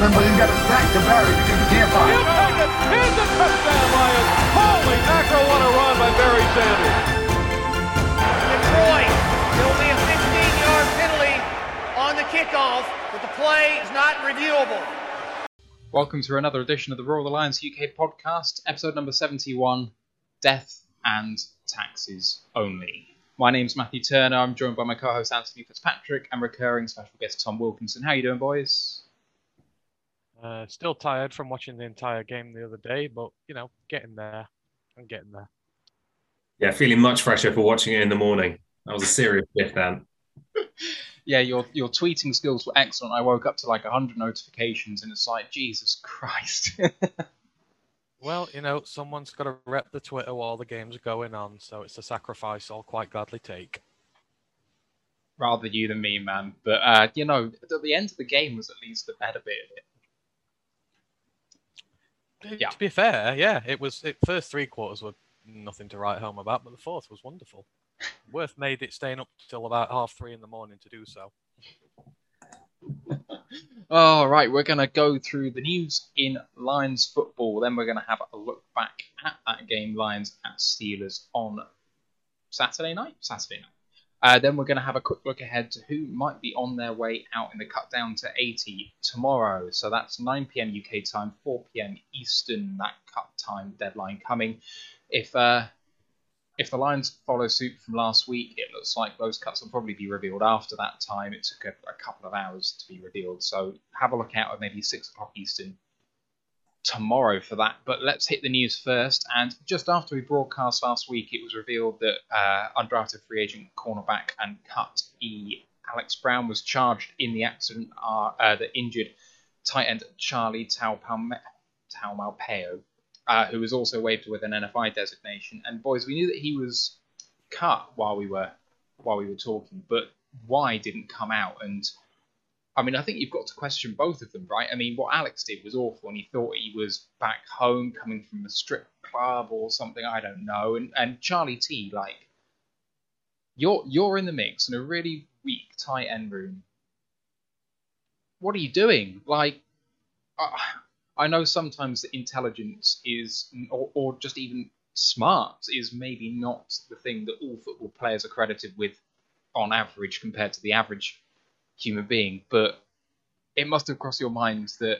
him, but he's got his back to Barry because he can't find him. take. Here's a touchdown, Lions. Holy mackerel, what a run by Barry Sanders. Detroit. There'll be a 15-yard penalty on the kickoff, but the play is not reviewable. Welcome to another edition of the Royal Alliance UK podcast, episode number 71 Death and Taxes Only. My name's Matthew Turner. I'm joined by my co host Anthony Fitzpatrick and recurring special guest Tom Wilkinson. How you doing, boys? Uh, still tired from watching the entire game the other day, but you know, getting there. I'm getting there. Yeah, feeling much fresher for watching it in the morning. That was a serious shift then. Yeah, your, your tweeting skills were excellent. I woke up to like 100 notifications and it's like, Jesus Christ. Well, you know, someone's got to rep the Twitter while the game's going on, so it's a sacrifice I'll quite gladly take. Rather you than me, man. But, uh, you know, at the end of the game was at least the better bit of it. Yeah. To be fair, yeah, it was. It first three quarters were nothing to write home about, but the fourth was wonderful. Worth made it staying up till about half three in the morning to do so. All right, we're going to go through the news in Lions football. Then we're going to have a look back at that game, Lions at Steelers, on Saturday night. Saturday night. Uh, then we're going to have a quick look ahead to who might be on their way out in the cut down to 80 tomorrow. So that's 9 p.m. UK time, 4 p.m. Eastern. That cut time deadline coming. If uh, if the Lions follow suit from last week, it looks like those cuts will probably be revealed after that time. It took a, a couple of hours to be revealed, so have a look out at maybe six o'clock Eastern tomorrow for that. But let's hit the news first. And just after we broadcast last week, it was revealed that uh, undrafted free agent cornerback and cut E Alex Brown was charged in the accident uh, uh, that injured tight end Charlie Taupalme- Taumoepeau uh, who was also waived with an NFI designation. And boys, we knew that he was cut while we were while we were talking, but why didn't come out? And I mean, I think you've got to question both of them, right? I mean, what Alex did was awful, and he thought he was back home, coming from a strip club or something. I don't know. And and Charlie T, like, you're you're in the mix in a really weak tight end room. What are you doing? Like, uh, I know sometimes intelligence is, or, or just even smart, is maybe not the thing that all football players are credited with on average compared to the average human being. But it must have crossed your minds that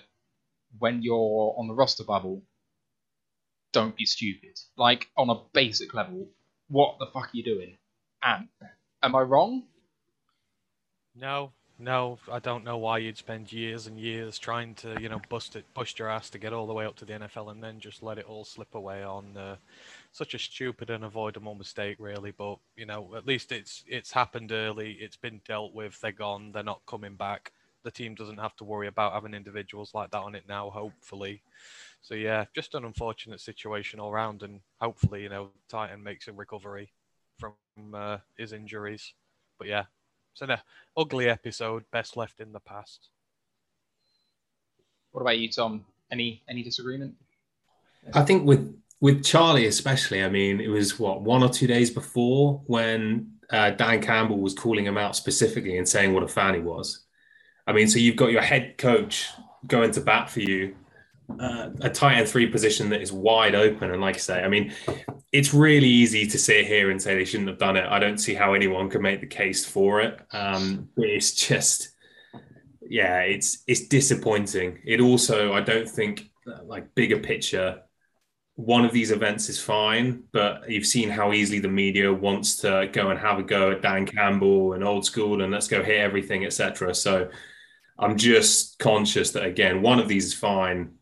when you're on the roster bubble, don't be stupid. Like, on a basic level, what the fuck are you doing? And am I wrong? No, no, I don't know why you'd spend years and years trying to, you know, bust it, bust your ass to get all the way up to the NFL and then just let it all slip away on uh, such a stupid and avoidable mistake, really. But you know, at least it's it's happened early. It's been dealt with. They're gone. They're not coming back. The team doesn't have to worry about having individuals like that on it now. Hopefully, so yeah, just an unfortunate situation all round, and hopefully, you know, Titan makes a recovery from uh, his injuries. But yeah, it's an uh, ugly episode, best left in the past. What about you, Tom? Any any disagreement? I think with with Charlie especially, I mean, it was what one or two days before when uh, Dan Campbell was calling him out specifically and saying what a fan he was. I mean, so you've got your head coach going to bat for you, uh, a tight end three position that is wide open, and like I say, I mean, it's really easy to sit here and say they shouldn't have done it. I don't see how anyone could make the case for it. Um, it's just, yeah, it's it's disappointing. It also, I don't think, uh, like bigger picture, one of these events is fine, but you've seen how easily the media wants to go and have a go at Dan Campbell and old school and let's go hit everything, etc. So I'm just conscious that again, one of these is fine.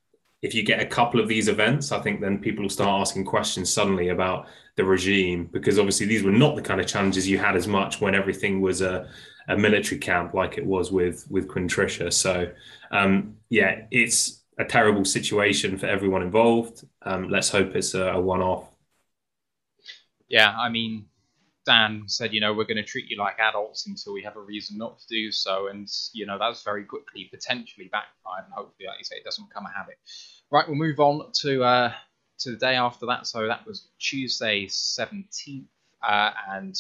If you get a couple of these events, I think then people will start asking questions suddenly about the regime because obviously these were not the kind of challenges you had as much when everything was a, a military camp like it was with with Quintricia. So um, yeah, it's a terrible situation for everyone involved. Um, let's hope it's a, a one-off. Yeah, I mean, Dan said, you know, we're going to treat you like adults until we have a reason not to do so, and you know that's very quickly potentially backfired, and hopefully, like you say, it doesn't become a habit. Right, we'll move on to uh, to the day after that. So that was Tuesday, seventeenth, uh, and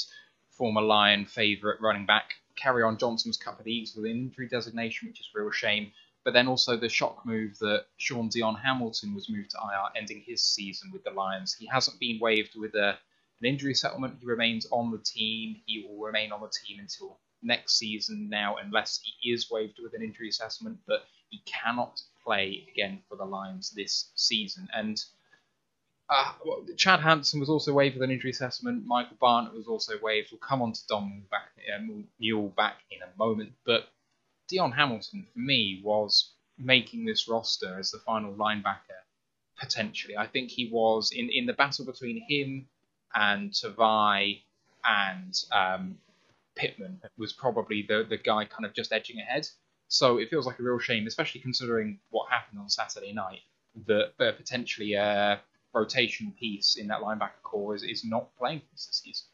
former Lion favourite running back Kerryon Johnson was cut for the Eagles with an injury designation, which is a real shame. But then also the shock move that Shaun Dion Hamilton was moved to IR, ending his season with the Lions. He hasn't been waived with a, an injury settlement. He remains on the team. He will remain on the team until next season now, unless he is waived with an injury assessment. But he cannot play again for the Lions this season. And uh, well, Chad Hansen was also waived with an injury assessment. Michael Barnett was also waived. We'll come on to Dom back, uh, Muhlbach in a moment. But Dion Hamilton, for me, was making this roster as the final linebacker, potentially. I think he was in, in the battle between him and Tavai and um, Pittman was probably the, the guy kind of just edging ahead. So it feels like a real shame, especially considering what happened on Saturday night, that uh, potentially a rotation piece in that linebacker corps is, is not playing for this season.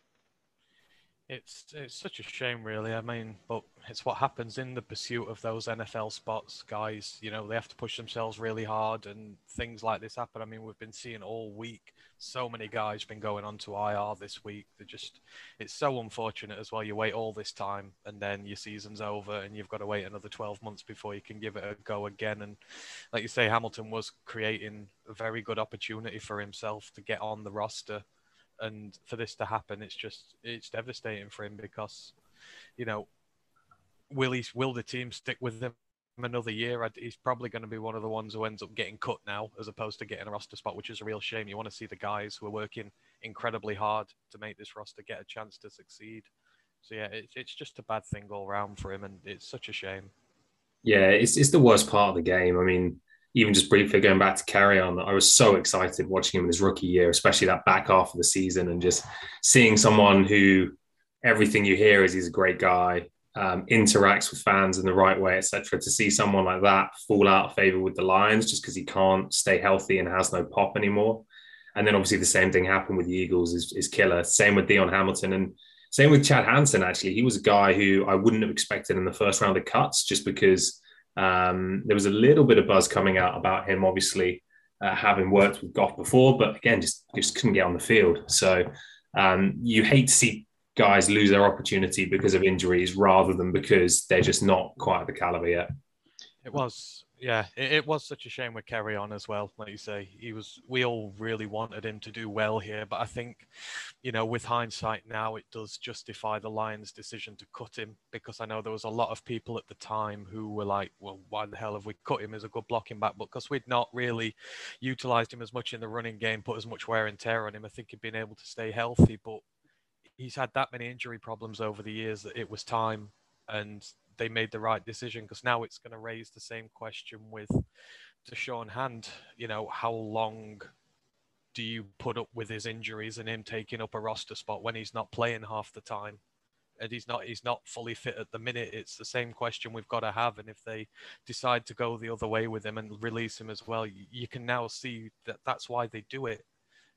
It's it's such a shame, really. I mean, but it's what happens in the pursuit of those NFL spots. Guys, you know, they have to push themselves really hard, and things like this happen. I mean, we've been seeing all week. So many guys been going on to IR this week. They're just, it's so unfortunate as well. You wait all this time, and then your season's over, and you've got to wait another 12 months before you can give it a go again. And like you say, Hamilton was creating a very good opportunity for himself to get on the roster and for this to happen, it's just it's devastating for him because, you know, will he will the team stick with him another year? He's probably going to be one of the ones who ends up getting cut now, as opposed to getting a roster spot, which is a real shame. You want to see the guys who are working incredibly hard to make this roster get a chance to succeed. So yeah, it's it's just a bad thing all around for him, and it's such a shame. Yeah, it's it's the worst part of the game. I mean, even just briefly going back to Kerryon, I was so excited watching him in his rookie year, especially that back half of the season, and just seeing someone who everything you hear is he's a great guy, um, interacts with fans in the right way, etc. To see someone like that fall out of favor with the Lions just because he can't stay healthy and has no pop anymore. And then obviously the same thing happened with the Eagles is, is killer. Same with Dion Hamilton and same with Chad Hansen. Actually, he was a guy who I wouldn't have expected in the first round of cuts just because um, there was a little bit of buzz coming out about him, obviously uh, having worked with Goff before, but again, just just couldn't get on the field. So um, you hate to see guys lose their opportunity because of injuries rather than because they're just not quite the caliber yet. It was yeah, it, it, was such a shame with Kerryon as well. Like you say, he was. We all really wanted him to do well here, but I think, you know, with hindsight now, it does justify the Lions' decision to cut him because I know there was a lot of people at the time who were like, "Well, why the hell have we cut him as a good blocking back?" But because we'd not really utilized him as much in the running game, put as much wear and tear on him, I think he'd been able to stay healthy. But he's had that many injury problems over the years that it was time and they made the right decision because now it's going to raise the same question with Da'Shawn Hand. You know, how long do you put up with his injuries and him taking up a roster spot when he's not playing half the time? And he's not he's not fully fit at the minute. It's the same question we've got to have. And if they decide to go the other way with him and release him as well, you can now see that that's why they do it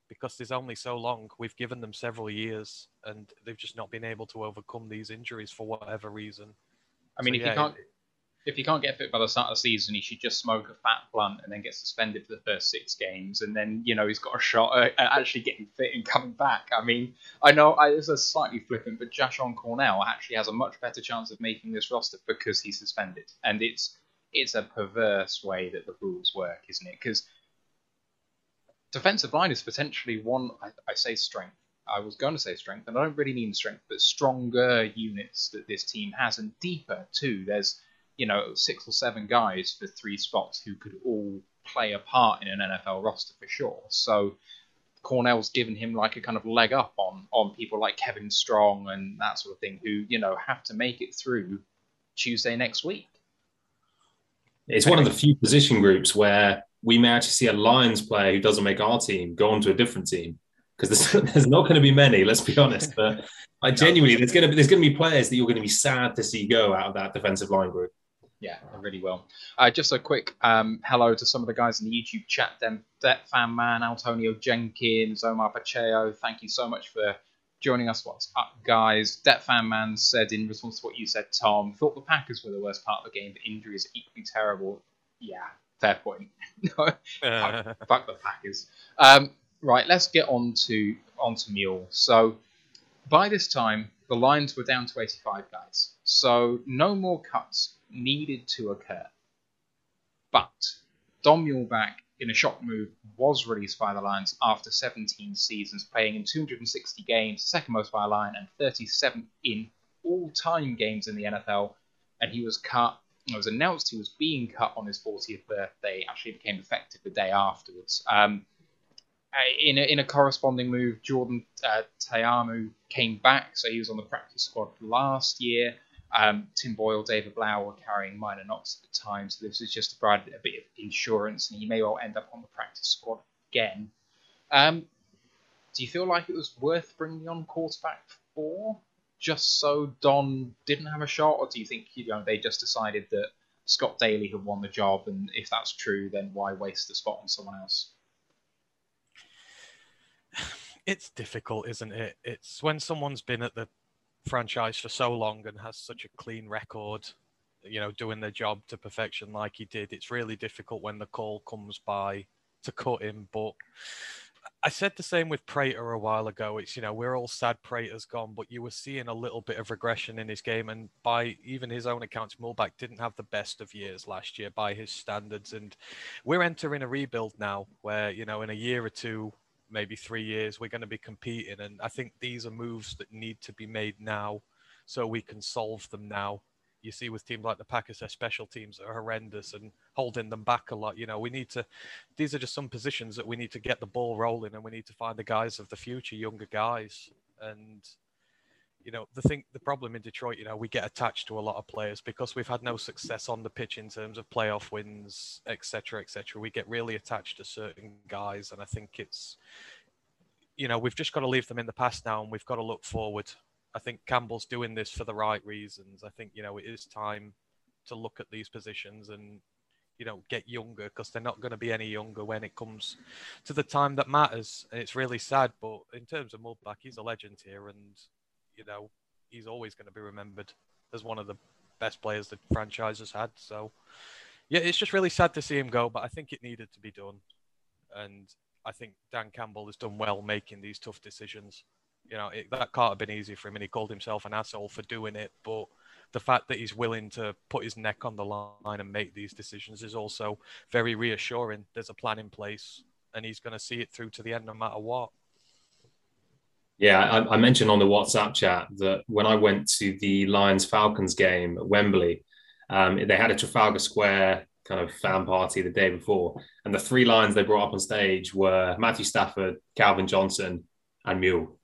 because there's only so long. We've given them several years, and they've just not been able to overcome these injuries for whatever reason. I mean, so, if yeah, you can't if you can't get fit by the start of the season, he should just smoke a fat blunt and then get suspended for the first six games, and then you know he's got a shot at actually getting fit and coming back. I mean, I know I, this is slightly flippant, but Jashon Cornell actually has a much better chance of making this roster because he's suspended, and it's it's a perverse way that the rules work, isn't it? Because defensive line is potentially one I, I say strength I was going to say strength, and I don't really mean strength, but stronger units that this team has, and deeper too. There's, you know, six or seven guys for three spots who could all play a part in an NFL roster for sure. So Cornell's given him like a kind of leg up on on people like Kevin Strong and that sort of thing, who you know have to make it through Tuesday next week. It's one of the few position groups where we may actually see a Lions player who doesn't make our team go on to a different team because there's, there's not going to be many. Let's be honest. But I genuinely, there's going to be there's going to be players that you're going to be sad to see go out of that defensive line group. Yeah, really will. Uh, just a quick um, hello to some of the guys in the YouTube chat. Then Det Fan Man, Antonio Jenkins, Omar Pacheco. Thank you so much for joining us. What's up, guys? Det Fan Man said in response to what you said, Tom, thought the Packers were the worst part of the game, but injuries equally terrible. Yeah, fair point. no, fuck, fuck the Packers. Um, right, let's get on to onto Mule. So by this time, the Lions were down to 85 guys, so no more cuts needed to occur. But Don Muhlbach, in a shock move, was released by the Lions after 17 seasons, playing in 260 games, second most by a Lion, and 37 in all-time games in the NFL. And he was cut. It was announced he was being cut on his 40th birthday. Actually, became effective the day afterwards. Um, in a, in a corresponding move, Jordan uh, Ta'amu came back, so he was on the practice squad last year. Um, Tim Boyle, David Blough were carrying minor knocks at the time, so this was just to provide a bit of insurance, and he may well end up on the practice squad again. Um, do you feel like it was worth bringing on quarterback four just so Don didn't have a shot, or do you think you know they just decided that Scott Daly had won the job, and if that's true, then why waste the spot on someone else? It's difficult, isn't it? It's when someone's been at the franchise for so long and has such a clean record, you know, doing their job to perfection like he did. It's really difficult when the call comes by to cut him. But I said the same with Prater a while ago. It's, you know, we're all sad Prater's gone, but you were seeing a little bit of regression in his game. And by even his own accounts, Muhlbach didn't have the best of years last year by his standards. And we're entering a rebuild now where, you know, in a year or two, maybe three years, we're going to be competing. And I think these are moves that need to be made now so we can solve them now. You see, with teams like the Packers, their special teams are horrendous and holding them back a lot. You know, we need to, these are just some positions that we need to get the ball rolling and we need to find the guys of the future, younger guys. And you know the thing the problem in detroit you know we get attached to a lot of players because we've had no success on the pitch in terms of playoff wins etc etc we get really attached to certain guys and i think it's you know we've just got to leave them in the past now and we've got to look forward. I think campbell's doing this for the right reasons. I think you know it is time to look at these positions and you know get younger because they're not going to be any younger when it comes to the time that matters. And it's really sad but in terms of Muhlbach he's a legend here and you know, he's always going to be remembered as one of the best players the franchise has had. So, yeah, it's just really sad to see him go, but I think it needed to be done. And I think Dan Campbell has done well making these tough decisions. You know, it, that can't have been easy for him, and he called himself an asshole for doing it. But the fact that he's willing to put his neck on the line and make these decisions is also very reassuring. There's a plan in place, and he's going to see it through to the end no matter what. Yeah, I, I, mentioned on the WhatsApp chat that when I went to the Lions Falcons game at Wembley, um, they had a Trafalgar Square kind of fan party the day before, and the three lines they brought up on stage were Matthew Stafford, Calvin Johnson, and Mule.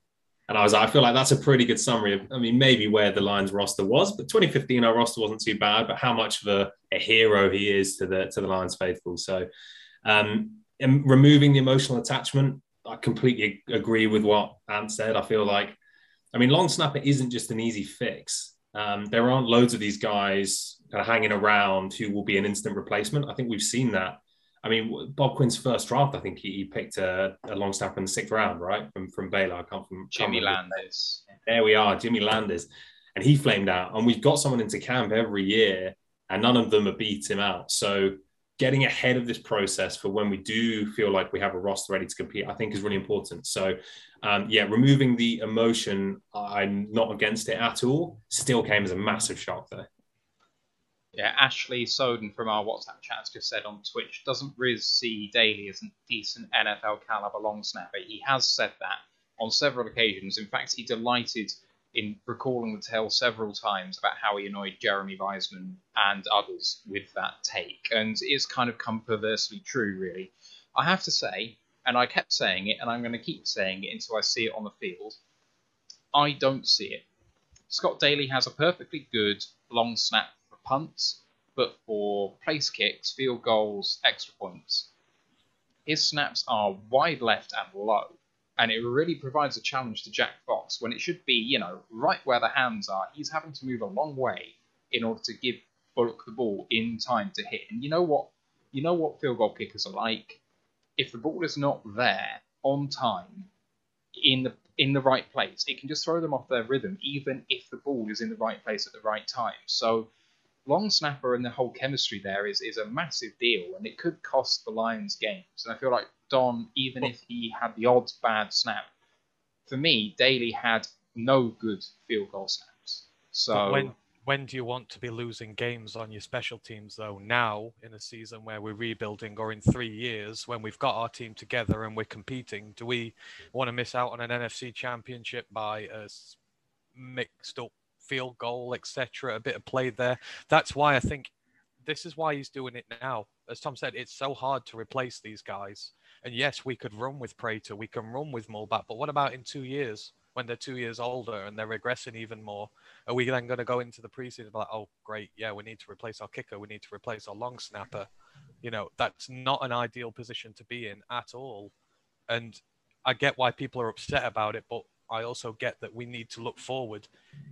And I was like, I feel like that's a pretty good summary of, I mean, maybe where the Lions roster was, but 2015 our roster wasn't too bad, but how much of a, a hero he is to the to the Lions faithful. So um, removing the emotional attachment I completely agree with what Ant said. I feel like, I mean, long snapper isn't just an easy fix. Um, there aren't loads of these guys kind of hanging around who will be an instant replacement. I think we've seen that. I mean, Bob Quinn's first draft, I think he, he picked a, a, long snapper in the sixth round, right? From from Baylor. I come from Jimmy Landers. There we are, Jimmy Landers. And he flamed out. And we've got someone into camp every year, and none of them have beat him out. So getting ahead of this process for when we do feel like we have a roster ready to compete, I think is really important. So, um, yeah, removing the emotion, I'm not against it at all. Still came as a massive shock, though. Yeah, Ashley Soden from our WhatsApp chat has just said on Twitch, doesn't Riz see Daly as a decent NFL caliber long snapper? He has said that on several occasions. In fact, he delighted in recalling the tale several times about how he annoyed Jeremy Reisman and others with that take. And it's kind of come perversely true, really. I have to say, and I kept saying it, and I'm going to keep saying it until I see it on the field, I don't see it. Scott Daly has a perfectly good long snap for punts, but for place kicks, field goals, extra points, his snaps are wide left and low and it really provides a challenge to Jack Fox when it should be, you know, right where the hands are. He's having to move a long way in order to give Bullock the ball in time to hit. And you know what? You know what field goal kickers are like. If the ball is not there on time, in the in the right place, it can just throw them off their rhythm, even if the ball is in the right place at the right time. So long snapper and the whole chemistry there is, is a massive deal, and it could cost the Lions games. And I feel like Don, even if he had the odd bad snap, for me, Daly had no good field goal snaps. So when when do you want to be losing games on your special teams though? Now in a season where we're rebuilding, or in three years when we've got our team together and we're competing, do we want to miss out on an NFC Championship by a mixed up field goal, etc. A bit of play there. That's why I think this is why he's doing it now. As Tom said, it's so hard to replace these guys. And yes, we could run with Prater, we can run with Muhlbach, but what about in two years when they're two years older and they're regressing even more? Are we then going to go into the preseason like, oh, great, yeah, we need to replace our kicker, we need to replace our long snapper? You know, that's not an ideal position to be in at all. And I get why people are upset about it, but I also get that we need to look forward.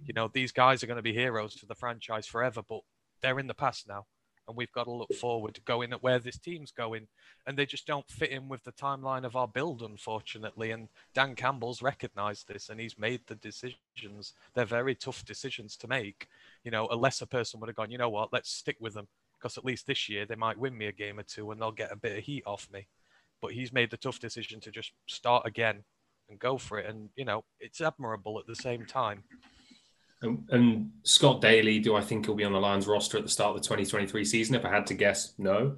You know, these guys are going to be heroes to the franchise forever, but they're in the past now. And we've got to look forward, to going at where this team's going. And they just don't fit in with the timeline of our build, unfortunately. And Dan Campbell's recognized this and he's made the decisions. They're very tough decisions to make. You know, a lesser person would have gone, you know what, let's stick with them. Because at least this year they might win me a game or two and they'll get a bit of heat off me. But he's made the tough decision to just start again and go for it. And, you know, it's admirable at the same time. And, and Scott Daly, do I think he'll be on the Lions roster at the start of the 2023 season? If I had to guess, no.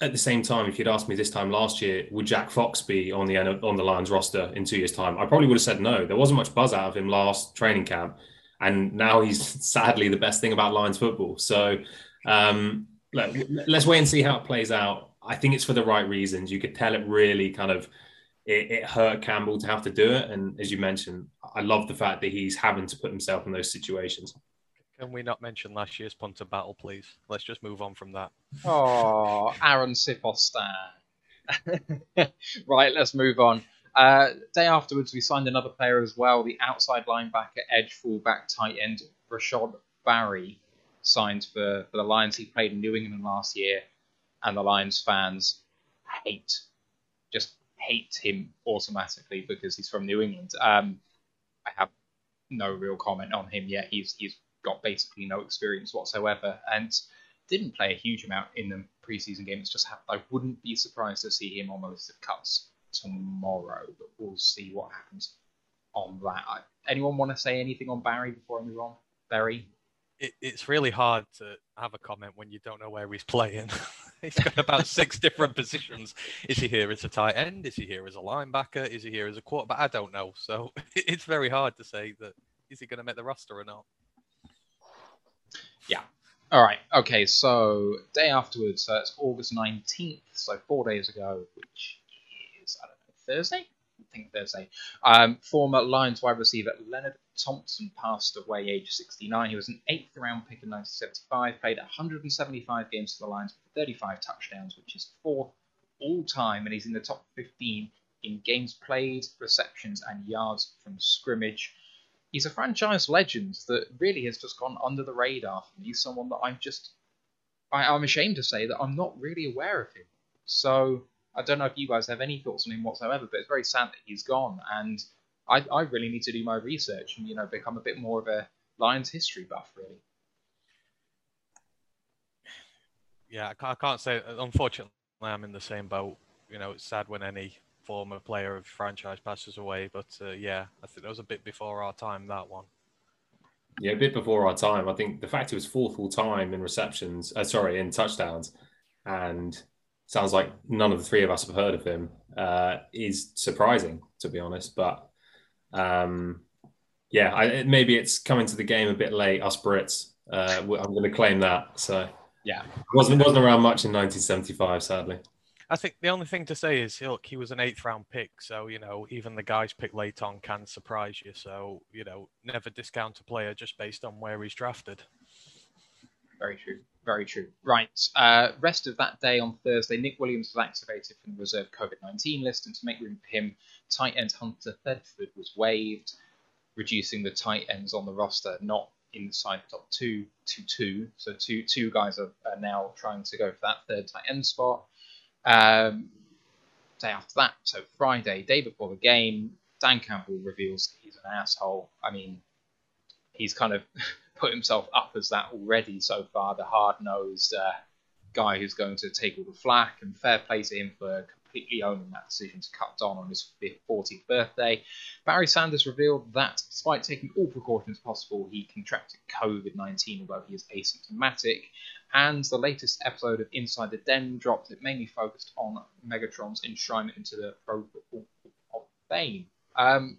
At the same time, if you'd asked me this time last year, would Jack Fox be on the on the Lions roster in two years' time? I probably would have said no. There wasn't much buzz out of him last training camp, and now he's sadly the best thing about Lions football. So um, look, let's wait and see how it plays out. I think it's for the right reasons. You could tell it really kind of it, it, hurt Campbell to have to do it. And as you mentioned, I love the fact that he's having to put himself in those situations. Can we not mention last year's punter battle, please? Let's just move on from that. Oh, Arryn Siposs right, let's move on. Uh, day afterwards, we signed another player as well. The outside linebacker, edge, fullback, tight end, Rashod Berry, signed for, for the Lions. He played in New England last year, and the Lions fans hate, just hate him automatically because he's from New England. Um, I have no real comment on him yet. He's he's got basically no experience whatsoever and didn't play a huge amount in the preseason game. It's just happened. I wouldn't be surprised to see him on the list of cuts tomorrow, but we'll see what happens on that. Anyone want to say anything on Berry before I move on? Berry? It, it's really hard to have a comment when you don't know where he's playing. he's got about six different positions. Is he here as a tight end? Is he here as a linebacker? Is he here as a quarterback? I don't know. So it's very hard to say that is he going to make the roster or not. Yeah. All right. Okay. So day afterwards, so it's August nineteenth, so four days ago, which is I don't know Thursday. I think Thursday. Um, former Lions wide receiver Leonard Thompson passed away, age 69. He was an eighth round pick in 1975. Played 175 games for the Lions with 35 touchdowns, which is fourth all time, and he's in the top 15 in games played, receptions, and yards from scrimmage he's a franchise legend that really has just gone under the radar for me. He's someone that I'm just, I, I'm ashamed to say that I'm not really aware of him. So I don't know if you guys have any thoughts on him whatsoever, but it's very sad that he's gone. And I, I really need to do my research and, you know, become a bit more of a Lions history buff, really. Yeah, I can't, I can't say. Unfortunately, I'm in the same boat. You know, it's sad when any former player of franchise passes away. But uh, yeah, I think that was a bit before our time. That one. Yeah, a bit before our time. I think the fact he was fourth all time in receptions, uh, sorry, in touchdowns, and sounds like none of the three of us have heard of him, uh, is surprising to be honest. But um, yeah, I, maybe it's coming to the game a bit late. Us Brits, uh, I'm going to claim that. So yeah, wasn't wasn't around much in 1975, sadly. I think the only thing to say is, look, he was an eighth round pick, so you know even the guys picked late on can surprise you. So you know, never discount a player just based on where he's drafted. Very true. Very true. Right. Uh, rest of that day on Thursday, Nick Williams was activated from the reserve COVID 19 list, and to make room for him, tight end Hunter Thedford was waived, reducing the tight ends on the roster not inside the top two to two. So two two guys are, are now trying to go for that third tight end spot. Um, day after that, so Friday, day before the game, Dan Campbell reveals he's an asshole. I mean, he's kind of put himself up as that already so far. The hard nosed uh, guy who's going to take all the flack, and fair play to him for completely owning that decision to cut Don on his 40th birthday. Barry Sanders revealed that, despite taking all precautions possible, he contracted COVID 19, although he is asymptomatic. And the latest episode of Inside the Den dropped. It mainly focused on Megatron's enshrinement into the Pro Football of Fame. Um,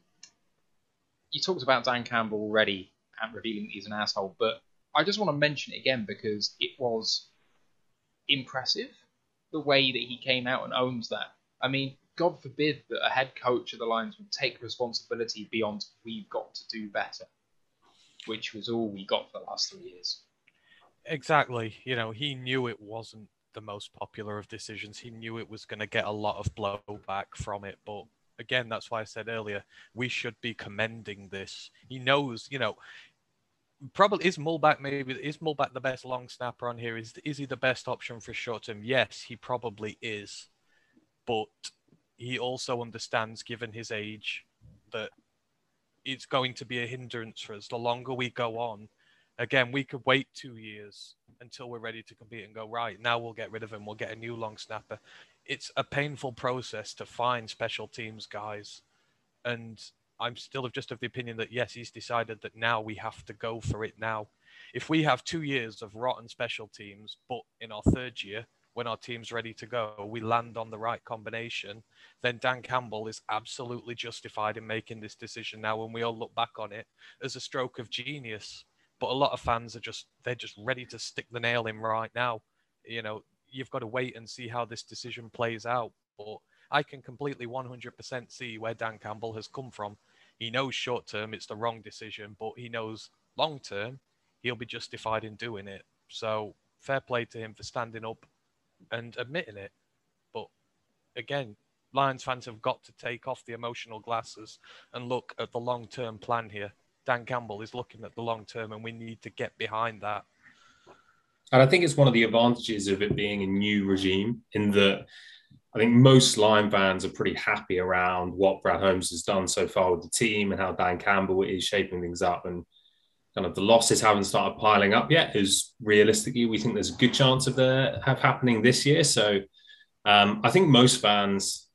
you talked about Dan Campbell already and revealing he's an asshole, but I just want to mention it again because it was impressive the way that he came out and owns that. I mean, God forbid that a head coach of the Lions would take responsibility beyond we've got to do better, which was all we got for the last three years. Exactly. You know, he knew it wasn't the most popular of decisions. He knew it was going to get a lot of blowback from it. But again, that's why I said earlier, we should be commending this. He knows, you know, probably is Muhlbach maybe is Muhlbach the best long snapper on here? Is is he the best option for short term? Yes, he probably is, but he also understands, given his age, that it's going to be a hindrance for us. The longer we go on, again, we could wait two years until we're ready to compete and go right. Now we'll get rid of him. We'll get a new long snapper. It's a painful process to find special teams guys, and I'm still just of the opinion that yes, he's decided that now we have to go for it now. If we have two years of rotten special teams, but in our third year, when our team's ready to go, we land on the right combination, then Dan Campbell is absolutely justified in making this decision now when we all look back on it as a stroke of genius. But a lot of fans are just they're just ready to stick the nail in right now. You know, you've got to wait and see how this decision plays out. But I can completely 100% see where Dan Campbell has come from he knows short term it's the wrong decision, but he knows long term he'll be justified in doing it. So fair play to him for standing up and admitting it. But again, Lions fans have got to take off the emotional glasses and look at the long term plan here. Dan Campbell is looking at the long term, and we need to get behind that. And I think it's one of the advantages of it being a new regime in that I think most Lion fans are pretty happy around what Brad Holmes has done so far with the team and how Dan Campbell is shaping things up. And kind of the losses haven't started piling up yet. Is realistically, we think there's a good chance of that have happening this year. So um, I think most fans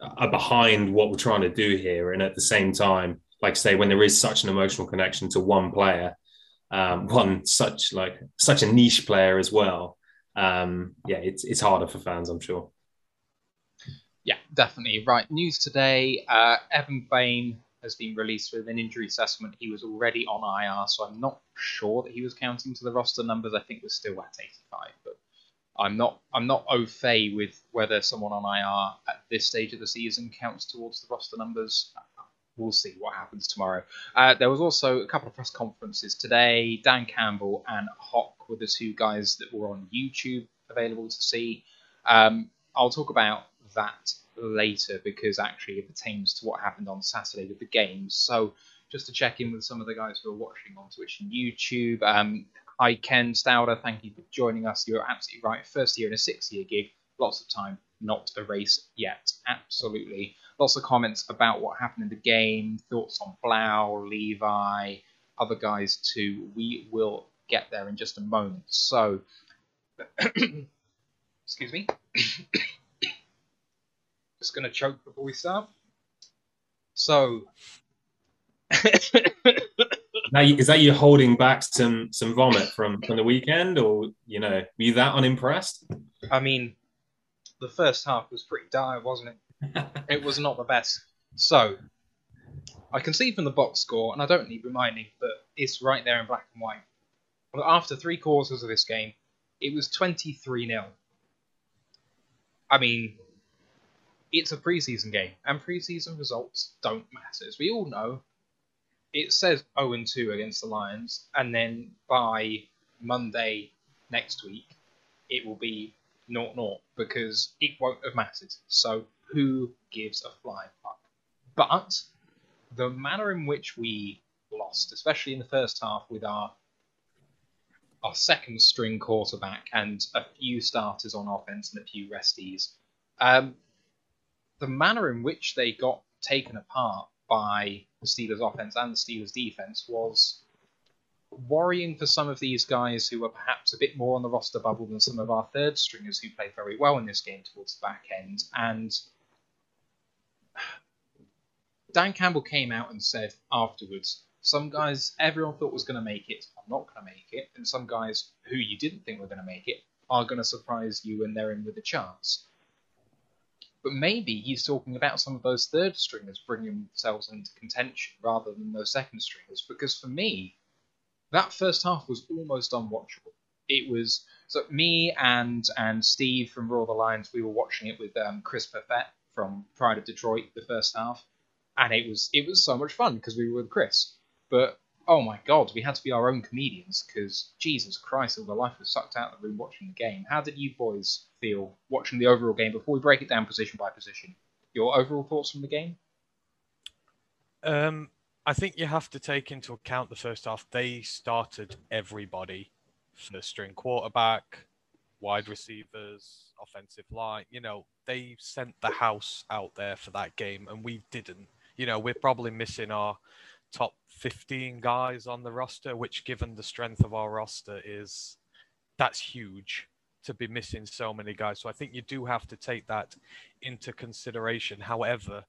are behind what we're trying to do here. And at the same time, like I say, when there is such an emotional connection to one player, um, one such like such a niche player as well, um, yeah, it's it's harder for fans, I'm sure. Yeah, definitely. Right. News today uh, Evan Bain has been released with an injury assessment. He was already on IR, so I'm not sure that he was counting to the roster numbers. I think we're still at 85, but I'm not I'm not au fait with whether someone on IR at this stage of the season counts towards the roster numbers. We'll see what happens tomorrow. Uh, there was also a couple of press conferences today. Dan Campbell and Hawk were the two guys that were on YouTube available to see. Um, I'll talk about that later because actually it pertains to what happened on Saturday with the games. So just to check in with some of the guys who are watching on Twitch and YouTube. Um, hi Ken Stauder, thank you for joining us. You're absolutely right. First year in a six-year gig, lots of time, not a race yet. Absolutely. Lots of comments about what happened in the game, thoughts on Blough, Levi, other guys too. We will get there in just a moment. So, excuse me. Just gonna choke before we start. So, now, is that you holding back some some vomit from from the weekend, or you know, were you that unimpressed? I mean, the first half was pretty dire, wasn't it? it was not the best. So, I can see from the box score, and I don't need reminding, but it's right there in black and white. After three quarters of this game, it was 23 0. I mean, it's a preseason game, and preseason results don't matter. As we all know, it says 0 2 against the Lions, and then by Monday next week, it will be 0 0 because it won't have mattered. So, who gives a flying fuck? But the manner in which we lost, especially in the first half with our our second string quarterback and a few starters on offense and a few resties, um, the manner in which they got taken apart by the Steelers offense and the Steelers defense was worrying for some of these guys who were perhaps a bit more on the roster bubble than some of our third stringers who played very well in this game towards the back end. And Dan Campbell came out and said afterwards, some guys everyone thought was going to make it are not going to make it, and some guys who you didn't think were going to make it are going to surprise you and they're in with a chance. But maybe he's talking about some of those third stringers bringing themselves into contention rather than those second stringers. Because for me, that first half was almost unwatchable. It was so me and and Steve from Raw the Lions. We were watching it with um, Chris Perfett from Pride of Detroit the first half, and it was it was so much fun because we were with Chris. But oh my god, we had to be our own comedians because Jesus Christ, all the life was sucked out of the room watching the game. How did you boys feel watching the overall game before we break it down position by position? Your overall thoughts from the game? Um, I think you have to take into account the first half. They started everybody, first string quarterback, wide receivers, offensive line. You know, they sent the house out there for that game, and we didn't. You know, we're probably missing our top 15 guys on the roster, which, given the strength of our roster, is that's huge to be missing so many guys. So I think you do have to take that into consideration. However,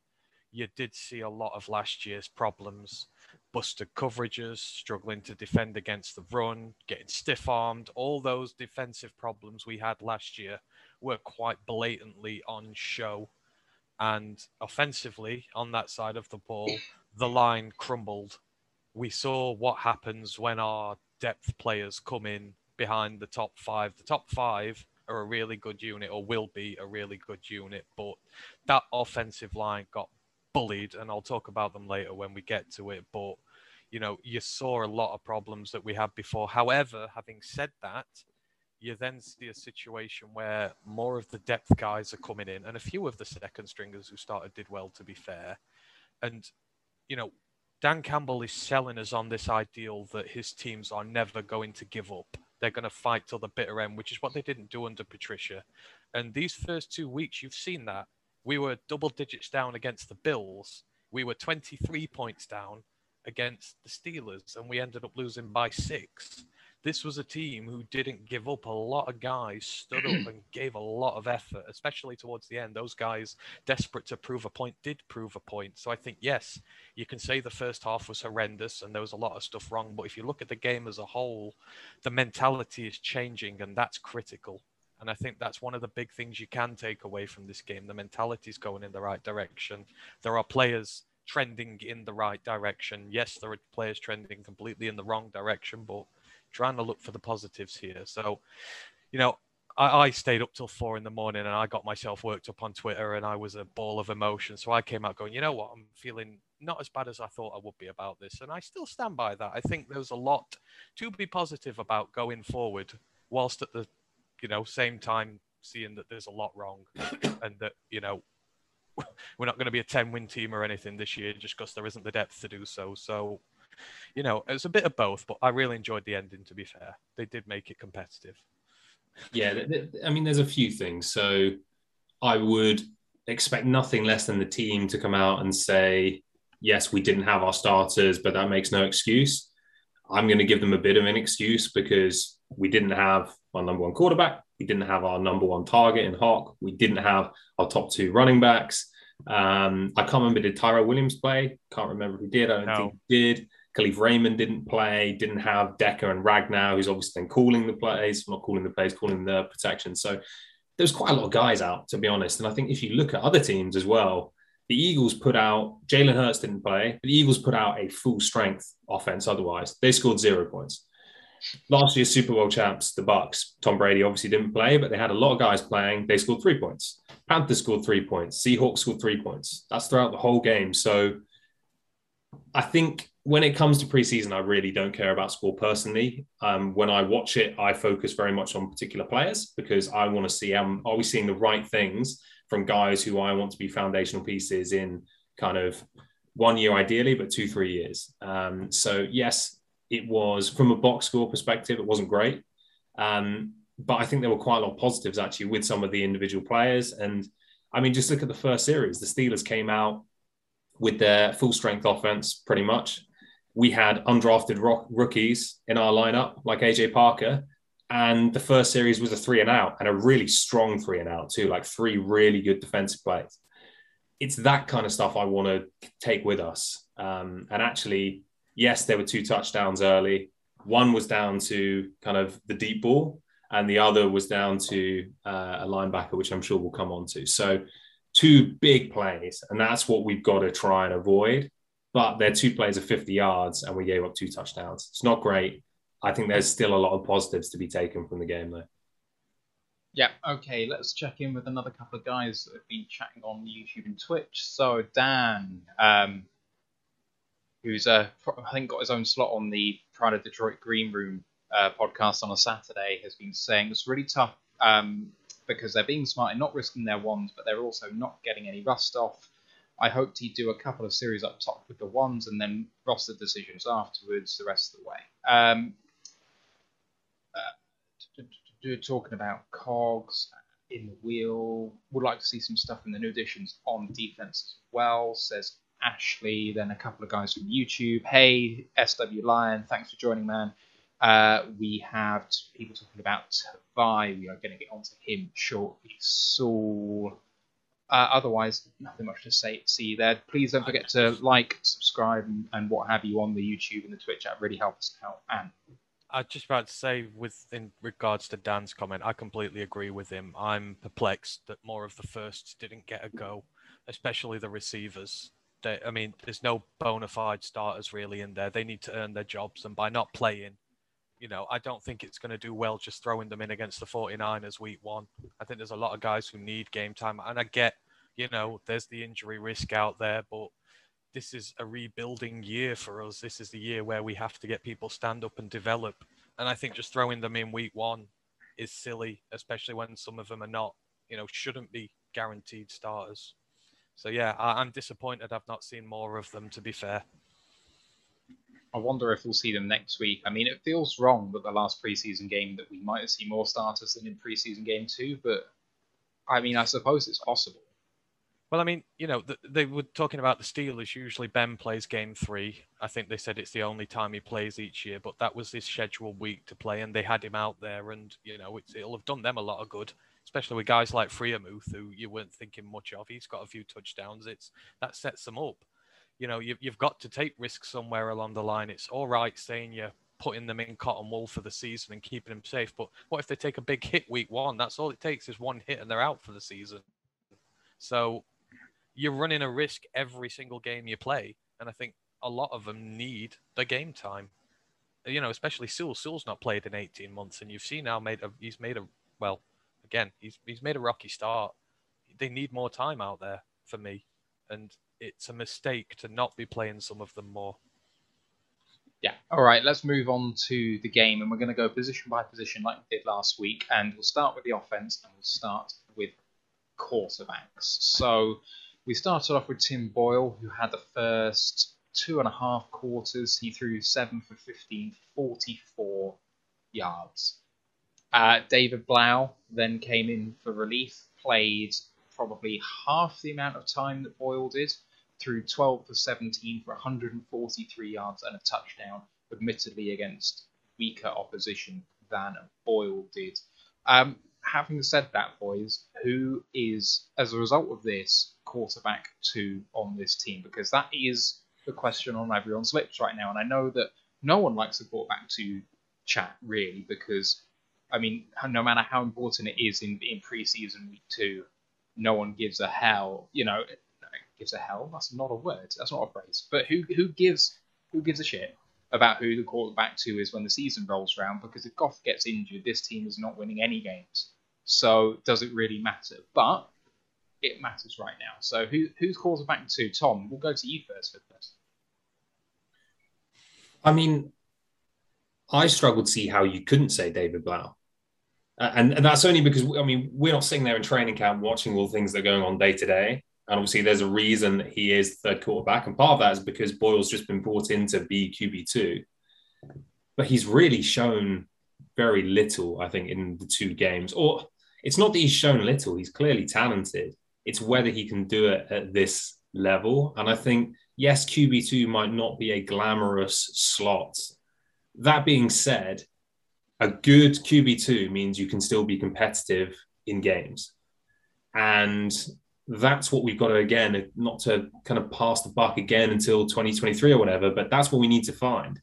you did see a lot of last year's problems busted coverages, struggling to defend against the run, getting stiff armed. All those defensive problems we had last year were quite blatantly on show. And offensively, on that side of the ball, the line crumbled. We saw what happens when our depth players come in behind the top five. The top five are a really good unit, or will be a really good unit, but that offensive line got bullied, and I'll talk about them later when we get to it. But you know, you saw a lot of problems that we had before. However, having said that, you then see a situation where more of the depth guys are coming in, and a few of the second stringers who started did well, to be fair. And you know, Dan Campbell is selling us on this ideal that his teams are never going to give up. They're going to fight till the bitter end, which is what they didn't do under Patricia. And these first two weeks, you've seen that. We were double digits down against the Bills. We were 23 points down against the Steelers, and we ended up losing by six. This was a team who didn't give up. A lot of guys stood up and gave a lot of effort, especially towards the end. Those guys, desperate to prove a point, did prove a point. So I think, yes, you can say the first half was horrendous and there was a lot of stuff wrong. But if you look at the game as a whole, the mentality is changing, and that's critical. And I think that's one of the big things you can take away from this game. The mentality is going in the right direction. There are players trending in the right direction. Yes, there are players trending completely in the wrong direction, but trying to look for the positives here. So, you know, I, I, stayed up till four in the morning and I got myself worked up on Twitter and I was a ball of emotion. So I came out going, you know what, I'm feeling not as bad as I thought I would be about this. And I still stand by that. I think there's a lot to be positive about going forward, whilst at the you know, same time seeing that there's a lot wrong and that, you know, we're not going to be a 10 win team or anything this year just because there isn't the depth to do so. So, you know, it's a bit of both, but I really enjoyed the ending, to be fair. They did make it competitive. Yeah, I mean, there's a few things. So I would expect nothing less than the team to come out and say, yes, we didn't have our starters, but that makes no excuse. I'm going to give them a bit of an excuse because we didn't have our number one quarterback. We didn't have our number one target in Hawk. We didn't have our top two running backs. Um, I can't remember, did Tyrell Williams play? Can't remember who did. I don't no. think he did. Kalif Raymond didn't play, didn't have Decker and Ragnow, who's obviously then calling the plays, not calling the plays, calling the protection. So there's quite a lot of guys out, to be honest. And I think if you look at other teams as well, the Eagles put out, Jalen Hurts didn't play, the Eagles put out a full strength offense otherwise. They scored zero points last year's Super Bowl champs, the Bucs, Tom Brady obviously didn't play, but they had a lot of guys playing. They scored three points. Panthers scored three points. Seahawks scored three points. That's throughout the whole game. So I think when it comes to preseason, I really don't care about score personally. Um, when I watch it, I focus very much on particular players because I want to see um, are we seeing the right things from guys who I want to be foundational pieces in kind of one year ideally, but two, three years. Um, so yes, it was from a box score perspective, it wasn't great. Um, but I think there were quite a lot of positives actually with some of the individual players. And I mean, just look at the first series. The Steelers came out with their full strength offense, pretty much. We had undrafted rock, rookies in our lineup, like AJ Parker. And the first series was a three and out, and a really strong three and out, too, like three really good defensive plays. It's that kind of stuff I want to take with us. Um, and actually, yes, there were two touchdowns early. One was down to kind of the deep ball, and the other was down to uh, a linebacker, which I'm sure we'll come on to. So, two big plays, and that's what we've got to try and avoid. But they're two plays of 50 yards, and we gave up two touchdowns. It's not great. I think there's still a lot of positives to be taken from the game, though. Yeah, okay, let's check in with another couple of guys that have been chatting on YouTube and Twitch. So, Dan, um, who's uh, I think got his own slot on the Pride of Detroit Green Room uh, podcast on a Saturday, has been saying it's really tough um, because they're being smart and not risking their wands, but they're also not getting any rust off. I hoped he'd do a couple of series up top with the ones and then roster decisions afterwards the rest of the way. Um, uh, talking about cogs in the wheel, would like to see some stuff in the new additions on defense as well, says Ashley, then a couple of guys from YouTube. Hey, SW Lion, thanks for joining, man. Uh, we have people talking about Tavai. We are going to get onto him shortly. Saul. Uh, otherwise, nothing much to say. See you there. Please don't forget to like, subscribe, and, and what have you on the YouTube and the Twitch. That really helps out. And I just about to say, with in regards to Dan's comment, I completely agree with him. I'm perplexed that more of the firsts didn't get a go, especially the receivers. They, I mean, there's no bona fide starters really in there. They need to earn their jobs, and by not playing, you know, I don't think it's going to do well just throwing them in against the 49ers week one. I think there's a lot of guys who need game time, and I get, you know, there's the injury risk out there, but this is a rebuilding year for us. This is the year where we have to get people stand up and develop. And I think just throwing them in week one is silly, especially when some of them are not, you know, shouldn't be guaranteed starters. So yeah, I, am disappointed I've not seen more of them. To be fair, I wonder if we'll see them next week. I mean, it feels wrong that the last preseason game that we might see more starters than in preseason game two, but I mean, I suppose it's possible. Well, I mean, you know, they were talking about the Steelers. Usually, Ben plays game three. I think they said it's the only time he plays each year, but that was his scheduled week to play, and they had him out there, and you know, it'll have done them a lot of good especially with guys like Freiermuth, who you weren't thinking much of. He's got a few touchdowns. It's that sets them up. You know, you've, you've got to take risks somewhere along the line. It's all right saying you're putting them in cotton wool for the season and keeping them safe, but what if they take a big hit week one? That's all it takes is one hit and they're out for the season. So you're running a risk every single game you play, and I think a lot of them need the game time. You know, especially Sewell. Sewell's not played in 18 months, and you've seen now made a he's made a well again, he's he's made a rocky start. They need more time out there for me, and it's a mistake to not be playing some of them more. Yeah. All right. Let's move on to the game, and we're going to go position by position like we did last week, and we'll start with the offense, and we'll start with quarterbacks. So we started off with Tim Boyle, who had the first two and a half quarters. He threw seven for 15, 44 yards. Uh, David Blough then came in for relief, played probably half the amount of time that Boyle did, threw 12 for 17 for 143 yards and a touchdown, admittedly against weaker opposition than Boyle did. Um, having said that, boys, who is, as a result of this, quarterback two on this team? Because that is the question on everyone's lips right now. And I know that no one likes the quarterback two chat, really, because I mean, no matter how important it is in, in preseason week two, no one gives a hell. You know, gives a hell. That's not a word. That's not a phrase. But who who gives who gives a shit about who the quarterback to is when the season rolls around? Because if Goff gets injured, this team is not winning any games. So does it really matter? But it matters right now. So who who's quarterback to? Tom, we'll go to you first for this. I mean, I struggle to see how you couldn't say David. Uh, and, and that's only because, I mean, we're not sitting there in training camp watching all the things that are going on day to day. And obviously, there's a reason that he is third quarterback. And part of that is because Boyle's just been brought in to be QB2. But he's really shown very little, I think, in the two games. Or it's not that he's shown little, he's clearly talented. It's whether he can do it at this level. And I think, yes, QB2 might not be a glamorous slot. That being said, a good QB2 means you can still be competitive in games. And that's what we've got to, again, not to kind of pass the buck again until 2023 or whatever, but that's what we need to find.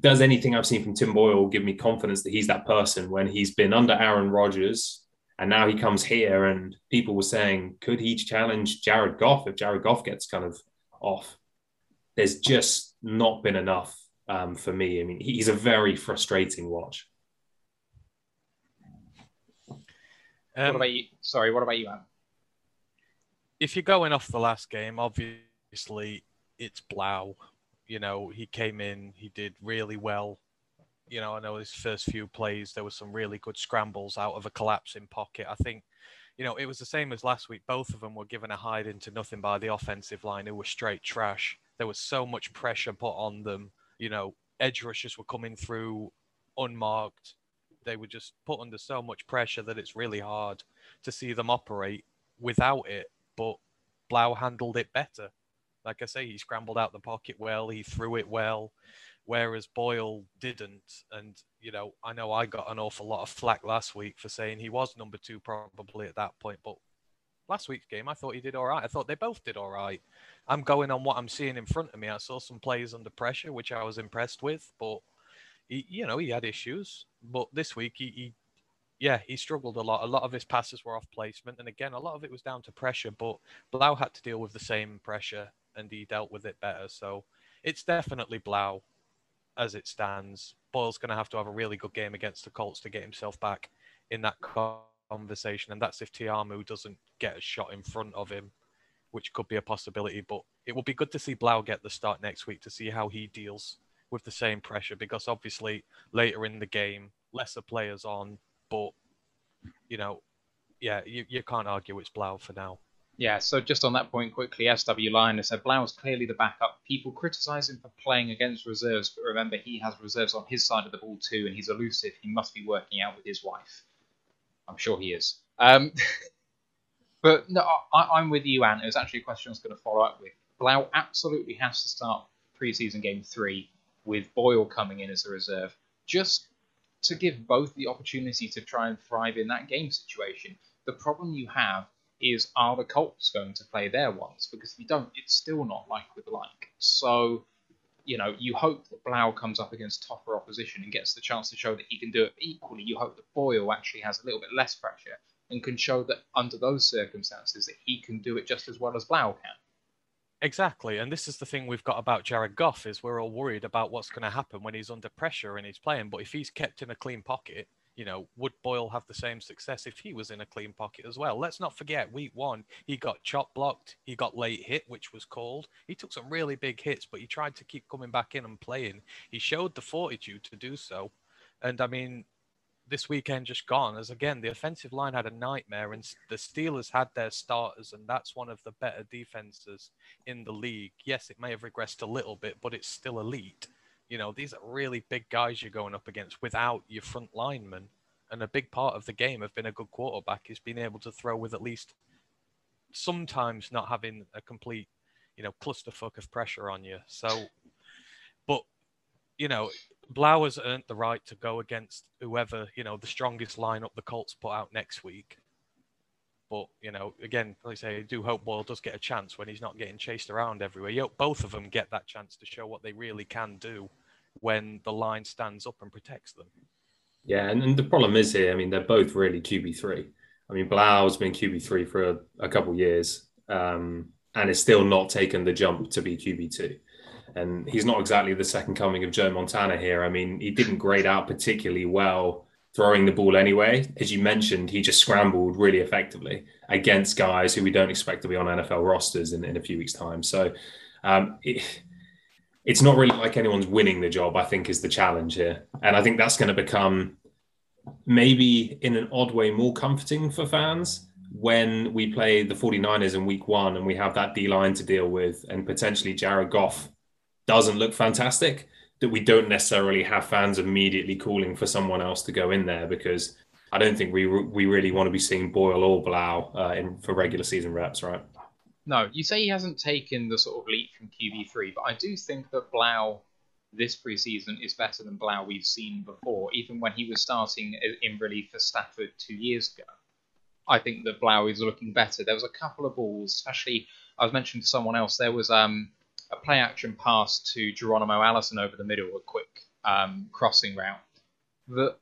Does anything I've seen from Tim Boyle give me confidence that he's that person when he's been under Aaron Rodgers and now he comes here and people were saying, could he challenge Jared Goff if Jared Goff gets kind of off? There's just not been enough um, for me. I mean, he's a very frustrating watch. Um, what about you? Sorry, what about you, Anne? If you're going off the last game, obviously it's Blough. You know, he came in, he did really well you know, I know his first few plays, there were some really good scrambles out of a collapsing pocket. I think, you know, it was the same as last week. Both of them were given a hide into nothing by the offensive line, who were straight trash. There was so much pressure put on them. You know, edge rushers were coming through unmarked. They were just put under so much pressure that it's really hard to see them operate without it. But Blough handled it better. Like I say, he scrambled out the pocket well, he threw it well whereas Boyle didn't. And, you know, I know I got an awful lot of flack last week for saying he was number two probably at that point, but last week's game, I thought he did all right. I thought they both did all right. I'm going on what I'm seeing in front of me. I saw some plays under pressure, which I was impressed with, but he, you know, he had issues. But this week, he, he, yeah, he struggled a lot. A lot of his passes were off placement, and again, a lot of it was down to pressure. But Blough had to deal with the same pressure, and he dealt with it better. So it's definitely Blough as it stands, Boyle's going to have to have a really good game against the Colts to get himself back in that conversation. And that's if Ta'amu doesn't get a shot in front of him, which could be a possibility. But it will be good to see Blough get the start next week to see how he deals with the same pressure because obviously later in the game, lesser players on, but you know, yeah, you, you can't argue it's Blough for now. Yeah, so just on that point quickly, SW Lioness said Blough is clearly the backup. People criticise him for playing against reserves, but remember he has reserves on his side of the ball too, and he's elusive. He must be working out with his wife. I'm sure he is. Um, but no, I, am with you, Anne. It was actually a question I was going to follow up with. Blough absolutely has to start preseason game three with Boyle coming in as a reserve, just to give both the opportunity to try and thrive in that game situation. The problem you have is are the Colts going to play their ones? Because if you don't, it's still not like with like. So, you know, you hope that Blough comes up against tougher opposition and gets the chance to show that he can do it. Equally, you hope that Boyle actually has a little bit less pressure and can show that under those circumstances that he can do it just as well as Blough can. Exactly, and this is the thing we've got about Jared Goff is we're all worried about what's going to happen when he's under pressure and he's playing. But if he's kept in a clean pocket, you know, would Boyle have the same success if he was in a clean pocket as well? Let's not forget, week one, he got chop blocked, he got late hit, which was called. He took some really big hits, but he tried to keep coming back in and playing. He showed the fortitude to do so. And I mean, this weekend just gone, as again, the offensive line had a nightmare, and the Steelers had their starters, and that's one of the better defenses in the league. Yes, it may have regressed a little bit, but it's still elite. You know, these are really big guys you're going up against without your front linemen. And a big part of the game of being a good quarterback is being able to throw with at least sometimes not having a complete, you know, clusterfuck of pressure on you. So, you know, Blough has earned the right to go against whoever, you know, the strongest lineup the Colts put out next week. But you know, again, like I say, I do hope Boyle does get a chance when he's not getting chased around everywhere. You hope both of them get that chance to show what they really can do when the line stands up and protects them. Yeah, and, and the problem is here. I mean, they're both really QB three. I mean, Blough's been QB three for a, a couple years, um, and is still not taken the jump to be QB two. And he's not exactly the second coming of Joe Montana here. I mean, he didn't grade out particularly well throwing the ball anyway. As you mentioned, he just scrambled really effectively against guys who we don't expect to be on NFL rosters in, in a few weeks' time. So um, it, it's not really like anyone's winning the job, I think, is the challenge here. And I think that's going to become maybe in an odd way more comforting for fans when we play the 49ers in week one and we have that D line to deal with and potentially Jared Goff doesn't look fantastic that we don't necessarily have fans immediately calling for someone else to go in there because I don't think we we really want to be seeing Boyle or Blough uh, in for regular season reps, right? No, you say he hasn't taken the sort of leap from QB3, but I do think that Blough this preseason is better than Blough we've seen before, even when he was starting in relief for Stafford two years ago. I think that Blough is looking better. There was a couple of balls, especially I was mentioning to someone else. There was um, a play action pass to Geronimo Allison over the middle, a quick um, crossing route that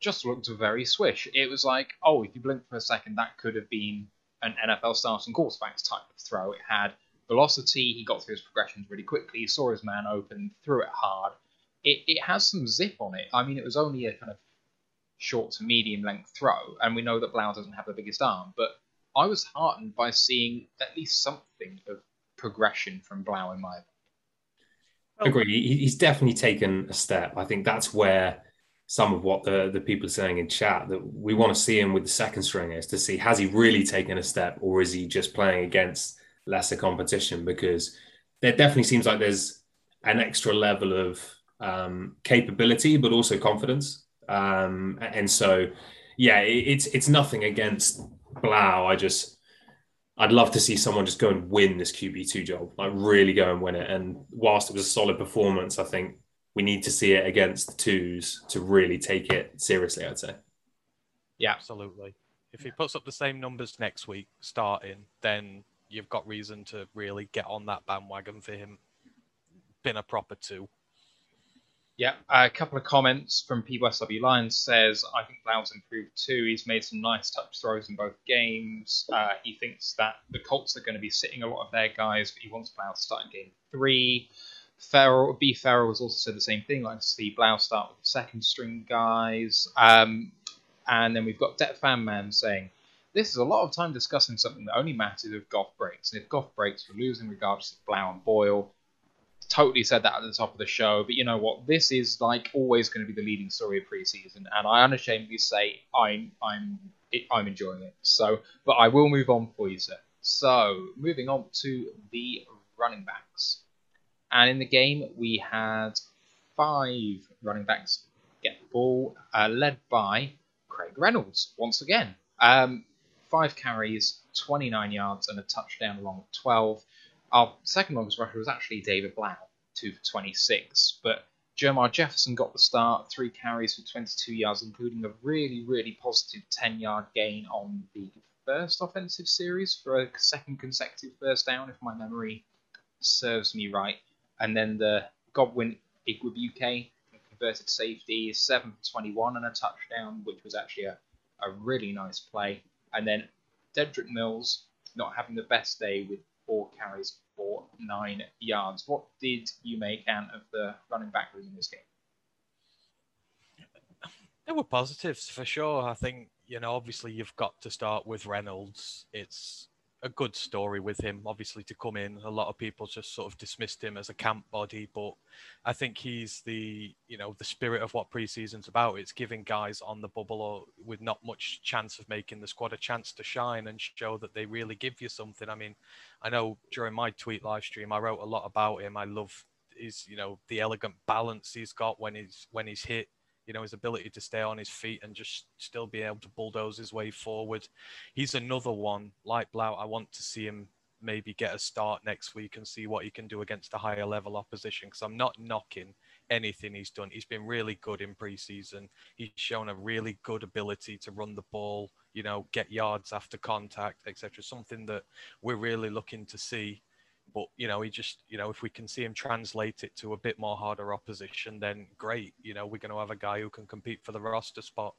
just looked very swish. It was like, oh, if you blink for a second, that could have been an NFL starting quarterback's type of throw. It had velocity. He got through his progressions really quickly. He saw his man open, threw it hard. It, it has some zip on it. I mean, it was only a kind of short to medium length throw, and we know that Blough doesn't have the biggest arm, but I was heartened by seeing at least something of progression from Blough in my opinion. Agree. He's definitely taken a step. I think that's where some of what the, the people are saying in chat that we want to see him with the second stringers to see has he really taken a step or is he just playing against lesser competition because there definitely seems like there's an extra level of um, capability, but also confidence. Um, and so, yeah, it, it's it's nothing against Blough. I just I'd love to see someone just go and win this QB two job, like really go and win it. And whilst it was a solid performance, I think we need to see it against the twos to really take it seriously. I'd say. Yeah, absolutely. If he puts up the same numbers next week starting, then you've got reason to really get on that bandwagon for him. Been a proper two. Yeah, a couple of comments from PWSW Lions says, I think Blough's improved too. He's made some nice touch throws in both games. Uh, he thinks that the Colts are going to be sitting a lot of their guys, but he wants Blough to start in game three. Farrell, B. Farrell has also said the same thing, like to see Blough start with the second string guys. Um, and then we've got Det Fan Man saying, this is a lot of time discussing something that only matters if Goff breaks. And if Goff breaks, we're losing regardless of Blough and Boyle. Totally said that at the top of the show, but you know what? This is like always going to be the leading story of preseason, and I unashamedly say I'm I'm I'm enjoying it. So, but I will move on for you, sir. So, moving on to the running backs, and in the game we had five running backs get the ball, uh, led by Craig Reynolds once again. Um, five carries, 29 yards, and a touchdown along with 12. Our second longest rusher was actually David Blough, 2 for 26. But Jermar Jefferson got the start, three carries for 22 yards, including a really, really positive 10 yard gain on the first offensive series for a second consecutive first down, if my memory serves me right. And then the Godwin Igwebuike converted safety, 7 for 21 and a touchdown, which was actually a, a really nice play. And then Dedrick Mills not having the best day with four carries for nine yards. What did you make out of the running back room in this game? There were positives for sure. I think, you know, obviously you've got to start with Reynolds. It's a good story with him, obviously, to come in. A lot of people just sort of dismissed him as a camp body, but I think he's the, you know, the spirit of what preseason's about. It's giving guys on the bubble or with not much chance of making the squad a chance to shine and show that they really give you something. I mean, I know during my tweet live stream, I wrote a lot about him. I love his, you know, the elegant balance he's got when he's when he's hit you know, his ability to stay on his feet and just still be able to bulldoze his way forward. He's another one like Blough. I want to see him maybe get a start next week and see what he can do against a higher level opposition because I'm not knocking anything he's done. He's been really good in preseason. He's shown a really good ability to run the ball, you know, get yards after contact, etc. Something that we're really looking to see but you know, he just you know, if we can see him translate it to a bit more harder opposition, then great. You know, we're going to have a guy who can compete for the roster spot.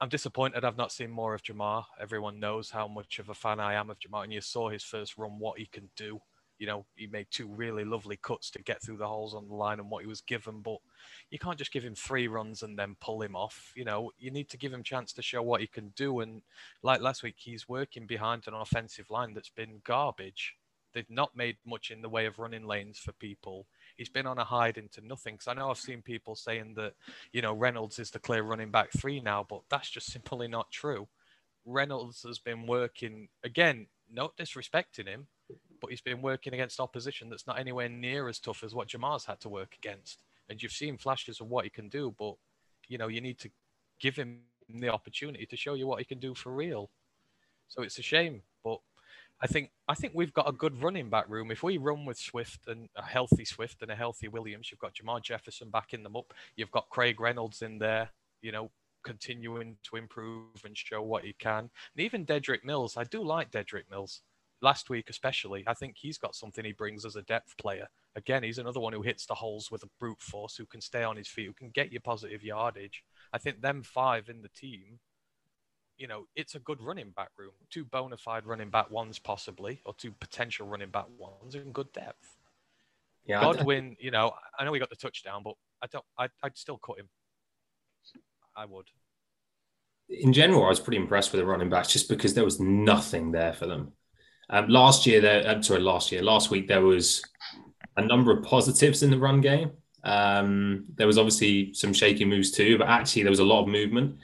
I'm disappointed I've not seen more of Jamar. Everyone knows how much of a fan I am of Jamar, and you saw his first run, what he can do. You know, he made two really lovely cuts to get through the holes on the line and what he was given, but you can't just give him three runs and then pull him off. You know, you need to give him chance to show what he can do. And like last week, he's working behind an offensive line that's been garbage. They've not made much in the way of running lanes for people. He's been on a hide into nothing. Because I know I've seen people saying that, you know, Reynolds is the clear running back three now, but that's just simply not true. Reynolds has been working, again, not disrespecting him, but he's been working against opposition that's not anywhere near as tough as what Jamar's had to work against. And you've seen flashes of what he can do, but, you know, you need to give him the opportunity to show you what he can do for real. So it's a shame, but I think I think we've got a good running back room. If we run with Swift and a healthy Swift and a healthy Williams, you've got Jamar Jefferson backing them up. You've got Craig Reynolds in there, you know, continuing to improve and show what he can. And even Dedrick Mills, I do like Dedrick Mills. Last week especially, I think he's got something he brings as a depth player. Again, he's another one who hits the holes with a brute force, who can stay on his feet, who can get you positive yardage. I think them five in the team you know, it's a good running back room. Two bona fide running back ones, possibly, or two potential running back ones in good depth. Yeah, Godwin, you know, I know he got the touchdown, but I don't. I, I'd still cut him. I would. In general, I was pretty impressed with the running backs just because there was nothing there for them. Um, last year, there. I'm sorry, last year, last week there was a number of positives in the run game. Um, there was obviously some shaky moves too, but actually there was a lot of movement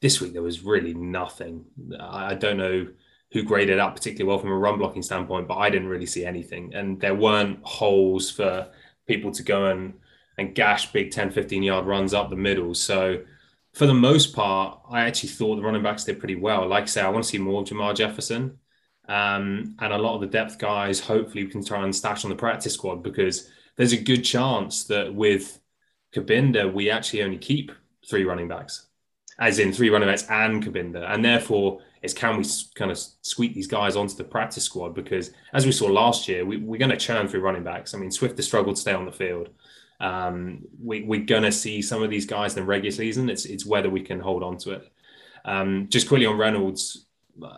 this week there was really nothing. I don't know who graded out particularly well from a run blocking standpoint, but I didn't really see anything. And there weren't holes for people to go and, and gash big 10, 15 yard runs up the middle. So for the most part, I actually thought the running backs did pretty well. Like I say, I want to see more of Jermar Jefferson. Um, and a lot of the depth guys, hopefully, we can try and stash on the practice squad because there's a good chance that with Cabinda, we actually only keep three running backs as in three running backs and Cabinda. And therefore, is can we kind of squeak these guys onto the practice squad? Because as we saw last year, we, are going to churn through running backs. I mean, Swift has struggled to stay on the field. Um, we, are going to see some of these guys in the regular season. It's, it's whether we can hold on to it. Um, just quickly on Reynolds,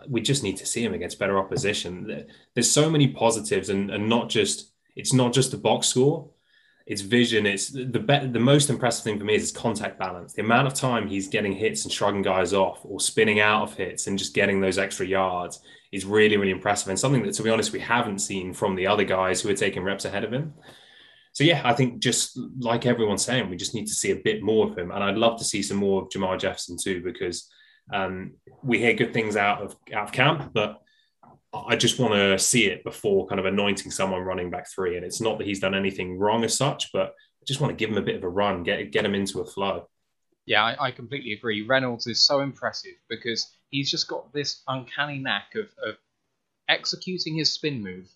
we just need to see him against better opposition. There's so many positives, and, and not just it's not just the box score it's vision. It's the be- the most impressive thing for me is his contact balance. The amount of time he's getting hits and shrugging guys off, or spinning out of hits and just getting those extra yards is really really impressive, and something that, to be honest, we haven't seen from the other guys who are taking reps ahead of him. So yeah, I think just like everyone's saying, we just need to see a bit more of him, and I'd love to see some more of Jermar Jefferson too, because um, we hear good things out of out of camp, but I just want to see it before kind of anointing someone running back three. And it's not that he's done anything wrong as such, but I just want to give him a bit of a run, get get him into a flow. Yeah, I, I completely agree. Reynolds is so impressive because he's just got this uncanny knack of, of executing his spin move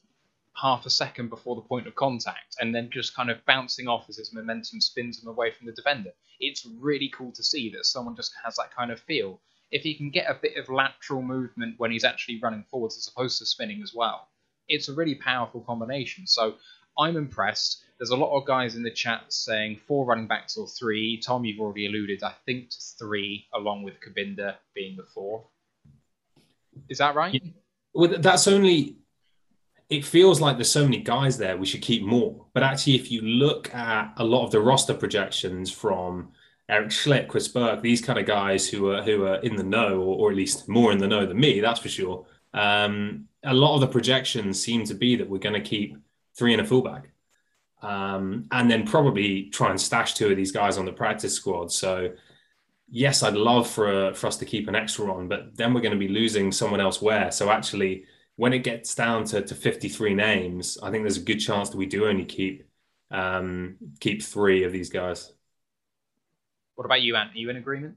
half a second before the point of contact and then just kind of bouncing off as his momentum spins him away from the defender. It's really cool to see that someone just has that kind of feel if he can get a bit of lateral movement when he's actually running forwards as opposed to spinning as well, it's a really powerful combination. So I'm impressed. There's a lot of guys in the chat saying four running backs or three. Tom, you've already alluded, I think, to three, along with Cabinda being the fourth. Is that right? Well, that's only. It feels like there's so many guys there. We should keep more. But actually, if you look at a lot of the roster projections from Erik Schlitt, Chris Burke, these kind of guys who are who are in the know, or, or at least more in the know than me, that's for sure. Um, a lot of the projections seem to be that we're going to keep three and a fullback, um, and then probably try and stash two of these guys on the practice squad. So, yes, I'd love for for us to keep an extra on, but then we're going to be losing someone else where. So actually, when it gets down to, to 53 names, I think there's a good chance that we do only keep um, keep three of these guys. What about you, Ant? Are you in agreement?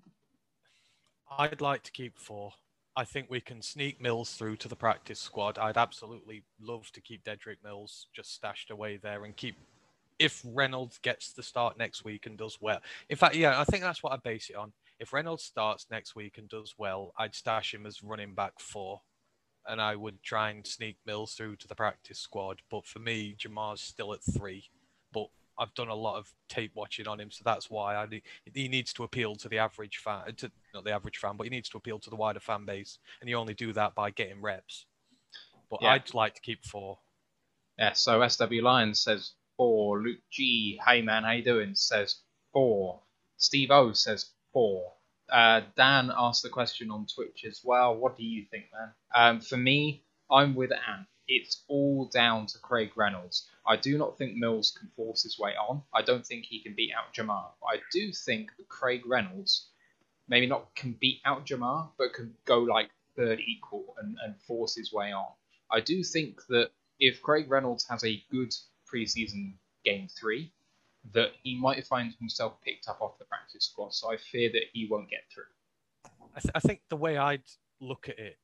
I'd like to keep four. I think we can sneak Mills through to the practice squad. I'd absolutely love to keep Dedrick Mills just stashed away there and keep. If Reynolds gets the start next week and does well, in fact, yeah, I think that's what I base it on. If Reynolds starts next week and does well, I'd stash him as running back four, and I would try and sneak Mills through to the practice squad. But for me, Jamar's still at three. But I've done a lot of tape watching on him, so that's why I he needs to appeal to the average fan, to, not the average fan, but he needs to appeal to the wider fan base, and you only do that by getting reps. But yeah. I'd like to keep four. Yeah. So SW Lions says four. Luke G, hey man, how you doing? Says four. Steve O says four. Uh, Dan asked the question on Twitch as well. What do you think, man? Um, for me, I'm with Ant it's all down to Craig Reynolds. I do not think Mills can force his way on. I don't think he can beat out Jermar. But I do think that Craig Reynolds maybe not can beat out Jermar, but can go like third equal and, and force his way on. I do think that if Craig Reynolds has a good preseason game three, that he might find himself picked up off the practice squad. So I fear that he won't get through. I, th- I think the way I'd look at it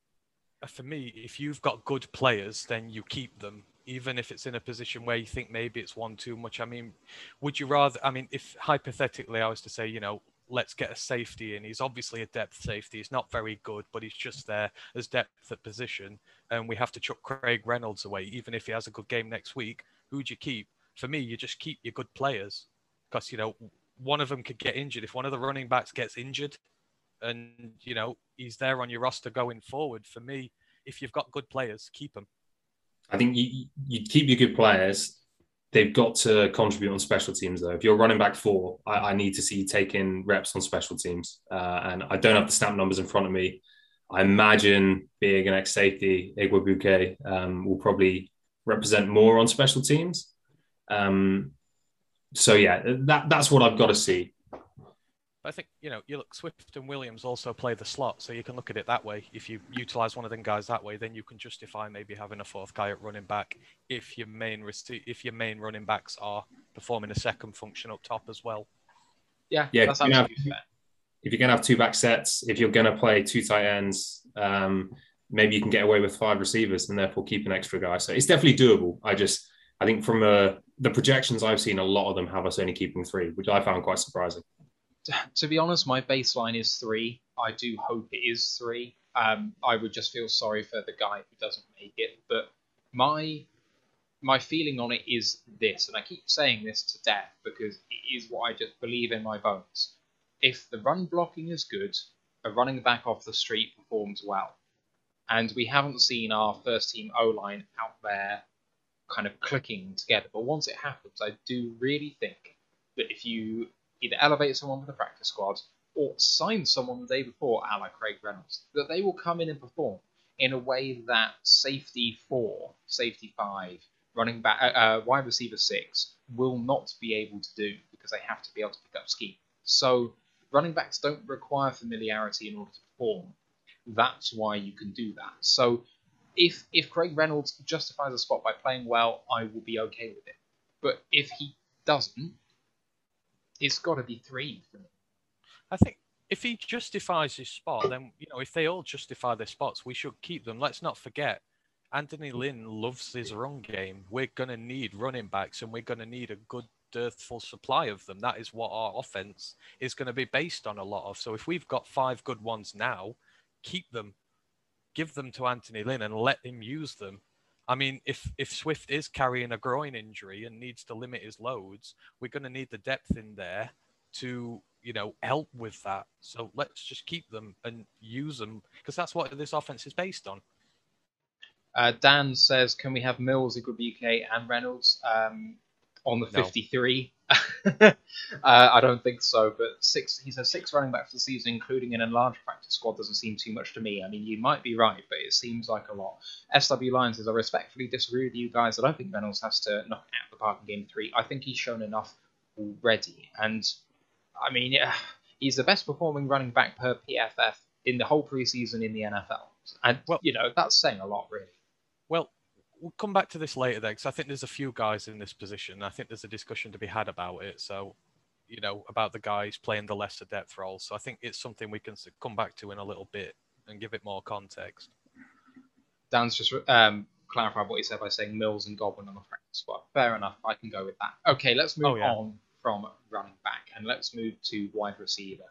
Uh, for me, if you've got good players, then you keep them, even if it's in a position where you think maybe it's one too much. I mean, would you rather? I mean, if hypothetically I was to say, you know, let's get a safety in. He's obviously a depth safety. He's not very good, but he's just there as depth at position. And we have to chuck Craig Reynolds away, even if he has a good game next week. Who'd you keep? For me, you just keep your good players because, you know, one of them could get injured. If one of the running backs gets injured and, you know, he's there on your roster going forward, for me, if you've got good players, keep them. I think you, you keep your good players they've got to contribute on special teams though. If you're running back four, I, I need to see you taking reps on special teams. Uh, and I don't have the snap numbers in front of me. I imagine being an ex-safety, Igwebuike um, will probably represent more on special teams. Um, so yeah, that that's what I've got to see. I think you know you look Swift and Williams also play the slot, so you can look at it that way. If you utilize one of them guys that way, then you can justify maybe having a fourth guy at running back if your main if your main running backs are performing a second function up top as well. Yeah, yeah. that's if, you're absolutely gonna fair. have, if you're gonna have two back sets, if you're gonna play two tight ends, um, maybe you can get away with five receivers and therefore keep an extra guy. So it's definitely doable. I just I think from uh, the projections I've seen, a lot of them have us only keeping three, which I found quite surprising to be honest, my baseline is three. I do hope it is three. Um, I would just feel sorry for the guy who doesn't make it. But my my feeling on it is this, and I keep saying this to death because it is what I just believe in my bones. If the run blocking is good, a running back off the street performs well. And we haven't seen our first team O line out there kind of clicking together. But once it happens, I do really think that if you either elevate someone for the practice squad or sign someone the day before, a la Craig Reynolds, that they will come in and perform in a way that safety four, safety five, running back, uh, uh, wide receiver six will not be able to do because they have to be able to pick up scheme. So running backs don't require familiarity in order to perform. That's why you can do that. So if if Craig Reynolds justifies a spot by playing well, I will be okay with it. But if he doesn't, it's got to be three for me. I think if he justifies his spot, then you know if they all justify their spots, we should keep them. Let's not forget, Anthony Lynn loves his run game. We're gonna need running backs, and we're gonna need a good dearthful supply of them. That is what our offense is going to be based on a lot of. So if we've got five good ones now, keep them, give them to Anthony Lynn, and let him use them. I mean, if if Swift is carrying a groin injury and needs to limit his loads, we're going to need the depth in there to you know help with that. So let's just keep them and use them because that's what this offense is based on. Uh, Dan says, "Can we have Mills, Igwebuike, and Reynolds um, on the No. 53?" uh, I don't think so. But six, he says six running backs for the season, including an enlarged practice squad, doesn't seem too much to me. I mean, you might be right, but it seems like a lot. SW Lions says, "I respectfully disagree with you guys. That I don't think Reynolds has to knock out the park in game three. I think he's shown enough already, and I mean, yeah, he's the best performing running back per PFF in the whole preseason in the NFL, and Well- you know that's saying a lot, really." Well, we'll come back to this later then, because I think there's a few guys in this position. I think there's a discussion to be had about it. So, you know, about the guys playing the lesser depth role. So I think it's something we can come back to in a little bit and give it more context. Dan's just um, clarified what he said by saying Mills and Godwin on the practice squad. Fair enough, I can go with that. Okay, let's move Oh, yeah. on from running back and let's move to wide receiver.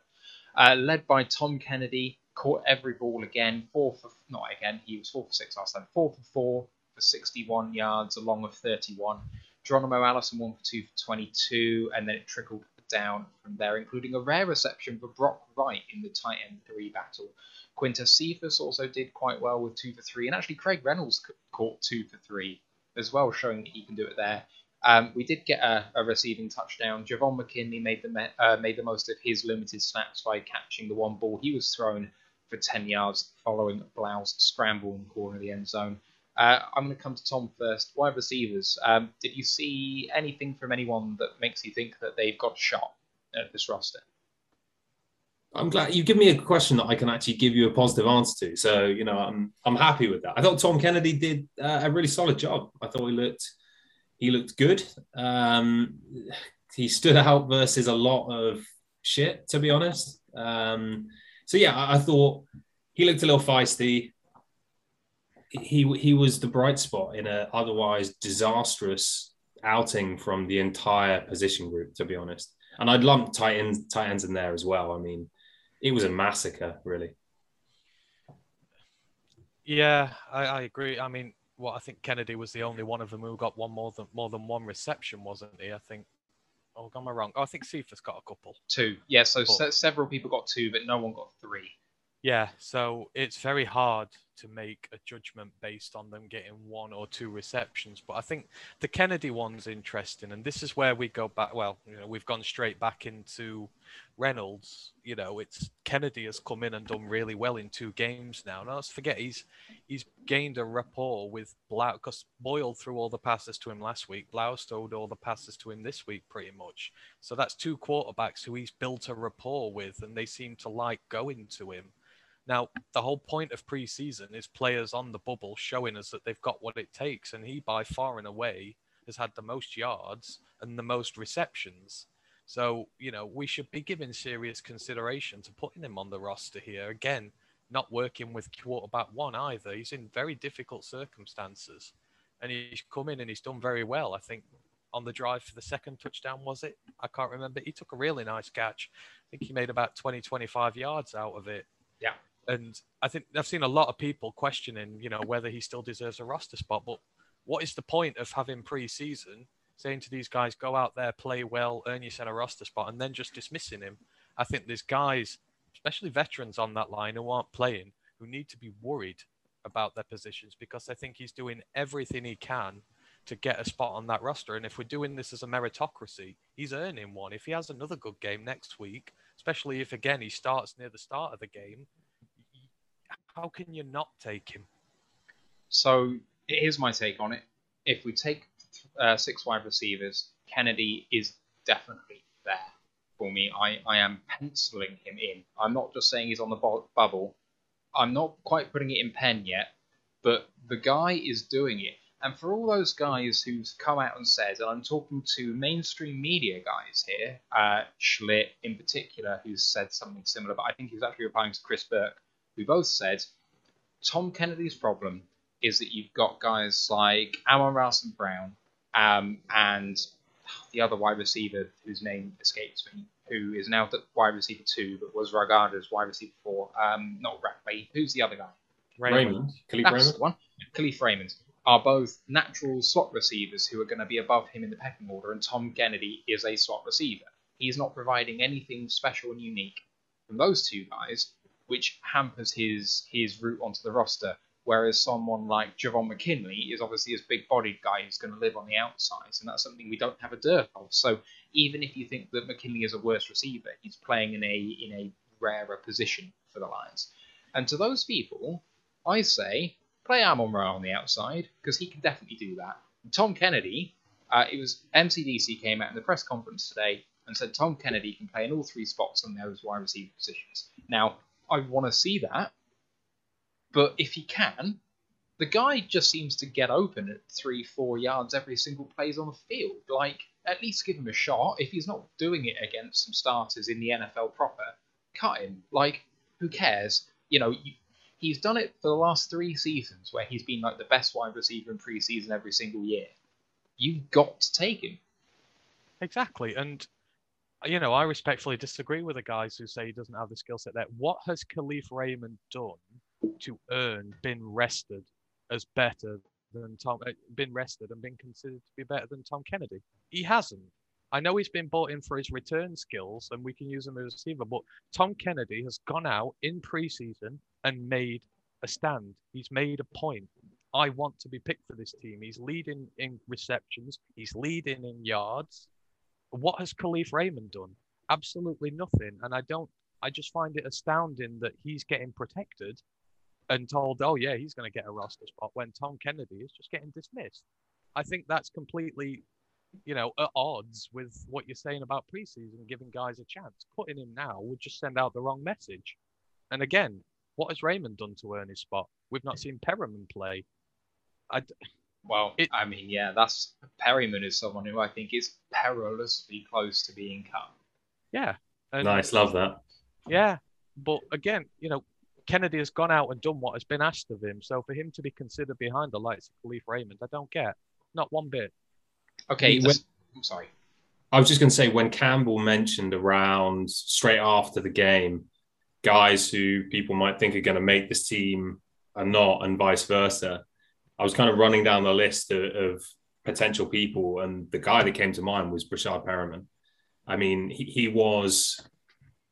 Uh, led by Tom Kennedy, caught every ball again. Four for not again, he was four for six last time. Four for four 61 yards, along with 31. Geronimo Allison one for two for 22, and then it trickled down from there, including a rare reception for Brock Wright in the tight end three battle. Quintez Cephus also did quite well with two for three, and actually Craig Reynolds caught two for three as well, showing that he can do it there. Um, we did get a, a receiving touchdown. Javon McKinley made the me- uh, made the most of his limited snaps by catching the one ball he was thrown for 10 yards following Blough's scramble in the corner of the end zone. Uh, I'm going to come to Tom first. Wide receivers. Um, did you see anything from anyone that makes you think that they've got a shot at this roster? I'm glad you give me a question that I can actually give you a positive answer to. So you know, I'm I'm happy with that. I thought Tom Kennedy did uh, a really solid job. I thought he looked he looked good. Um, he stood out versus a lot of shit, to be honest. Um, so yeah, I, I thought he looked a little feisty. He he was the bright spot in a otherwise disastrous outing from the entire position group, to be honest. And I'd lump tight ends, tight ends in there as well. I mean, it was a massacre, really. Yeah, I, I agree. I mean, what I think Kennedy was the only one of them who got one more than more than one reception, wasn't he? I think. Oh, am I wrong? Oh, I think Cephus got a couple. Two. Yeah, so But- se- several people got two, but no one got three. Yeah, so it's very hard to make a judgment based on them getting one or two receptions. But I think the Kennedy one's interesting, and this is where we go back. Well, you know, we've gone straight back into Reynolds. You know, it's Kennedy has come in and done really well in two games now. Now let's forget he's he's gained a rapport with Blough because Boyle threw all the passes to him last week. Blough throwed all the passes to him this week, pretty much. So that's two quarterbacks who he's built a rapport with, and they seem to like going to him. Now, the whole point of preseason is players on the bubble showing us that they've got what it takes, and he by far and away has had the most yards and the most receptions. So, you know, we should be giving serious consideration to putting him on the roster here. Again, not working with quarterback one either. He's in very difficult circumstances. And he's come in and he's done very well. I think on the drive for the second touchdown, was it? I can't remember. He took a really nice catch. I think he made about 20, 25 yards out of it. Yeah. And I think I've seen a lot of people questioning, you know, whether he still deserves a roster spot. But what is the point of having pre-season saying to these guys, go out there, play well, earn yourself a roster spot, and then just dismissing him? I think there's guys, especially veterans on that line who aren't playing, who need to be worried about their positions because I think he's doing everything he can to get a spot on that roster. And if we're doing this as a meritocracy, he's earning one. If he has another good game next week, especially if again he starts near the start of the game, how can you not take him? So here's my take on it. If we take uh, six wide receivers, Kennedy is definitely there for me. I, I am penciling him in. I'm not just saying he's on the bu- bubble. I'm not quite putting it in pen yet, but the guy is doing it. And for all those guys who've come out and said, and I'm talking to mainstream media guys here, uh, Schlitt in particular, who's said something similar, but I think he's actually replying to Chris Burke, who both said Tom Kennedy's problem is that you've got guys like Amon-Ra St. Brown um, and the other wide receiver whose name escapes me, who is now the wide receiver two, but was regarded as wide receiver four. Um, not Ratley. Who's the other guy? Raymond, Kalif That's Raymond. the one. Kalif Raymond are both natural slot receivers who are going to be above him in the pecking order, and Tom Kennedy is a slot receiver. He's not providing anything special and unique from those two guys, which hampers his his route onto the roster. Whereas someone like Javon McKinley is obviously this big bodied guy who's going to live on the outside, and that's something we don't have a dearth of. So even if you think that McKinley is a worse receiver, he's playing in a in a rarer position for the Lions. And to those people, I say play Amon Ra on the outside because he can definitely do that. Tom Kennedy, uh, it was MCDC came out in the press conference today and said Tom Kennedy can play in all three spots on those wide receiver positions. Now I want to see that, but if he can, the guy just seems to get open at three, four yards every single plays on the field. Like at least give him a shot. If he's not doing it against some starters in the NFL proper, cut him. Like who cares? You know, you, he's done it for the last three seasons where he's been like the best wide receiver in preseason every single year. You've got to take him. Exactly. And, you know, I respectfully disagree with the guys who say he doesn't have the skill set there. What has Kalif Raymond done to earn been rested as better than Tom, uh, been rested and been considered to be better than Tom Kennedy? He hasn't. I know he's been bought in for his return skills and we can use him as a receiver, but Tom Kennedy has gone out in preseason and made a stand. He's made a point. I want to be picked for this team. He's leading in receptions, he's leading in yards. What has Kalif Raymond done? Absolutely nothing. And I don't, I just find it astounding that he's getting protected and told, oh, yeah, he's going to get a roster spot when Tom Kennedy is just getting dismissed. I think that's completely, you know, at odds with what you're saying about preseason, giving guys a chance. Putting him now would just send out the wrong message. And again, what has Raymond done to earn his spot? We've not seen Perriman play. I, Well, It- I mean, yeah, that's Perriman is someone who I think is perilously close to being cut. yeah. And, Nice, love that. Yeah, but again, you know, Kennedy has gone out and done what has been asked of him. So for him to be considered behind the lights of Kalif Raymond, I don't get not one bit. Okay, He let's- I'm sorry. I was just going to say when Campbell mentioned around straight after the game, guys who people might think are going to make this team are not, and vice versa. I was kind of running down the list of, of potential people, and the guy that came to mind was Breshad Perriman. I mean, he, he was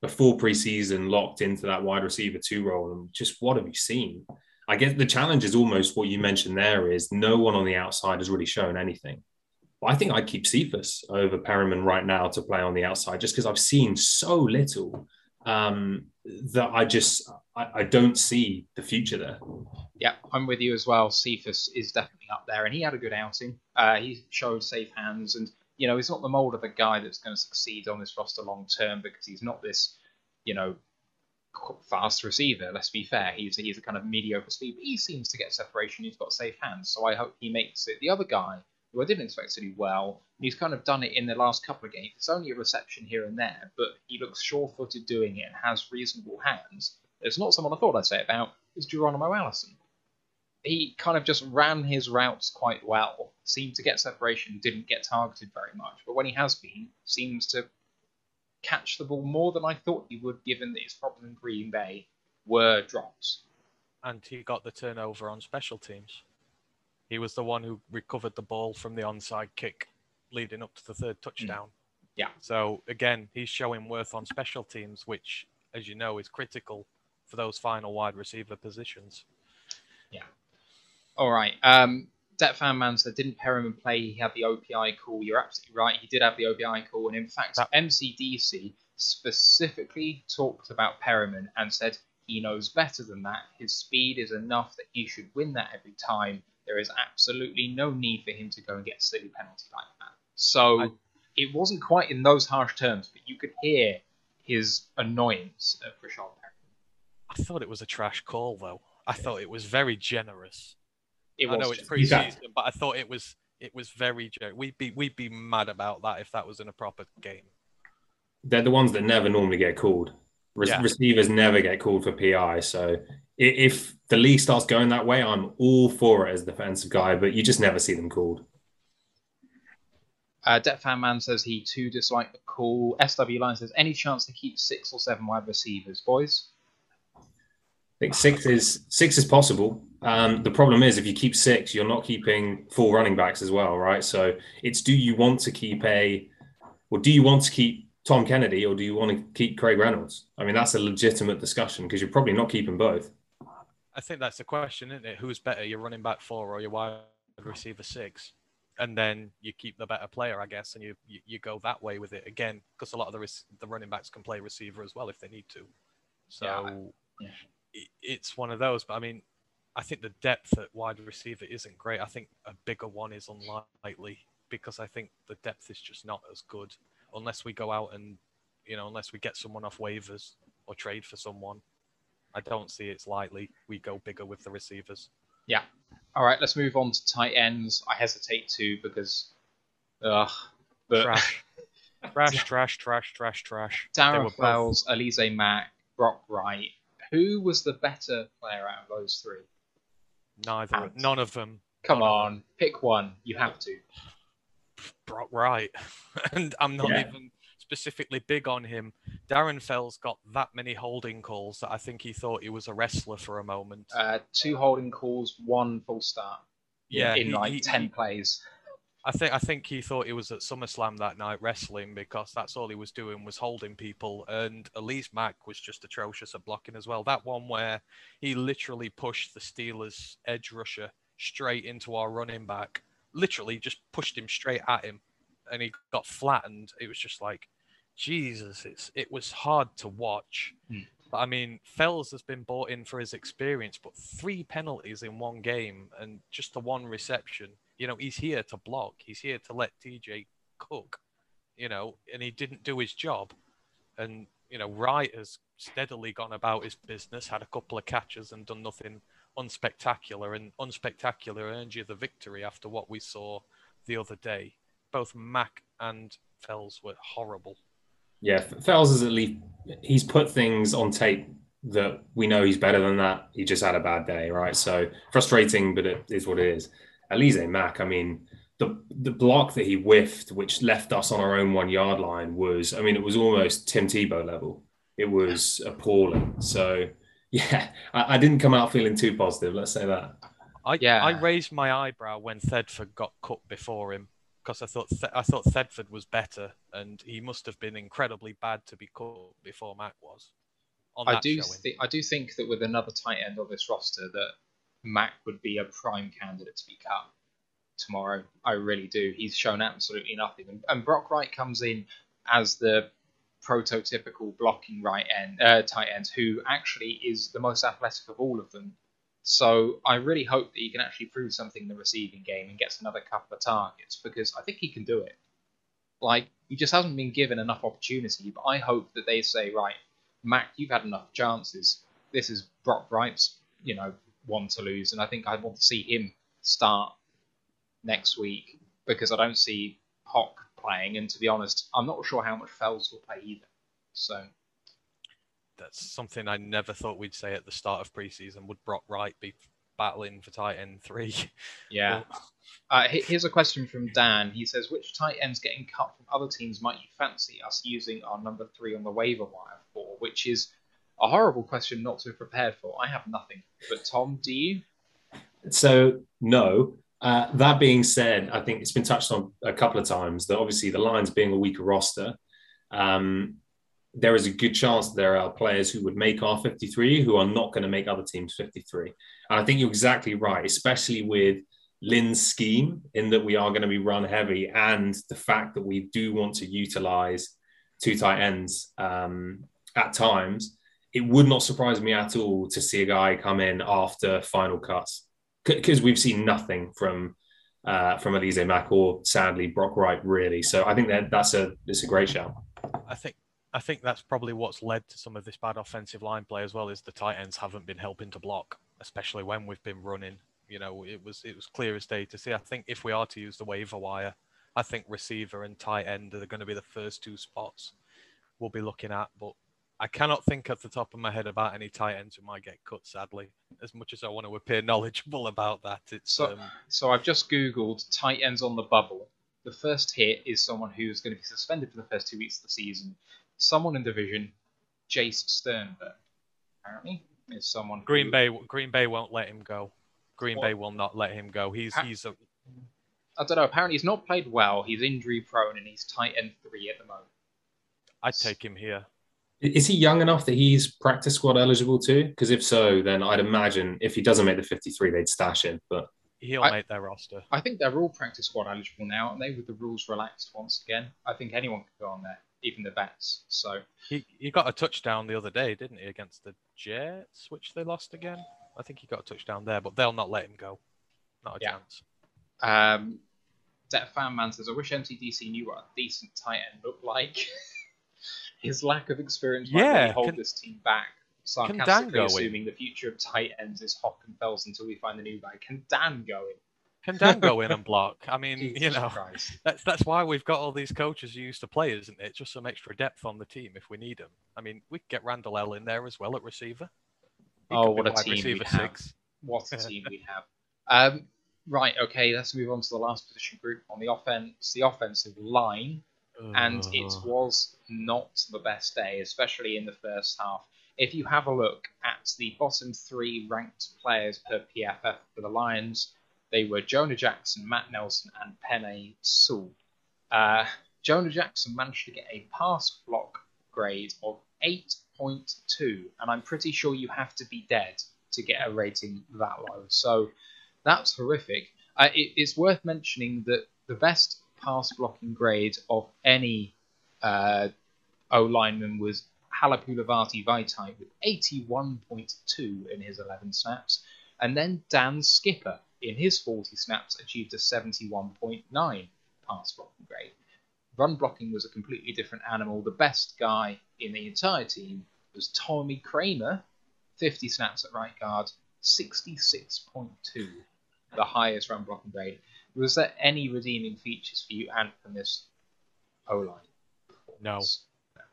before preseason locked into that wide receiver two role, and just what have you seen? I guess the challenge is almost what you mentioned there is no one on the outside has really shown anything. But I think I'd keep Cephus over Perriman right now to play on the outside, just because I've seen so little um, that I just I, I don't see the future there. Yeah, I'm with you as well. Cephus is definitely up there, and he had a good outing. Uh, he showed safe hands, and you know he's not the mold of a guy that's going to succeed on this roster long term because he's not this, you know, fast receiver. Let's be fair. He's he's a kind of mediocre speed, but he seems to get separation. He's got safe hands, so I hope he makes it. The other guy who I didn't expect to do well, he's kind of done it in the last couple of games. It's only a reception here and there, but he looks sure-footed doing it and has reasonable hands. It's not someone I thought I'd say about. Is Geronimo Allison he kind of just ran his routes quite well, seemed to get separation, didn't get targeted very much, but when he has been, seems to catch the ball more than I thought he would, given that his problems in Green Bay were drops. And he got the turnover on special teams. He was the one who recovered the ball from the onside kick leading up to the third hmm. touchdown. Yeah. So again, he's showing worth on special teams, which, as you know, is critical for those final wide receiver positions. All right. Um, Man said, didn't Perriman play? He had the OPI call. You're absolutely right. He did have the OPI call. And in fact, That- MCDC specifically talked about Perriman and said he knows better than that. His speed is enough that he should win that every time. There is absolutely no need for him to go and get a silly penalty like that. So I- it wasn't quite in those harsh terms, but you could hear his annoyance at Rashad Perriman. I thought it was a trash call, though. I thought it was very generous. It I know it's just- pre-season, but I thought it was it was very. gen- We'd be we'd be mad about that if that was in a proper game. They're the ones that never normally get called. Re- Yeah. Receivers never get called for PI. So if the league starts going that way, I'm all for it as a defensive guy, but you just never see them called. Uh, Det Fan Man says he too disliked the call. SW Line says any chance to keep six or seven wide receivers, boys? I think six is six is possible. Um, the problem is if you keep six, you're not keeping full running backs as well, right? So it's do you want to keep a, or do you want to keep Tom Kennedy, or do you want to keep Craig Reynolds? I mean, that's a legitimate discussion because you're probably not keeping both. I think that's the question, isn't it? Who's better, your running back four or your wide receiver six? And then you keep the better player, I guess, and you you, you go that way with it again because a lot of the res- the running backs can play receiver as well if they need to. So Yeah, yeah. it, it's one of those. But I mean, I think the depth at wide receiver isn't great. I think a bigger one is unlikely because I think the depth is just not as good unless we go out and you know unless we get someone off waivers or trade for someone. I don't see it's likely we go bigger with the receivers. Yeah. All right, let's move on to tight ends. I hesitate to because, ugh. But Trash. trash, trash, trash, trash, trash. Darren were both- Alize Mack, Brock Wright. Who was the better player out of those three? Neither, none of them. Come None on, pick one. You have to. Brock Wright, and I'm not Yeah. even specifically big on him. Darren Fells got that many holding calls that I think he thought he was a wrestler for a moment. Uh, two holding calls, one full start. yeah, in he- like he- ten he- plays. I think I think he thought he was at SummerSlam that night wrestling because that's all he was doing was holding people. And Alize Mack was just atrocious at blocking as well. That one where he literally pushed the Steelers edge rusher straight into our running back, literally just pushed him straight at him, and he got flattened. It was just like, Jesus, it's it was hard to watch. Hmm. But I mean, Fells has been bought in for his experience, but three penalties in one game and just the one reception. You know, he's here to block. He's here to let TJ cook. You know, and he didn't do his job. And you know, Wright has steadily gone about his business, had a couple of catches, and done nothing unspectacular. And unspectacular earned you the victory after what we saw the other day. Both Mack and Fells were horrible. Yeah, Fells is at least he's put things on tape that we know he's better than that. He just had a bad day, right? So frustrating, but it is what it is. Alize Mack, I mean, the the block that he whiffed, which left us on our own one yard line, was I mean, it was almost Tim Tebow level. It was appalling. So yeah, I, I didn't come out feeling too positive. Let's say that. I Yeah. I raised my eyebrow when Thedford got cut before him because I thought Th- I thought Thedford was better, and he must have been incredibly bad to be cut before Mack was. I do showing. thi- I do think that with another tight end on this roster that Mack would be a prime candidate to be cut tomorrow. I really do. He's shown absolutely nothing, and, and Brock Wright comes in as the prototypical blocking right end uh, tight end who actually is the most athletic of all of them. So I really hope that he can actually prove something in the receiving game and gets another couple of targets because I think he can do it. Like he just hasn't been given enough opportunity, but I hope that they say, right, Mack, you've had enough chances. This is Brock Wright's, you know, one to lose, and I think I want to see him start next week because I don't see Hock playing, and to be honest, I'm not sure how much Fells will play either. So That's something I never thought we'd say at the start of preseason. Would Brock Wright be battling for tight end three? yeah. Uh, here's a question from Dan. He says, "Which tight ends getting cut from other teams might you fancy us using our number three on the waiver wire for?" Which is a horrible question not to have prepared for. I have nothing. But Tom, do you? So no. Uh, that being said, I think it's been touched on a couple of times that obviously the Lions being a weaker roster, um, there is a good chance there are players who would make our 53 who are not going to make other teams 53. And I think you're exactly right, especially with Lynn's scheme in that we are going to be run heavy and the fact that we do want to utilize two tight ends um, at times. It would not surprise me at all to see a guy come in after final cuts because we've seen nothing from uh, from Alize Mack or sadly Brock Wright really. So I think that that's a it's a great shout. I think I think that's probably what's led to some of this bad offensive line play as well. Is the tight ends haven't been helping to block, especially when we've been running. You know, it was it was clear as day to see. I think if we are to use the waiver wire, I think receiver and tight end are going to be the first two spots we'll be looking at. But I cannot think at the top of my head about any tight ends who might get cut. Sadly, as much as I want to appear knowledgeable about that, it's So, um, so I've just googled tight ends on the bubble. The first hit is someone who's going to be suspended for the first two weeks of the season. Someone in division, Jace Sternberger, apparently is someone. Green who- Bay. Green Bay won't let him go. Green What? Bay will not let him go. He's Ha- he's a, I don't know. Apparently, he's not played well. He's injury prone, and he's tight end three at the moment. I'd take him here. Is he young enough that he's practice squad eligible too? Because if so, then I'd imagine if he doesn't make the 53, they'd stash him. But He'll I- make their roster. I think they're all practice squad eligible now, aren't they with the rules relaxed once again. I think anyone can go on there, even the vets. So He he got a touchdown the other day, didn't he, against the Jets, which they lost again. I think he got a touchdown there, but they'll not let him go. Not a Yeah. chance. Um, that fan man says, I wish MCDC knew what a decent tight end looked like. His lack of experience might Yeah, really hold can- this team back. Dan Sarcastically go in? assuming the future of tight ends is Hock and Fells until we find the new guy. Can Dan go in? Can Dan go in and block? I mean, Jesus you know, Christ. that's that's why we've got all these coaches who used to play, isn't it? Just some extra depth on the team if we need them. I mean, we could get Randle El in there as well at receiver. He Oh, what a team receiver we'd have. six. What a team we have. Um, right, okay, let's move on to the last position group on the offense, the offensive line. And it was not the best day, especially in the first half. If you have a look at the bottom three ranked players per PFF for the Lions, they were Jonah Jackson, Matt Nelson, and Penei Sewell. Uh, Jonah Jackson managed to get a pass block grade of 8.2, and I'm pretty sure you have to be dead to get a rating that low. So that's horrific. Uh, it, it's worth mentioning that the best pass blocking grade of any uh, O lineman was Halapoulivaati Vaitai with 81.2 in his 11 snaps, and then Dan Skipper in his 40 snaps achieved a 71.9 pass blocking grade. Run blocking was a completely different animal. The best guy in the entire team was Tommy Kraemer, 50 snaps at right guard, 66.2, the highest run blocking grade. Was there any redeeming features for you, Ant, from this O line? No.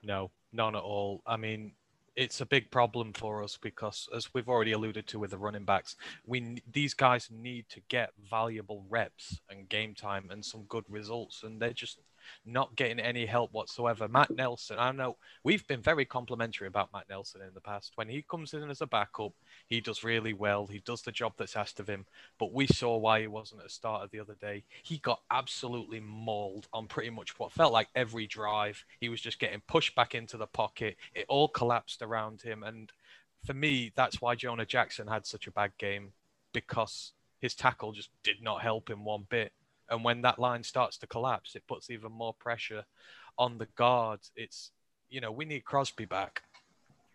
No, none at all. I mean, it's a big problem for us because, as we've already alluded to with the running backs, we these guys need to get valuable reps and game time and some good results, and they're just not getting any help whatsoever. Matt Nelson, I know we've been very complimentary about Matt Nelson in the past. When he comes in as a backup, he does really well. He does the job that's asked of him. But we saw why he wasn't a starter the other day. He got absolutely mauled on pretty much what felt like every drive. He was just getting pushed back into the pocket. It all collapsed around him. And for me, that's why Jonah Jackson had such a bad game because his tackle just did not help him one bit. And when that line starts to collapse, it puts even more pressure on the guards. It's, you know, we need Crosby back.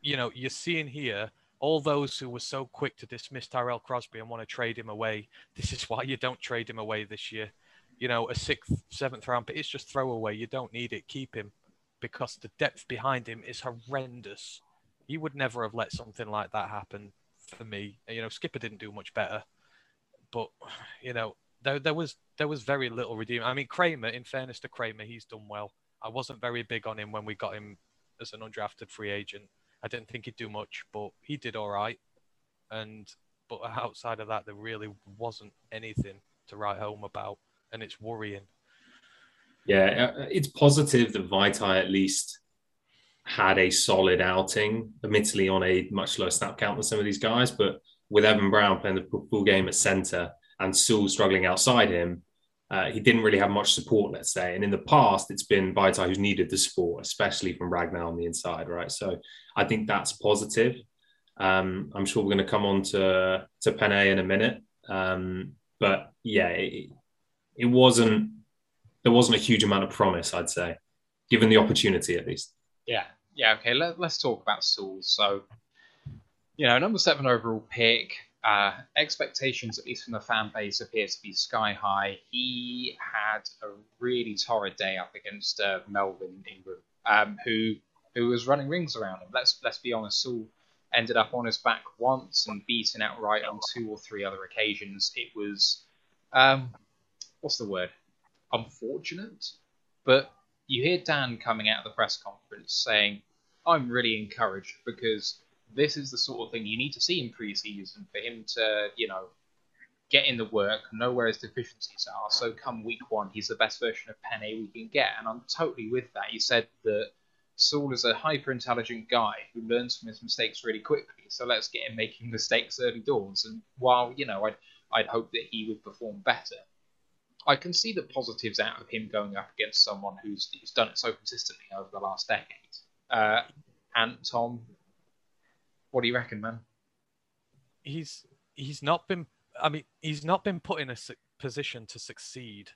You know, you're seeing here all those who were so quick to dismiss Tyrell Crosby and want to trade him away. This is why you don't trade him away this year. You know, a sixth, seventh round, but it's just throwaway. You don't need it. Keep him because the depth behind him is horrendous. You would never have let something like that happen for me. You know, Skipper didn't do much better, but you know, there, there was there was very little redeeming. I mean, Kraemer, in fairness to Kraemer, he's done well. I wasn't very big on him when we got him as an undrafted free agent. I didn't think he'd do much, but he did all right. And but outside of that, there really wasn't anything to write home about, and it's worrying. Yeah, uh, it's positive that Vaitai at least had a solid outing, admittedly on a much lower snap count than some of these guys, but with Evan Brown playing the full game at center, and Sewell struggling outside him, uh, he didn't really have much support, let's say. And in the past, it's been Vaitai who's needed the support, especially from Ragnow on the inside, right? So I think that's positive. Um, I'm sure we're going to come on to, to Penei in a minute. Um, but yeah, it, it wasn't, there wasn't a huge amount of promise, I'd say, given the opportunity at least. Yeah. Yeah. Okay. Let, let's talk about Sewell. So, you know, number seven overall pick, uh, expectations, at least from the fan base, appear to be sky high. He had a really torrid day up against uh, Melvin Ingram, um, who who was running rings around him. Let's let's be honest. Sewell ended up on his back once and beaten outright on two or three other occasions. It was, um, what's the word? Unfortunate, but you hear Dan coming out of the press conference saying, "I'm really encouraged because." This is the sort of thing you need to see in preseason for him to, you know, get in the work, know where his deficiencies are. So come week one, he's the best version of Penei we can get. And I'm totally with that. He said that Sewell is a hyper intelligent guy who learns from his mistakes really quickly. So let's get him making mistakes early doors. And while, you know, I'd, I'd hope that he would perform better, I can see the positives out of him going up against someone who's, who's done it so consistently over the last decade. Uh, and Tom, what do you reckon, man? He's he's not been. I mean, he's not been put in a position to succeed.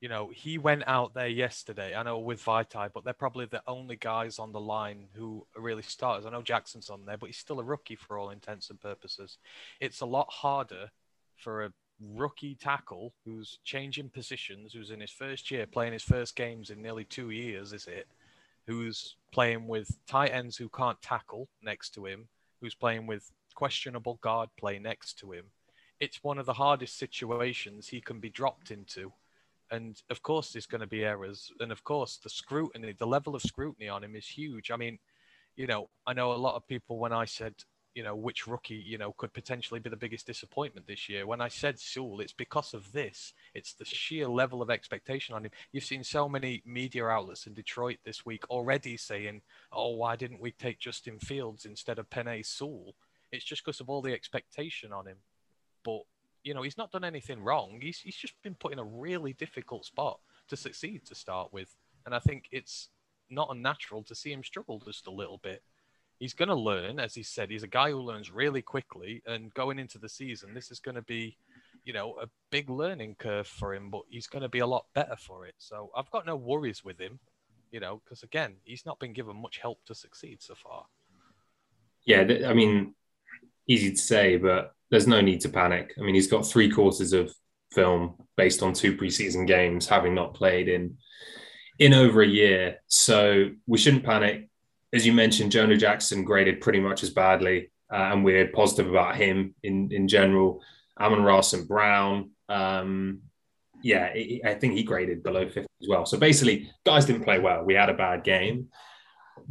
You know, he went out there yesterday. I know with Vaitai, but they're probably the only guys on the line who really starters. I know Jackson's on there, but he's still a rookie for all intents and purposes. It's a lot harder for a rookie tackle who's changing positions, who's in his first year, playing his first games in nearly two years, is it? Who's playing with tight ends who can't tackle next to him, who's playing with questionable guard play next to him, it's one of the hardest situations he can be dropped into. And of course, there's going to be errors. And of course, the scrutiny, the level of scrutiny on him is huge. I mean, you know, I know a lot of people when I said you know, which rookie, you know, could potentially be the biggest disappointment this year. When I said Sewell, it's because of this. It's the sheer level of expectation on him. You've seen so many media outlets in Detroit this week already saying, oh, why didn't we take Justin Fields instead of Penei Sewell? It's just because of all the expectation on him. But, you know, he's not done anything wrong. He's, he's just been put in a really difficult spot to succeed to start with. And I think it's not unnatural to see him struggle just a little bit he's going to learn, as he said, he's a guy who learns really quickly. And going into the season, this is going to be, you know, a big learning curve for him, but he's going to be a lot better for it. So I've got no worries with him, you know, because again, he's not been given much help to succeed so far. Yeah, I mean, easy to say, but there's no need to panic. I mean, he's got three quarters of film based on two preseason games, having not played in in over a year. So we shouldn't panic as you mentioned, Jonah Jackson graded pretty much as badly, uh, and we're positive about him in in general. Amon-Ra St. Brown, um, yeah, I think he graded below 50 as well. So basically, guys didn't play well. We had a bad game.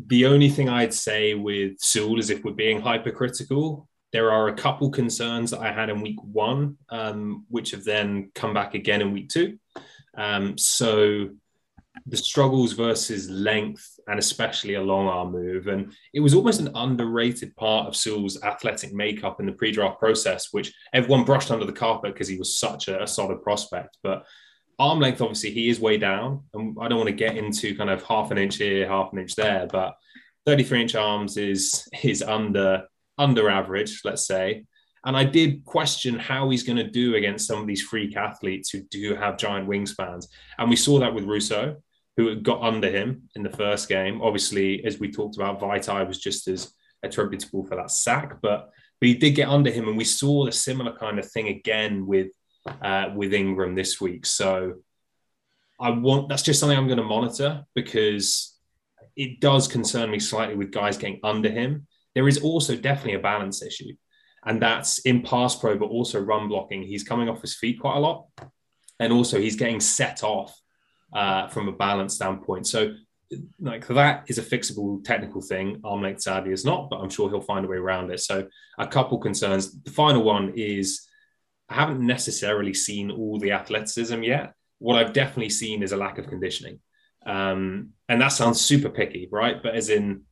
the only thing I'd say with Sewell is if we're being hypercritical, there are a couple concerns that I had in week one, um, which have then come back again in week two. Um, so the struggles versus length and especially a long arm move. And it was almost an underrated part of Sewell's athletic makeup in the pre draft process, which everyone brushed under the carpet because he was such a, a, solid prospect. But arm length, obviously, he is way down. And I don't want to get into kind of half an inch here, half an inch there, but 33 inch arms is is under under average, let's say. And I did question how he's going to do against some of these freak athletes who do have giant wingspans. And we saw that with Rousseau, who got under him in the first game. Obviously, as we talked about, Vaitai was just as attributable for that sack, but but he did get under him, and we saw a similar kind of thing again with uh, with Ingram this week. So I want that's just something I'm going to monitor because it does concern me slightly with guys getting under him. There is also definitely a balance issue, and that's in pass pro, but also run blocking. He's coming off his feet quite a lot, and also he's getting set off uh, from a balance standpoint. So, like that is a fixable technical thing. Arm length sadly is not, but I'm sure he'll find a way around it. So, a couple concerns. The final one is I haven't necessarily seen all the athleticism yet. What I've definitely seen is a lack of conditioning. Um, and that sounds super picky, right? But as in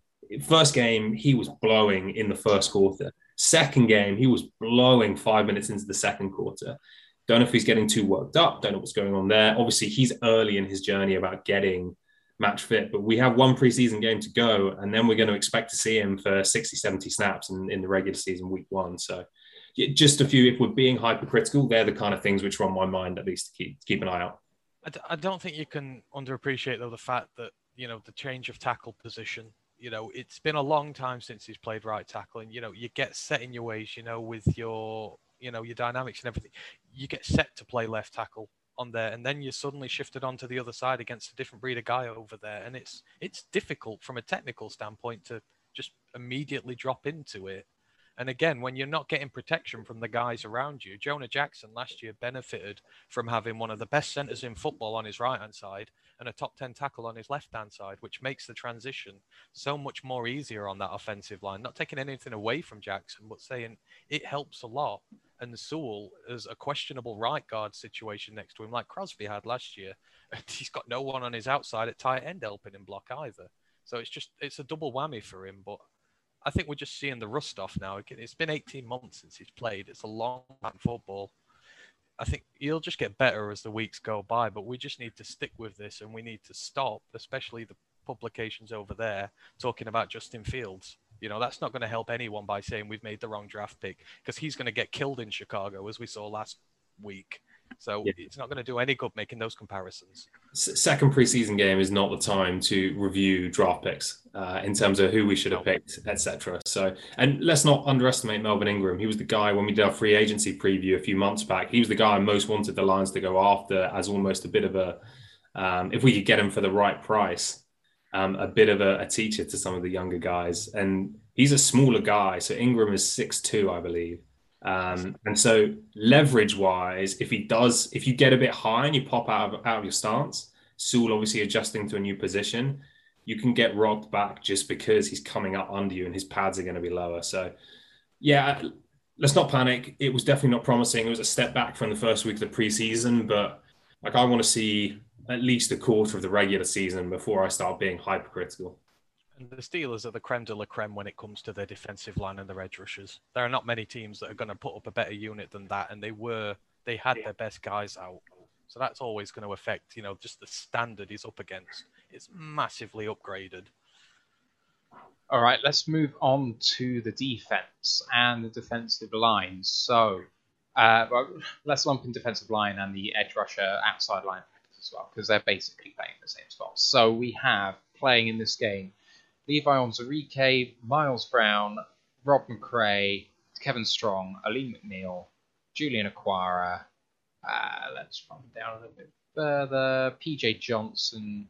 first game, he was blowing in the first quarter. Second game, he was blowing five minutes into the second quarter. Don't know if he's getting too worked up. Don't know what's going on there. Obviously, he's early in his journey about getting match fit, but we have one preseason game to go, and then we're going to expect to see him for 60, 70 snaps in, in the regular season week one. So, just a few, if we're being hypercritical, they're the kind of things which are on my mind, at least to keep, keep an eye out. I don't think you can underappreciate, though, the fact that, you know, the change of tackle position you know, it's been a long time since he's played right tackle, and you know, you get set in your ways, you know, with your, you know, your dynamics and everything. You get set to play left tackle on there, and then you're suddenly shifted onto the other side against a different breed of guy over there, and it's it's difficult from a technical standpoint to just immediately drop into it. And again, when you're not getting protection from the guys around you, Jonah Jackson last year benefited from having one of the best centers in football on his right hand side and a top 10 tackle on his left hand side, which makes the transition so much more easier on that offensive line. Not taking anything away from Jackson, but saying it helps a lot. And Sewell is a questionable right guard situation next to him, like Crosby had last year. He's got no one on his outside at tight end helping him block either. So it's just it's a double whammy for him. But I think we're just seeing the rust off now. It's been 18 months since he's played. It's a long time football. I think you'll just get better as the weeks go by, but we just need to stick with this and we need to stop, especially the publications over there talking about Justin Fields. You know, that's not going to help anyone by saying we've made the wrong draft pick because he's going to get killed in Chicago, as we saw last week. So yeah. it's not going to do any good making those comparisons. Second preseason game is not the time to review draft picks uh, in terms of who we should have picked, etc. So, and let's not underestimate Melvin Ingram. He was the guy when we did our free agency preview a few months back. He was the guy I most wanted the Lions to go after as almost a bit of a, um, if we could get him for the right price, um, a bit of a, a teacher to some of the younger guys. And he's a smaller guy. So Ingram is six two, I believe. Um, and so leverage wise, if he does, if you get a bit high and you pop out of, out of your stance, Sewell obviously adjusting to a new position, you can get rocked back just because he's coming up under you and his pads are going to be lower. So yeah, let's not panic. It was definitely not promising. It was a step back from the first week of the preseason, but like I want to see at least a quarter of the regular season before I start being hypercritical. And the Steelers are the creme de la creme when it comes to their defensive line and their edge rushers. There are not many teams that are going to put up a better unit than that, and they were they had their best guys out. So that's always going to affect, you know, just the standard he's up against. It's massively upgraded. All right, let's move on to the defense and the defensive line. So uh, well, let's lump in defensive line and the edge rusher outside linebackers as well, because they're basically playing the same spots. So we have playing in this game Levi Onwuzurike, Miles Brown, Rob McCray, Kevin Strong, Alim McNeil, Julian Okwara. Uh, let's run down a little bit further. PJ Johnson,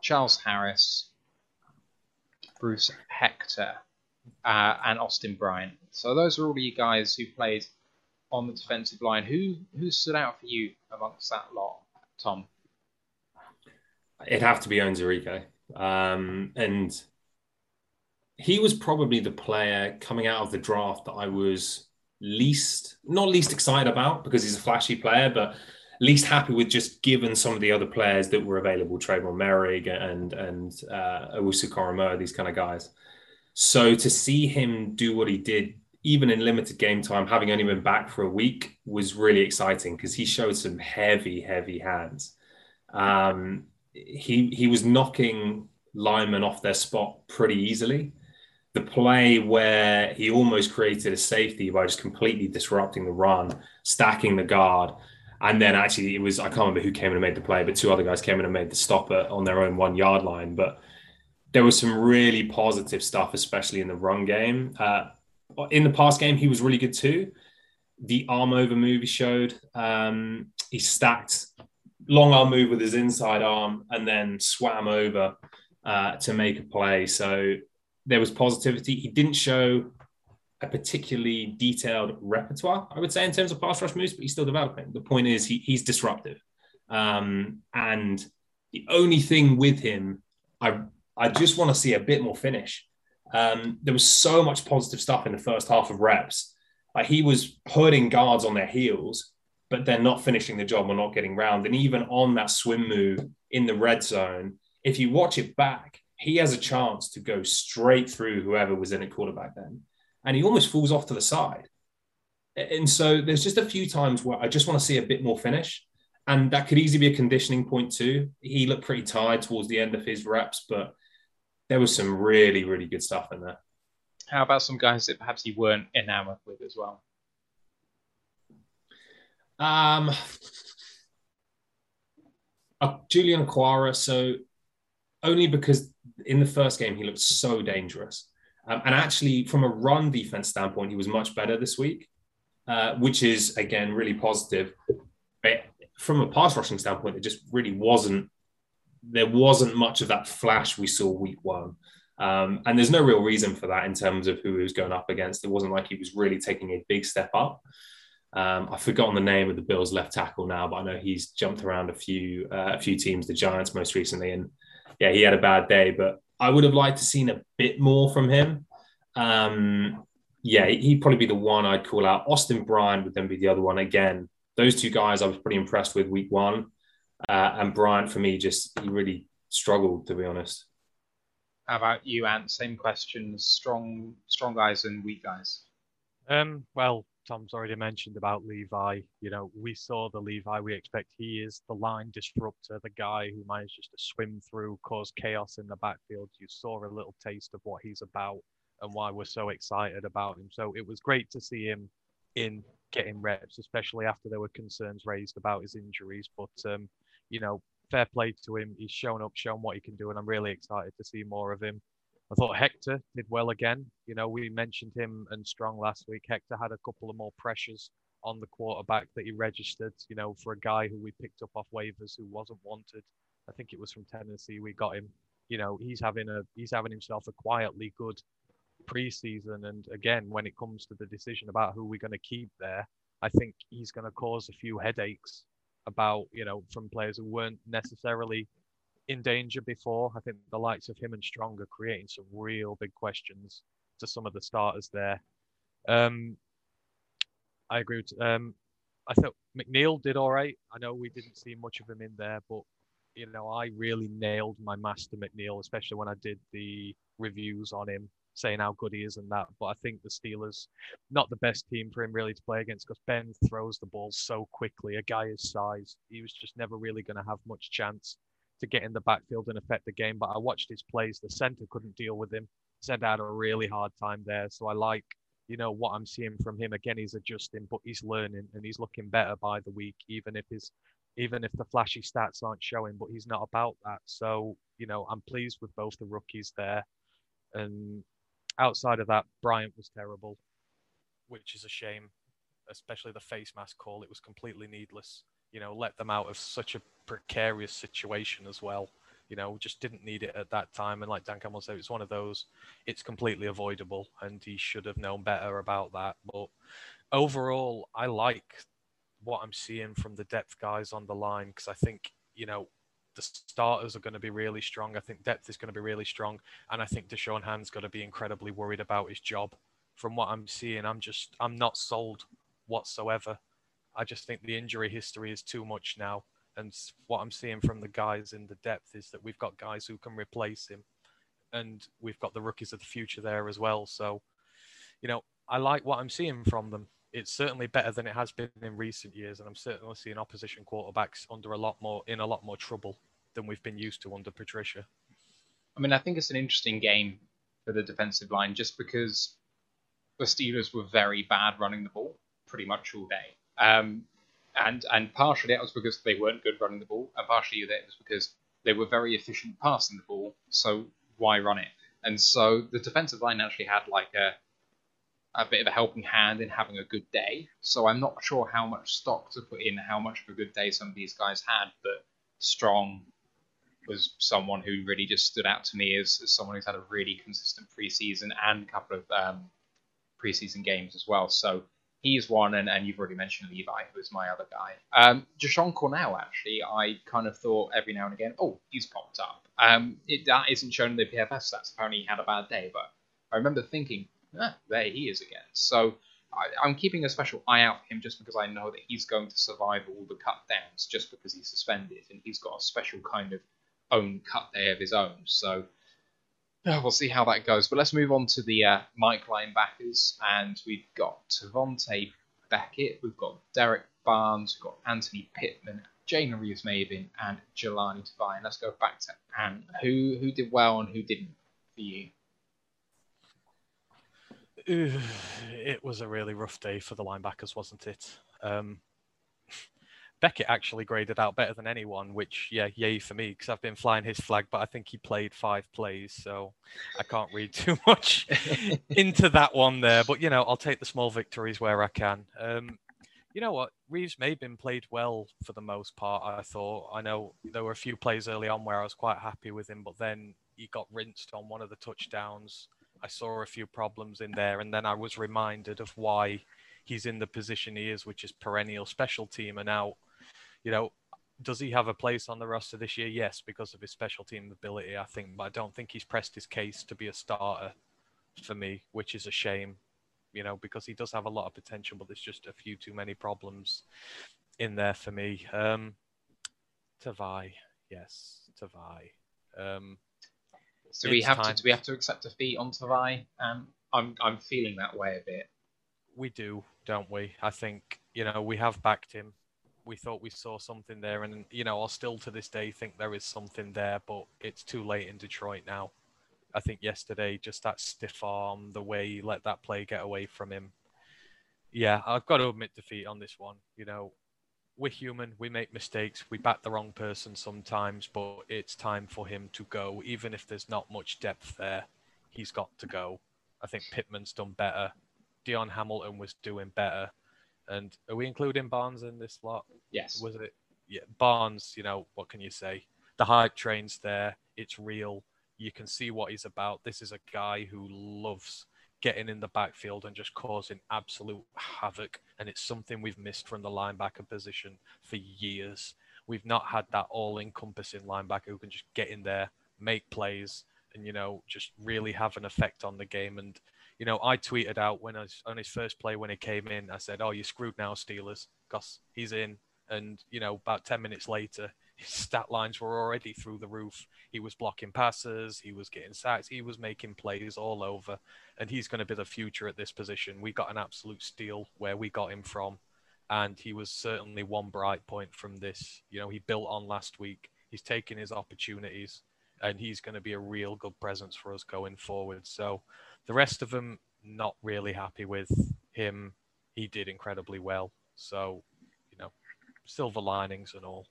Charles Harris, Bruce Hector, uh, and Austin Bryant. So those are all you guys who played on the defensive line. Who who stood out for you amongst that lot, Tom? It'd have to be Onwuzurike. Um, and he was probably the player coming out of the draft that I was least, not least excited about because he's a flashy player, but least happy with just given some of the other players that were available, Tre'von Moehrig and and uh, Owusu Koramoah, these kind of guys. So to see him do what he did, even in limited game time, having only been back for a week, was really exciting because he showed some heavy, heavy hands. Um, he he was knocking linemen off their spot pretty easily. The play where he almost created a safety by just completely disrupting the run, stacking the guard, and then actually it was I can't remember who came in and made the play, but two other guys came in and made the stopper on their own one yard line. But there was some really positive stuff, especially in the run game. Uh, in the pass game, he was really good too. The arm over move he showed, um, he stacked long arm move with his inside arm and then swam over uh, to make a play. So there was positivity. He didn't show a particularly detailed repertoire, I would say, in terms of pass rush moves, but he's still developing. The point is, he, he's disruptive. Um, and the only thing with him, I, I just want to see a bit more finish. Um, there was so much positive stuff in the first half of reps. Like he was hurting guards on their heels, but they're not finishing the job or not getting round. And even on that swim move in the red zone, if you watch it back, he has a chance to go straight through whoever was in at quarterback then and he almost falls off to the side. And so there's just a few times where I just want to see a bit more finish. And that could easily be a conditioning point too. He looked pretty tired towards the end of his reps, but there was some really, really good stuff in there. How about some guys that perhaps you weren't enamored with as well? Um, uh, Julian Okwara. So only because in the first game he looked so dangerous. Um, and actually, from a run defense standpoint, he was much better this week, uh, which is, again, really positive. But from a pass rushing standpoint, it just really wasn't, there wasn't much of that flash we saw week one. Um, and there's no real reason for that in terms of who he was going up against. It wasn't like he was really taking a big step up. Um, I've forgotten the name of the Bills left tackle now, but I know he's jumped around a few uh, a few teams, the Giants most recently, and yeah, he had a bad day. But I would have liked to seen a bit more from him. Um, yeah, he'd probably be the one I'd call out. Austin Bryant would then be the other one. Again, those two guys I was pretty impressed with week one. Uh, and Bryant, for me, just he really struggled, to be honest. How about you, Ant? Same questions. Strong, strong guys and weak guys. Um, well, Tom's already mentioned about Levi. You know, we saw the Levi we expect. He is the line disruptor, the guy who manages to swim through, cause chaos in the backfield. You saw a little taste of what he's about and why we're so excited about him. So it was great to see him in getting reps, especially after there were concerns raised about his injuries. But um, you know, fair play to him. He's shown up, shown what he can do, and I'm really excited to see more of him. I thought Hector did well again. You know, we mentioned him and Strong last week. Hector had a couple of more pressures on the quarterback that he registered, you know, for a guy who we picked up off waivers who wasn't wanted. I think it was from Tennessee we got him. You know, he's having a he's having himself a quietly good preseason. And again, when it comes to the decision about who we're going to keep there, I think he's going to cause a few headaches about, you know, from players who weren't necessarily in danger before. I think the likes of him and Strong are creating some real big questions to some of the starters there. Um, I agree. With, um, I thought McNeil did all right. I know we didn't see much of him in there, but you know, I really nailed my master McNeil, especially when I did the reviews on him, saying how good he is and that. But I think the Steelers, not the best team for him really to play against because Ben throws the ball so quickly. A guy his size, he was just never really going to have much chance to get in the backfield and affect the game. But I watched his plays. The center couldn't deal with him. Center had a really hard time there. So I like, you know, what I'm seeing from him. Again, he's adjusting, but he's learning and he's looking better by the week, even if his even if the flashy stats aren't showing, but he's not about that. So, you know, I'm pleased with both the rookies there. And outside of that, Bryant was terrible, which is a shame, especially the face mask call. It was completely needless. You know, let them out of such a precarious situation as well. You know, just didn't need it at that time. And like Dan Campbell said, it's one of those, it's completely avoidable, and he should have known better about that. But overall, I like what I'm seeing from the depth guys on the line because I think, you know, the starters are going to be really strong. I think depth is going to be really strong, and I think Da'Shawn Hand's got to be incredibly worried about his job. From what I'm seeing, I'm just I'm not sold whatsoever. I just think the injury history is too much now, and what I'm seeing from the guys in the depth is that we've got guys who can replace him, and we've got the rookies of the future there as well. So, you know, I like what I'm seeing from them it's certainly better than it has been in recent years, and I'm certainly seeing opposition quarterbacks under a lot more in a lot more trouble than we've been used to under Patricia. I mean, I think it's an interesting game for the defensive line just because the Steelers were very bad running the ball pretty much all day. Um, and and partially that was because they weren't good running the ball, and partially that was because they were very efficient passing the ball. So why run it? And so the defensive line actually had like a a bit of a helping hand in having a good day. So I'm not sure how much stock to put in, how much of a good day some of these guys had, but Strong was someone who really just stood out to me as, as someone who's had a really consistent preseason and a couple of um, preseason games as well. So he's one, and, and you've already mentioned Levi, who is my other guy. Um, Jashon Cornell, actually, I kind of thought every now and again, oh, he's popped up. Um, it, that isn't shown in the PFF stats. Apparently, he had a bad day, but I remember thinking, ah, there he is again. So I, am keeping a special eye out for him just because I know that he's going to survive all the cut downs just because he's suspended and he's got a special kind of own cut day of his own. So we'll see how that goes. But let's move on to the uh, Mike linebackers, and we've got Tavante Beckett, we've got Derrick Barnes, we've got Anthony Pittman, Jalen Reeves-Maybin, and Jahlani Tavai. Let's go back to Anne. Who who did well and who didn't for you? it was a really rough day for the linebackers, wasn't it? Um, Beckett actually graded out better than anyone, which, yeah, yay for me, because I've been flying his flag, but I think he played five plays, so I can't read too much into that one there. But, you know, I'll take the small victories where I can. Um, you know what? Reeves-Maybin played well for the most part, I thought. I know there were a few plays early on where I was quite happy with him, but then he got rinsed on one of the touchdowns. I saw a few problems in there, and then I was reminded of why he's in the position he is, which is perennial special team. And now, you know, does he have a place on the roster this year? Yes, because of his special team ability, I think. But I don't think he's pressed his case to be a starter for me, which is a shame, you know, because he does have a lot of potential, but there's just a few too many problems in there for me. Um, Tavai, yes, Tavai. Um, so we have to do we have to accept defeat on Tavai? Um, I'm I'm feeling that way a bit. We do, don't we? I think you know we have backed him. We thought we saw something there, and you know I'll still to this day think there is something there, but it's too late in Detroit now. I think yesterday just that stiff arm, the way he let that play get away from him. Yeah, I've got to admit defeat on this one. You know, we're human. We make mistakes. We bat the wrong person sometimes, but it's time for him to go. Even if there's not much depth there, he's got to go. I think Pittman's done better. DaeSean Hamilton was doing better. And are we including Barnes in this lot? Yes. Was it? Yeah, Barnes, you know, what can you say? The hype train's there. It's real. You can see what he's about. This is a guy who loves getting in the backfield and just causing absolute havoc. And it's something we've missed from the linebacker position for years. We've not had that all encompassing linebacker who can just get in there, make plays, and, you know, just really have an effect on the game. And, you know, I tweeted out when I was on his first play when he came in, I said, Oh, you're screwed now, Steelers, because he's in. And, you know, about 10 minutes later, his stat lines were already through the roof. He was blocking passes, he was getting sacks, he was making plays all over, and he's going to be the future at this position. We got an absolute steal where we got him from, and he was certainly one bright point from this. You know, he built on last week. He's taking his opportunities, and he's going to be a real good presence for us going forward. So, the rest of them not really happy with him. He did incredibly well. So, you know, silver linings and all.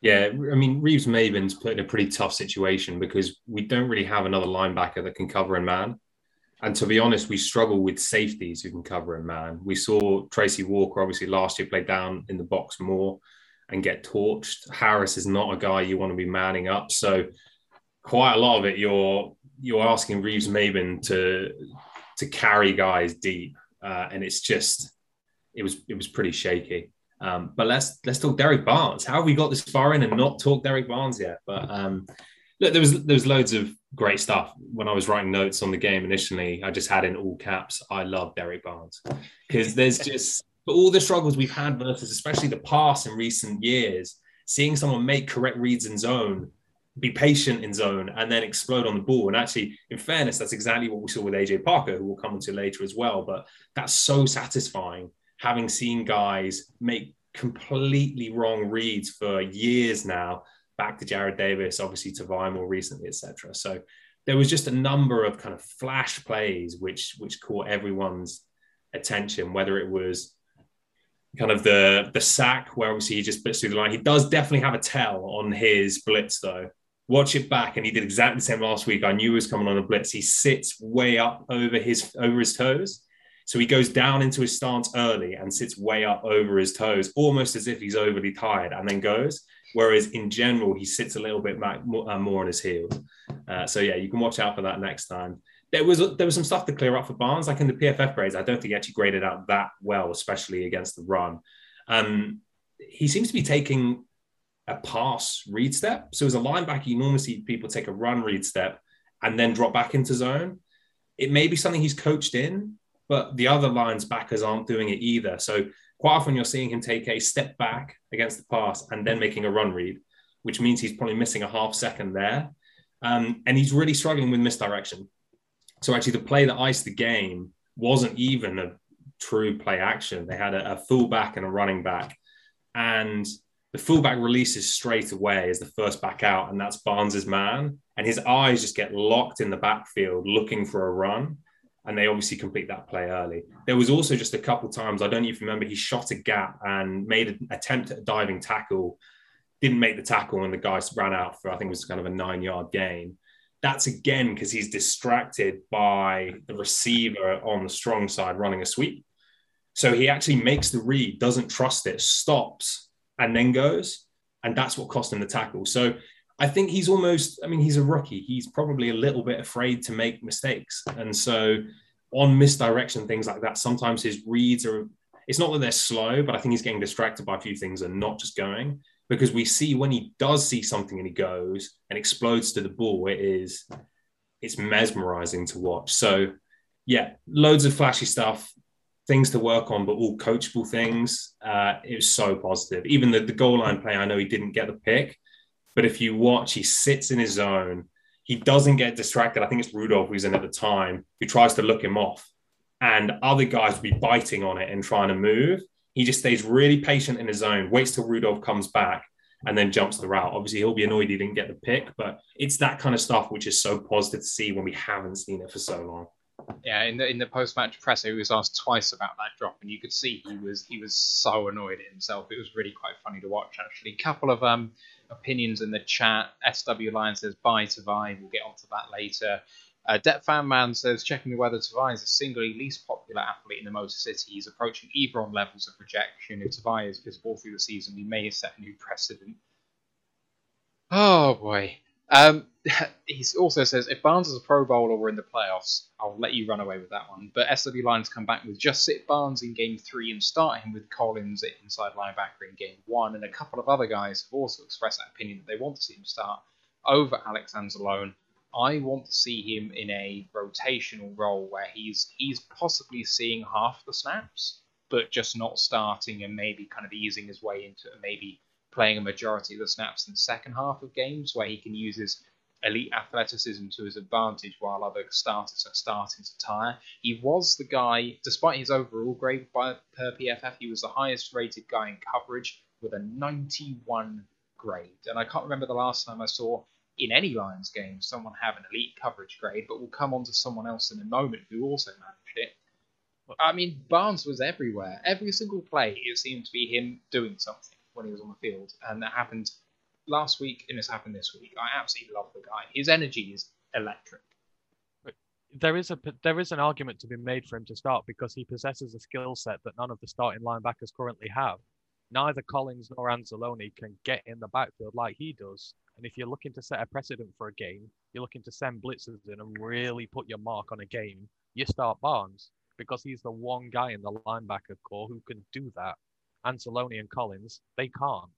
Yeah, I mean, Reeves-Maybin's put in a pretty tough situation because we don't really have another linebacker that can cover in man. And to be honest, we struggle with safeties who can cover in man. We saw Tracy Walker, obviously, last year play down in the box more and get torched. Harris is not a guy you want to be manning up. So, quite a lot of it, you're you're asking Reeves-Maybin to to carry guys deep, uh, and it's just it was it was pretty shaky. Um, but let's let's talk Derrick Barnes. How have we got this far in and not talk Derrick Barnes yet? But um, look, there was there was loads of great stuff when I was writing notes on the game initially. I just had in all caps. I love Derrick Barnes because there's just for all the struggles we've had versus especially the past in recent years. Seeing someone make correct reads in zone, be patient in zone, and then explode on the ball. And actually, in fairness, that's exactly what we saw with AJ Parker, who we'll come into later as well. But that's so satisfying having seen guys make completely wrong reads for years now, back to Jarrad Davis, obviously Tavai more recently, etc. So there was just a number of kind of flash plays which which caught everyone's attention, whether it was kind of the the sack where obviously he just blitz through the line. He does definitely have a tell on his blitz though. Watch it back, and he did exactly the same last week. I knew he was coming on a blitz. He sits way up over his over his toes, so he goes down into his stance early and sits way up over his toes, almost as if he's overly tired, and then goes. Whereas in general, he sits a little bit back more, uh, more on his heels. Uh, so yeah, you can watch out for that next time. There was there was some stuff to clear up for Barnes, like in the PFF grades. I don't think he actually graded out that well, especially against the run. Um, he seems to be taking a pass read step. So as a linebacker, you normally see people take a run read step and then drop back into zone. It may be something he's coached in, but the other lines backers aren't doing it either. So quite often you're seeing him take a step back against the pass and then making a run read, which means he's probably missing a half second there. Um, and he's really struggling with misdirection. So actually, the play that iced the game wasn't even a true play action. They had a, a fullback and a running back, and the fullback releases straight away as the first back out, and that's Barnes's man. And his eyes just get locked in the backfield looking for a run and they obviously complete that play early. There was also just a couple times I don't even remember he shot a gap and made an attempt at a diving tackle, didn't make the tackle, and the guy ran out for I think it was kind of a nine yard gain. That's again because he's distracted by the receiver on the strong side running a sweep. So he actually makes the read, doesn't trust it, stops, and then goes. And that's what cost him the tackle. So I think he's almost, I mean, he's a rookie. He's probably a little bit afraid to make mistakes. And so on misdirection, things like that, sometimes his reads are, it's not that they're slow, but I think he's getting distracted by a few things and not just going. Because we see when he does see something and he goes and explodes to the ball, it is, it's mesmerizing to watch. So, yeah, loads of flashy stuff, things to work on, but all coachable things. Uh, it was so positive. Even the, the goal line play, I know he didn't get the pick, but if you watch, he sits in his zone. He doesn't get distracted. I think it's Rudolph who's in at the time who tries to look him off. And other guys be biting on it and trying to move. He just stays really patient in his zone, waits till Rudolph comes back, and then jumps the route. Obviously, he'll be annoyed he didn't get the pick, but it's that kind of stuff which is so positive to see when we haven't seen it for so long. Yeah, in the in the post match presser, he was asked twice about that drop, and you could see he was he was so annoyed at himself. It was really quite funny to watch actually. A couple of um opinions in the chat. SW Lion says bye to Vi. We'll get onto that later. Uh, Det Fan Man says checking the weather. Tavai is the singly least popular athlete in the Motor City. He's approaching Ebron levels of rejection. If Tavai is visible through the season, we may set a new precedent. Oh boy. Um, he also says if Barnes is a Pro Bowler or in the playoffs, I'll let you run away with that one. But SW Lions come back with just sit Barnes in game three and start him with Collins at inside linebacker in game one, and a couple of other guys have also expressed that opinion that they want to see him start over Alex Anzalone. I want to see him in a rotational role where he's he's possibly seeing half the snaps, but just not starting and maybe kind of easing his way into maybe playing a majority of the snaps in the second half of games where he can use his elite athleticism to his advantage while other starters are starting to tire. He was the guy, despite his overall grade by per PFF, he was the highest rated guy in coverage with a 91 grade. And I can't remember the last time I saw in any Lions game someone have an elite coverage grade, but we'll come on to someone else in a moment who also managed it. I mean, Barnes was everywhere. Every single play, it seemed to be him doing something when he was on the field, and that happened last week and it's happened this week. I absolutely love the guy. His energy is electric. There is a there is an argument to be made for him to start because he possesses a skill set that none of the starting linebackers currently have. Neither Collins nor Anzalone can get in the backfield like he does. And if you're looking to set a precedent for a game, you're looking to send blitzers in and really put your mark on a game. You start Barnes because he's the one guy in the linebacker core who can do that Anzalone and Collins, they can't.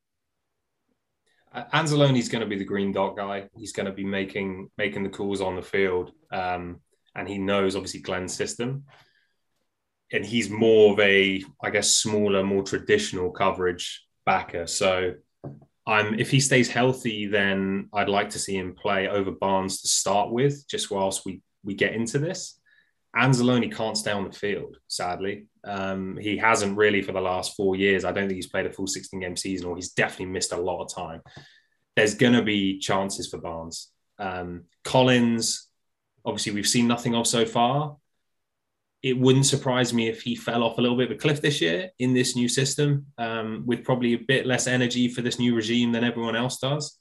Anzalone's going to be the green dot guy. He's going to be making making the calls on the field, um, and he knows obviously Glenn's system. And he's more of a, I guess, smaller, more traditional coverage backer. So, I'm if he stays healthy, then I'd like to see him play over Barnes to start with, just whilst we we get into this. Anzalone can't stay on the field, sadly. Um, he hasn't really for the last four years. I don't think he's played a full 16 game season, or he's definitely missed a lot of time. There's going to be chances for Barnes. Um, Collins, obviously, we've seen nothing of so far. It wouldn't surprise me if he fell off a little bit of a cliff this year in this new system, um, with probably a bit less energy for this new regime than everyone else does.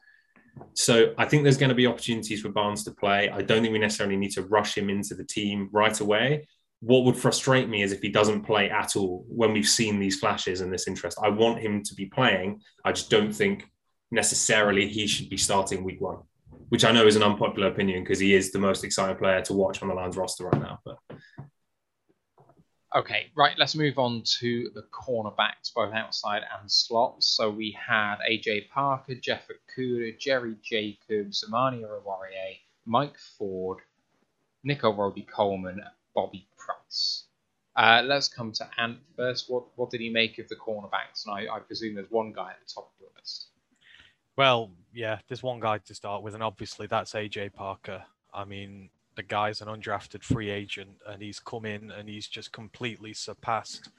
So I think there's going to be opportunities for Barnes to play. I don't think we necessarily need to rush him into the team right away. What would frustrate me is if he doesn't play at all when we've seen these flashes and this interest. I want him to be playing. I just don't think necessarily he should be starting week one, which I know is an unpopular opinion because he is the most exciting player to watch on the Lions roster right now. But Okay, right, let's move on to the cornerbacks, both outside and slots. So we had AJ Parker, Jeff Okudah, Jerry Jacobs, Amani Oruwariye, Mike Ford, Nico Roby Coleman, Bobby Price. Uh, let's come to Ant first. What what did he make of the cornerbacks? And I, I presume there's one guy at the top of the list. Well, yeah, there's one guy to start with, and obviously that's AJ Parker. I mean, the guy's an undrafted free agent and he's come in and he's just completely surpassed,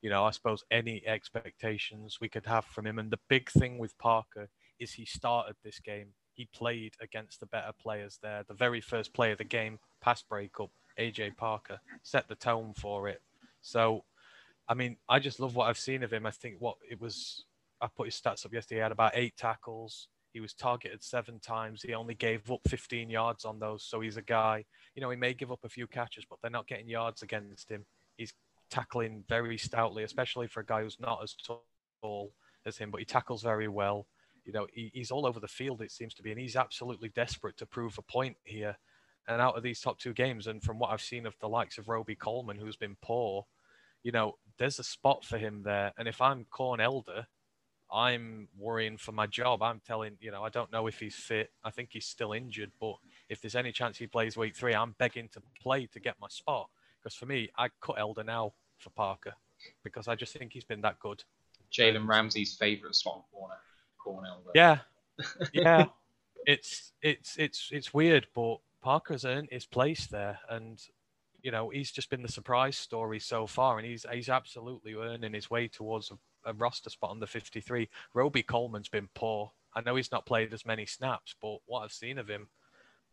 you know, I suppose any expectations we could have from him. And the big thing with Parker is he started this game. He played against the better players there. The very first play of the game, pass breakup, AJ Parker set the tone for it. So, I mean, I just love what I've seen of him. I think what it was, I put his stats up yesterday. He had about eight tackles, he was targeted seven times. He only gave up 15 yards on those. So he's a guy, you know, he may give up a few catches, but they're not getting yards against him. He's tackling very stoutly, especially for a guy who's not as tall as him, but he tackles very well. You know, he, he's all over the field, it seems to be, and he's absolutely desperate to prove a point here. And out of these top two games, and from what I've seen of the likes of Roby Coleman, who's been poor, you know, there's a spot for him there. And if I'm Corn Elder, I'm worrying for my job. I'm telling, you know, I don't know if he's fit. I think he's still injured, but if there's any chance he plays week three, I'm begging to play to get my spot. Because for me, I cut Elder now for Parker because I just think he's been that good. Jalen Ramsey's favourite slot corner, corner Elder. Yeah, yeah. it's it's it's it's weird, but Parker's earned his place there, and you know he's just been the surprise story so far, and he's he's absolutely earning his way towards a a roster spot on the 53. Roby Coleman's been poor. I know he's not played as many snaps, but what I've seen of him,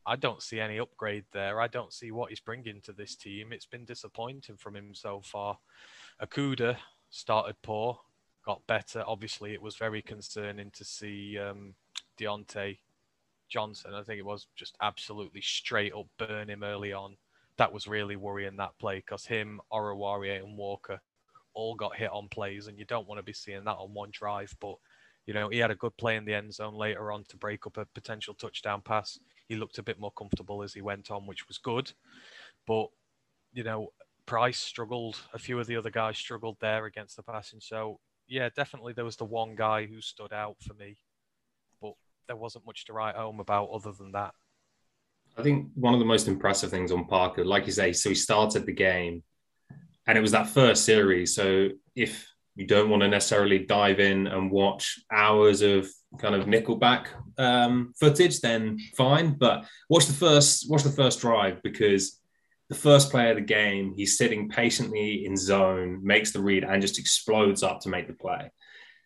I don't see any upgrade there. I don't see what he's bringing to this team. It's been disappointing from him so far. Okudah started poor, got better. Obviously, it was very concerning to see um, Diontae Johnson. I think it was just absolutely straight up burn him early on. That was really worrying that play because him, Oruwariye, and Walker all got hit on plays, and you don't want to be seeing that on one drive. But you know, he had a good play in the end zone later on to break up a potential touchdown pass. He looked a bit more comfortable as he went on, which was good. But you know, Price struggled. A few of the other guys struggled there against the passing. So yeah, definitely there was the one guy who stood out for me, but there wasn't much to write home about other than that. I think one of the most impressive things on Parker, like you say, so he started the game and it was that first series. So if you don't want to necessarily dive in and watch hours of kind of Nickelback um, footage, then fine. But watch the first watch the first drive because the first play of the game, he's sitting patiently in zone, makes the read, and just explodes up to make the play.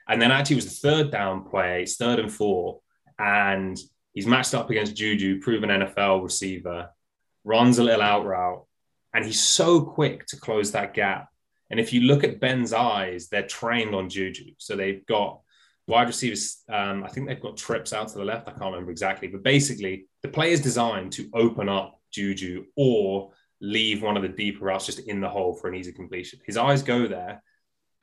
And then actually it was the third down play, it's third and four, and he's matched up against Juju, proven NFL receiver, runs a little out route, and he's so quick to close that gap. And if you look at Ben's eyes, they're trained on Juju. So they've got wide receivers. Um, I think they've got trips out to the left. I can't remember exactly, but basically, the play is designed to open up Juju or leave one of the deeper routes just in the hole for an easy completion. His eyes go there,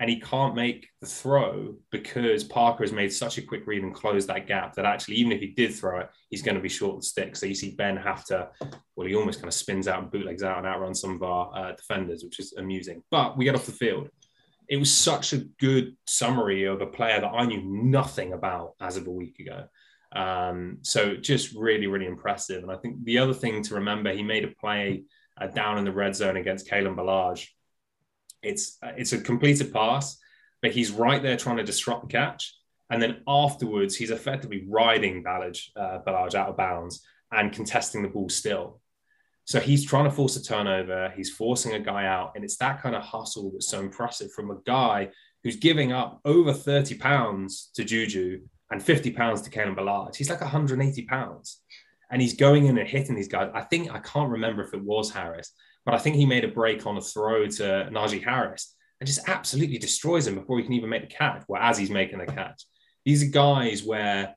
and he can't make the throw because Parker has made such a quick read and closed that gap that actually, even if he did throw it, he's going to be short the stick. So you see Ben have to, well, he almost kind of spins out and bootlegs out and outruns some of our uh, defenders, which is amusing. But we get off the field. it was such a good summary of a player that I knew nothing about as of a week ago. Um, so just really, really impressive. And I think the other thing to remember, he made a play uh, down in the red zone against Kalen Ballage. It's it's a completed pass, but he's right there trying to disrupt the catch. And then afterwards, he's effectively riding Ballage, uh, Ballage out of bounds and contesting the ball still. So he's trying to force a turnover. He's forcing a guy out. And it's that kind of hustle that's so impressive from a guy who's giving up over 30 pounds to Juju and 50 pounds to Kalen Ballage. He's like 180 pounds. And he's going in and hitting these guys. I think, I can't remember if it was Harris, but I think he made a break on a throw to Najee Harris and just absolutely destroys him before he can even make the catch, or as he's making the catch. These are guys where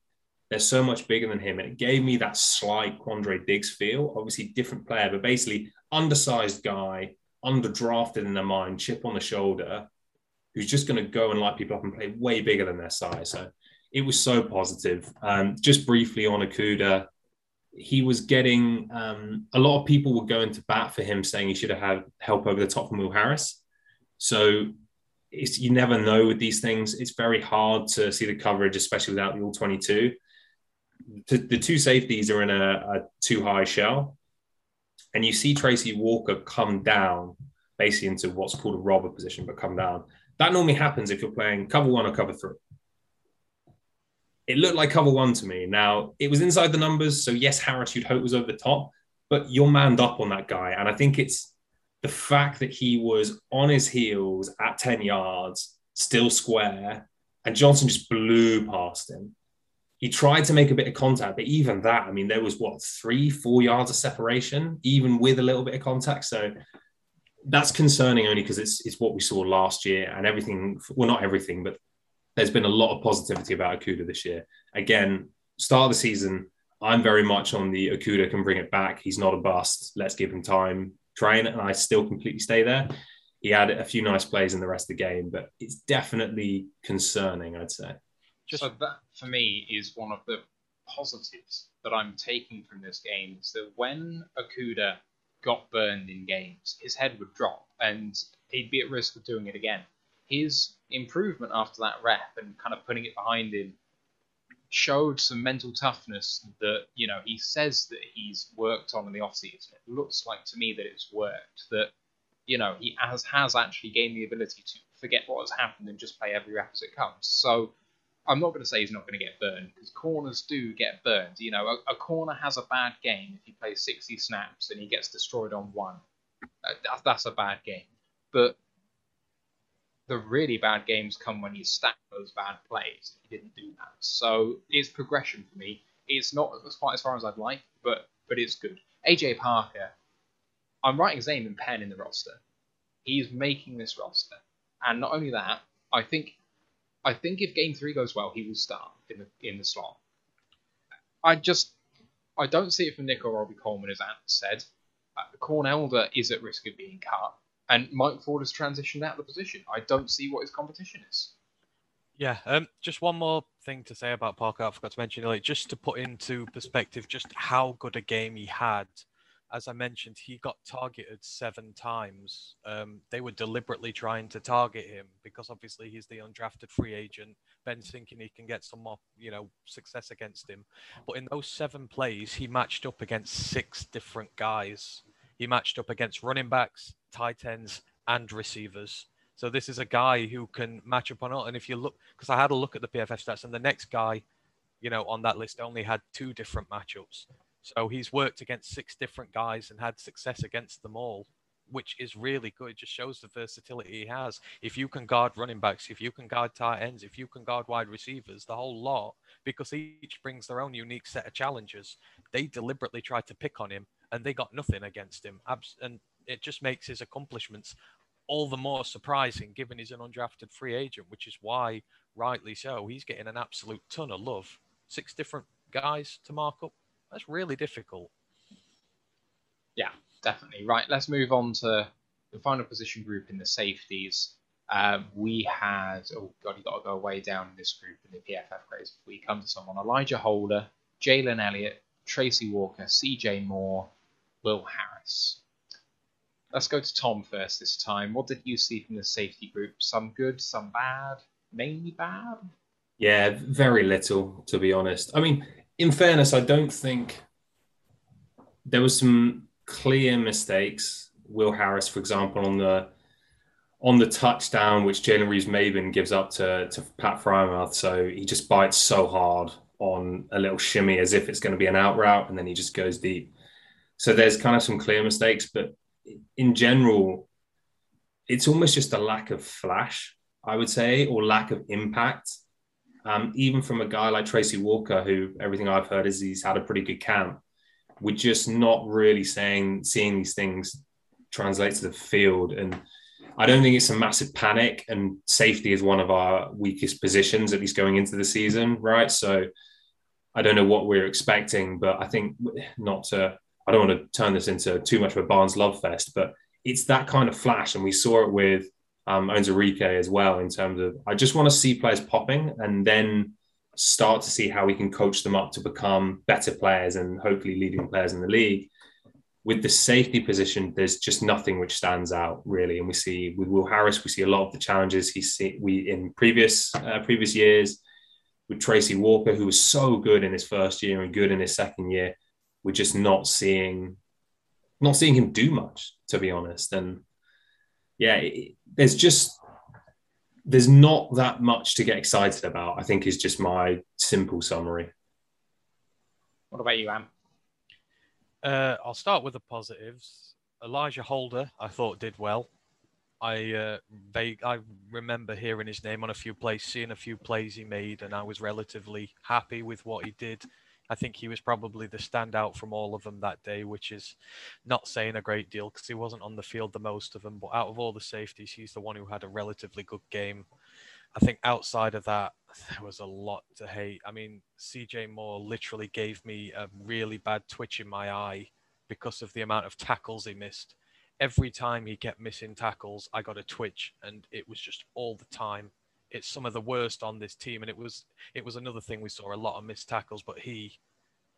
they're so much bigger than him. And it gave me that slight Quandre Diggs feel. Obviously, different player, but basically undersized guy, underdrafted in their mind, chip on the shoulder, who's just going to go and light people up and play way bigger than their size. So it was so positive. Um, just briefly on Okudah, he was getting um, a lot of people were going to bat for him, saying he should have had help over the top from Will Harris. So it's, you never know with these things. It's very hard to see the coverage, especially without the all 22. The, the two safeties are in a, a too high shell, and you see Tracy Walker come down basically into what's called a robber position, but come down. That normally happens if you're playing cover one or cover three. It looked like cover one to me. Now, it was inside the numbers. So, yes, Harris, you'd hope was over the top, but you're manned up on that guy. And I think it's the fact that he was on his heels at 10 yards, still square, and Johnson just blew past him. He tried to make a bit of contact, but even that, I mean, there was what, three, four yards of separation, even with a little bit of contact. So, that's concerning only because it's it's what we saw last year and everything. Well, not everything, but there's been a lot of positivity about Okudah this year. Again, start of the season, I'm very much on the Okudah can bring it back. He's not a bust. Let's give him time, train, and I still completely stay there. He had a few nice plays in the rest of the game, but it's definitely concerning, I'd say. Just so that for me is one of the positives that I'm taking from this game is that when Okudah got burned in games, his head would drop and he'd be at risk of doing it again. His improvement after that rep and kind of putting it behind him showed some mental toughness that, you know, he says that he's worked on in the offseason. It looks like to me that it's worked, that, you know, he has, has actually gained the ability to forget what has happened and just play every rep as it comes. So I'm not going to say he's not going to get burned because corners do get burned. You know, a, a, corner has a bad game if he plays 60 snaps and he gets destroyed on one. Uh, that's a bad game. But the really bad games come when you stack those bad plays. He didn't do that. So it's progression for me. It's not quite as far as I'd like, but but it's good. AJ Parker, I'm writing his name in pen in the roster. He's making this roster. And not only that, I think I think if game three goes well, he will start in the in the slot. I just I don't see it from Nick or Roby Coleman, as Ant said. Uh, Corn Elder is at risk of being cut, and Mike Ford has transitioned out of the position. I don't see what his competition is. Yeah, um, just one more thing to say about Parker. I forgot to mention earlier, just to put into perspective just how good a game he had as I mentioned, he got targeted seven times. Um, they were deliberately trying to target him because obviously he's the undrafted free agent. Ben's thinking he can get some more, you know, success against him. But in those seven plays, he matched up against six different guys. He matched up against running backs, tight ends, and receivers. So this is a guy who can match up on all. And if you look, because I had a look at the PFF stats, and the next guy, you know, on that list only had two different matchups. So he's worked against six different guys and had success against them all, which is really good. It just shows the versatility he has. If you can guard running backs, if you can guard tight ends, if you can guard wide receivers, the whole lot, because each brings their own unique set of challenges. They deliberately tried to pick on him and they got nothing against him. And it just makes his accomplishments all the more surprising given he's an undrafted free agent, which is why, rightly so, he's getting an absolute ton of love. Six different guys to mark up that's really difficult. Yeah, definitely. Right, let's move on to the final position group in the safeties. Um, we had, oh god, you got to go way down in this group in the PFF grades we come to someone. Elijah Holder, Jalen Elliott, Tracy Walker, CJ Moore, Will Harris. Let's go to Tom first this time. What did you see from the safety group? Some good, some bad, mainly bad? Yeah, very little, to be honest. I mean, in fairness, I don't think there was some clear mistakes. Will Harris, for example, on the on the touchdown which Jalen Reeves Maybin gives up to, to Pat Freiermuth. So he just bites so hard on a little shimmy as if it's going to be an out route, and then he just goes deep. So there's kind of some clear mistakes, but in general, it's almost just a lack of flash, I would say, or lack of impact. Um, even from a guy like Tracy Walker, who everything I've heard is he's had a pretty good camp. We're just not really saying seeing these things translate to the field, and I don't think it's a massive panic. And safety is one of our weakest positions, at least going into the season, right? So I don't know what we're expecting, but I think not to. I don't want to turn this into too much of a Barnes love fest, but it's that kind of flash, and we saw it with um, Onwuzurike as well. In terms of, I just want to see players popping, and then start to see how we can coach them up to become better players and hopefully leading players in the league. With the safety position, there's just nothing which stands out really, and we see with Will Harris, we see a lot of the challenges he seen we in previous uh, previous years with Tracy Walker, who was so good in his first year and good in his second year, we're just not seeing not seeing him do much, to be honest. And yeah, it, there's just there's not that much to get excited about. I think is just my simple summary. What about you, Am? Uh, I'll start with the positives. Elijah Holder, I thought did well. I uh, they, I remember hearing his name on a few plays, seeing a few plays he made, and I was relatively happy with what he did. I think he was probably the standout from all of them that day, which is not saying a great deal because he wasn't on the field the most of them. But out of all the safeties, he's the one who had a relatively good game. I think outside of that, there was a lot to hate. I mean, CJ Moore literally gave me a really bad twitch in my eye because of the amount of tackles he missed every time he kept missing tackles, I got a twitch, and it was just all the time. It's some of the worst on this team, and it was it was another thing we saw a lot of missed tackles. But he,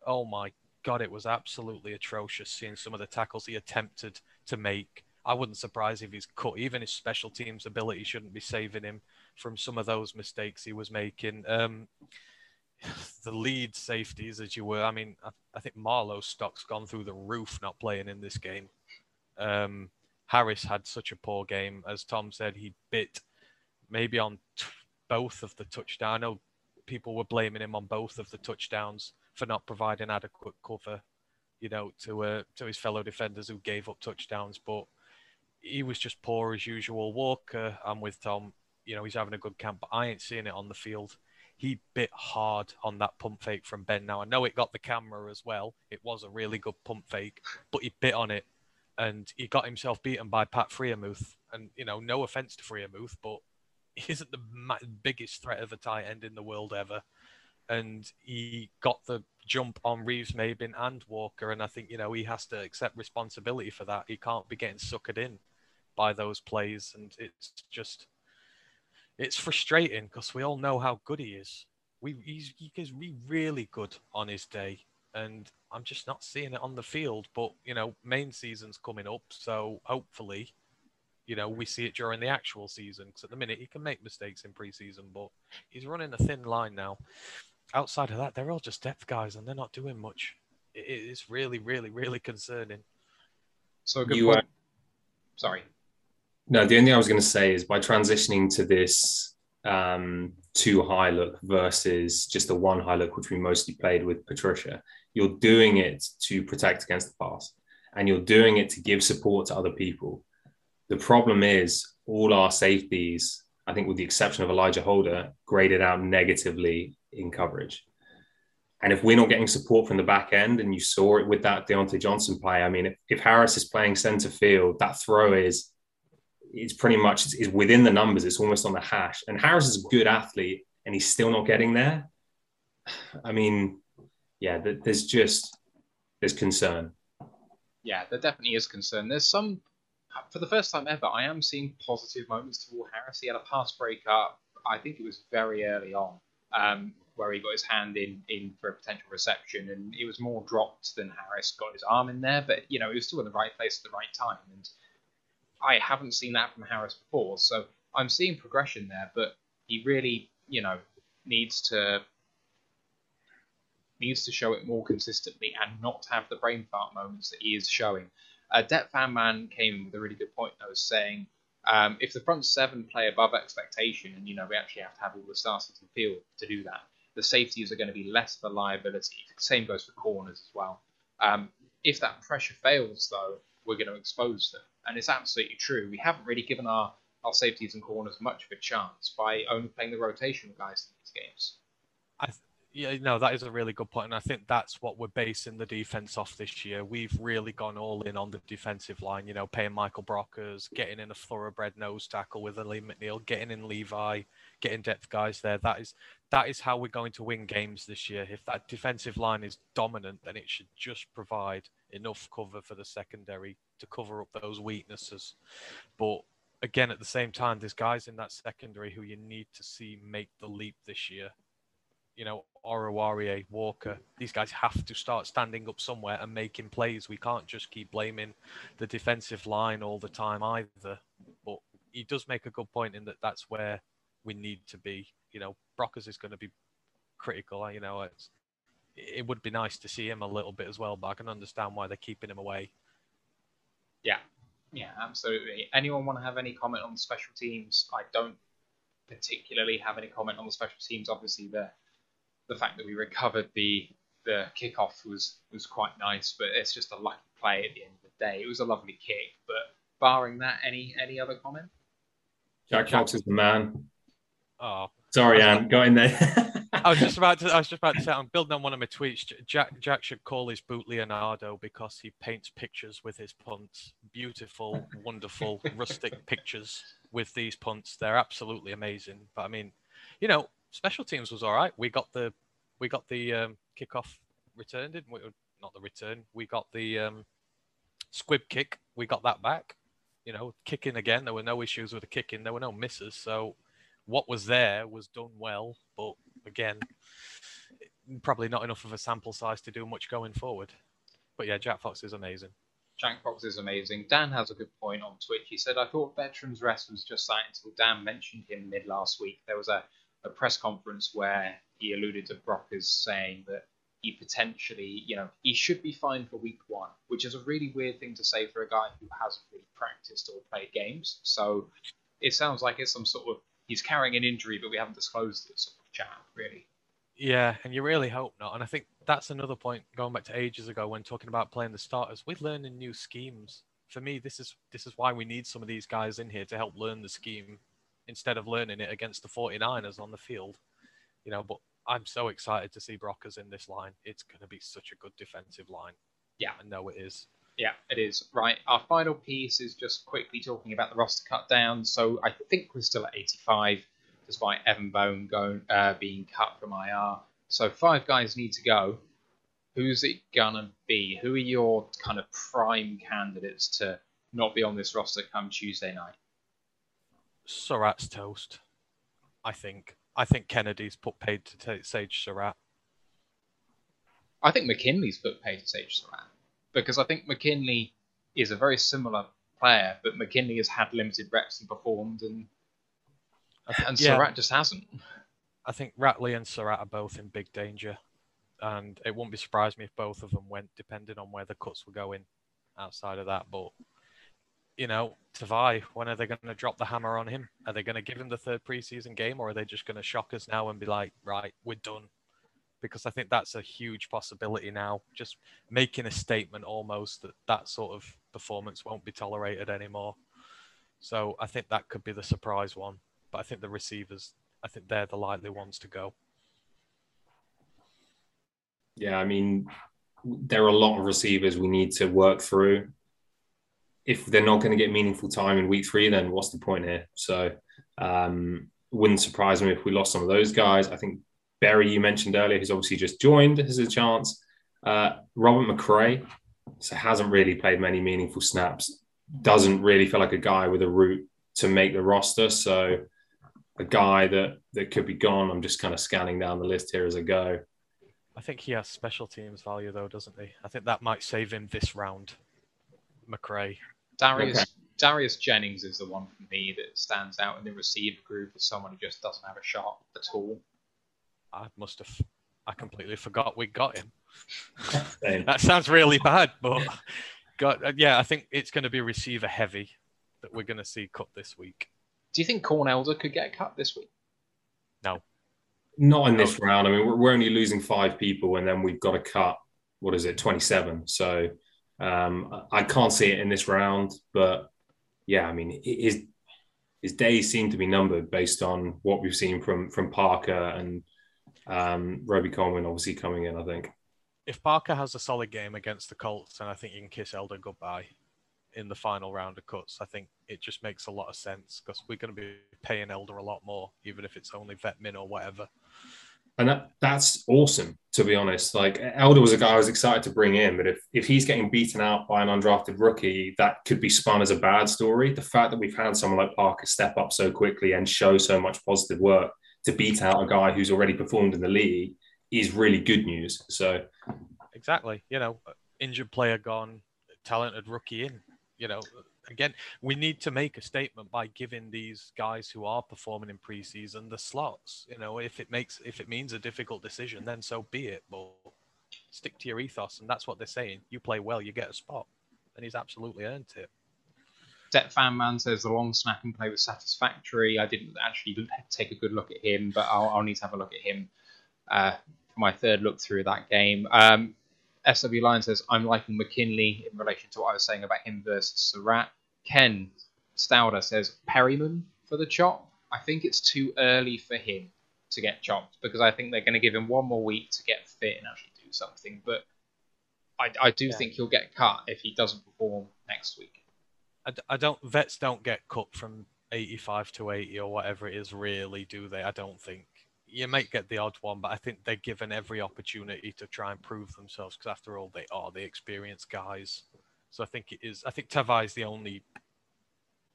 oh my god, it was absolutely atrocious seeing some of the tackles he attempted to make. I wouldn't surprise if he's cut. Even his special teams ability shouldn't be saving him from some of those mistakes he was making. Um, the lead safeties, as you were, I mean, I, I think Marlowe's stock's gone through the roof not playing in this game. Um, Harris had such a poor game. As Tom said, he bit maybe on t- both of the touchdowns. I know people were blaming him on both of the touchdowns for not providing adequate cover, you know, to uh, to his fellow defenders who gave up touchdowns. But he was just poor as usual. Walker, I'm with Tom. You know, he's having a good camp, but I ain't seeing it on the field. He bit hard on that pump fake from Ben. Now I know it got the camera as well. It was a really good pump fake, but he bit on it and he got himself beaten by Pat Freiermuth. And you know, no offense to Freiermuth, but isn't the biggest threat of a tight end in the world ever. And he got the jump on Reeves, Maybin, and Walker, and I think you know he has to accept responsibility for that. He can't be getting suckered in by those plays, and it's just it's frustrating because we all know how good he is. We he's he's really good on his day, and I'm just not seeing it on the field. But you know, main season's coming up, so hopefully, you know, we see it during the actual season. Because at the minute, he can make mistakes in preseason, but he's running a thin line now. Outside of that, they're all just depth guys, and they're not doing much. It is really, really, really concerning. So good You, point. uh, Sorry. No, the only thing I was going to say is by transitioning to this um, two high look versus just the one high look, which we mostly played with Patricia, you're doing it to protect against the pass and you're doing it to give support to other people. The problem is all our safeties, I think with the exception of Elijah Holder, graded out negatively in coverage. And if we're not getting support from the back end, and you saw it with that Diontae Johnson play, I mean, if, if Harris is playing center field, that throw is it's pretty much is within the numbers. It's almost on the hash. And Harris is a good athlete, and he's still not getting there. I mean, yeah, th- there's just there's concern. Yeah, there definitely is concern. There's some, for the first time ever, I am seeing positive moments to Will Harris. He had a pass breakup. I think it was very early on, um, where he got his hand in in for a potential reception, and it was more dropped than Harris got his arm in there. But you know, he was still in the right place at the right time. And I haven't seen that from Harris before. So I'm seeing progression there, but he really, you know, needs to needs to show it more consistently and not have the brain fart moments that he is showing. Uh, Det Fan Man came with a really good point, I was saying um, if the front seven play above expectation, and you know we actually have to have all the stars in the field to do that, the safeties are going to be less of a liability. Same goes for corners as well. Um, if that pressure fails, though, we're going to expose them, and it's absolutely true. We haven't really given our our safeties and corners much of a chance by only playing the rotational guys in these games. I th- yeah, no, that is a really good point, and I think that's what we're basing the defense off this year. We've really gone all in on the defensive line. You know, paying Michael Brockers, getting in a thoroughbred nose tackle with Alim McNeil, getting in Levi, getting depth guys there. That is that is how we're going to win games this year. If that defensive line is dominant, then it should just provide enough cover for the secondary to cover up those weaknesses. But again, at the same time, there's guys in that secondary who you need to see make the leap this year. You know, Oruwariye, Walker, these guys have to start standing up somewhere and making plays. We can't just keep blaming the defensive line all the time either. But he does make a good point in that that's where we need to be. You know, Brockers is going to be critical. You know, it would be nice to see him a little bit as well, but I can understand why they're keeping him away. Yeah, yeah, absolutely. Anyone want to have any comment on special teams? I don't particularly have any comment on the special teams. Obviously, the the fact that we recovered the the kickoff was was quite nice, but it's just a lucky play at the end of the day. It was a lovely kick, but barring that, any any other comment? Jack Fox is the man. Oh, Sorry, Anne, got in there. I was just about to. I was just about to say. I'm building on one of my tweets. Jack Jack should call his boot Leonardo because he paints pictures with his punts. Beautiful, wonderful, rustic pictures with these punts. They're absolutely amazing. But I mean, you know, special teams was all right. We got the we got the um, kickoff returned. Didn't we? Not the return. We got the um, squib kick. We got that back. You know, kicking again. There were no issues with the kicking. There were no misses. So what was there was done well, but again, probably not enough of a sample size to do much going forward. But yeah, Jack Fox is amazing. Jack Fox is amazing. Dan has a good point on Twitch. He said, I thought Veterans Rest was just that until Dan mentioned him mid last week. There was a, a press conference where he alluded to Brockers saying that he potentially, you know, he should be fine for week one, which is a really weird thing to say for a guy who hasn't really practiced or played games. So it sounds like it's some sort of he's carrying an injury, but we haven't disclosed it sort of chat, really. Yeah, and you really hope not. And I think that's another point going back to ages ago when talking about playing the starters. We're learning new schemes. For me, this is this is why we need some of these guys in here to help learn the scheme instead of learning it against the 49ers on the field. You know, but I'm so excited to see Brockers in this line. It's going to be such a good defensive line. Yeah. I know it is. Yeah, it is. Right. Our final piece is just quickly talking about the roster cut down. So I think we're still at 85, despite Evan Bone going uh, being cut from IR. So five guys need to go. Who's it gonna be? Who are your kind of prime candidates to not be on this roster come Tuesday night? Surratt's toast. I think. I think Kennedy's put paid to take Sage Surratt. I think McKinley's put paid to Sage Surratt because I think McKinley is a very similar player, but McKinley has had limited reps and performed, and and yeah. Surratt just hasn't. I think Ratley and Surratt are both in big danger, and it wouldn't be surprised me if both of them went, depending on where the cuts were going. Outside of that, but you know, Tavai, when are they going to drop the hammer on him? Are they going to give him the third preseason game, or are they just going to shock us now and be like, right, we're done? Because I think that's a huge possibility now. Just making a statement almost that that sort of performance won't be tolerated anymore. So I think that could be the surprise one. But I think the receivers, I think they're the likely ones to go. Yeah, I mean, there are a lot of receivers we need to work through. If they're not going to get meaningful time in week three, then what's the point here? So, um, wouldn't surprise me if we lost some of those guys. I think Berry, you mentioned earlier, who's obviously just joined, has a chance. Uh, Robert McCray, so hasn't really played many meaningful snaps. Doesn't really feel like a guy with a route to make the roster. So, a guy that that could be gone. I'm just kind of scanning down the list here as I go. I think he has special teams value though, doesn't he? I think that might save him this round. McRae. Darius Okay. Darius Jennings is the one for me that stands out in the receiver group as someone who just doesn't have a shot at all. I must have. I completely forgot we got him. That sounds really bad, but got uh, yeah. I think it's going to be receiver heavy that we're going to see cut this week. Do you think Corn Elder could get cut this week? No, Not in this round. I mean, we're, we're only losing five people, and then we've got to cut. What is it, twenty-seven? So um, I can't see it in this round. But yeah, I mean, his his days seem to be numbered based on what we've seen from from Parker and um, Roby Coleman, obviously coming in. I think. if Parker has a solid game against the Colts, and I think you can kiss Elder goodbye in the final round of cuts. I think it just makes a lot of sense because we're going to be paying Elder a lot more, even if it's only vet min or whatever. And that, that's awesome, to be honest. Like Elder was a guy I was excited to bring in, but if, if he's getting beaten out by an undrafted rookie, that could be spun as a bad story. The fact that we've had someone like Parker step up so quickly and show so much positive work to beat out a guy who's already performed in the league is really good news. So Exactly. You know, injured player gone, talented rookie in. You know, again, we need to make a statement by giving these guys who are performing in preseason the slots. You know, if it makes if it means a difficult decision, then so be it. But stick to your ethos, and that's what they're saying. You play well, you get a spot, and he's absolutely earned it. Det Fan Man says the long snapping play was satisfactory. I didn't actually take a good look at him, but I'll, I'll need to have a look at him uh, for my third look through that game. Um, SW Lion says I'm liking McKinley in relation to what I was saying about him versus Surratt. Ken Stauder says Perriman for the chop. I think it's too early for him to get chopped because I think they're going to give him one more week to get fit and actually do something. But I, I do Yeah. think he'll get cut if he doesn't perform next week. I, I don't vets don't get cut from 85 to 80 or whatever it is really do they i don't think you might get the odd one but i think they're given every opportunity to try and prove themselves because after all they are the experienced guys so i think it is i think tavai is the only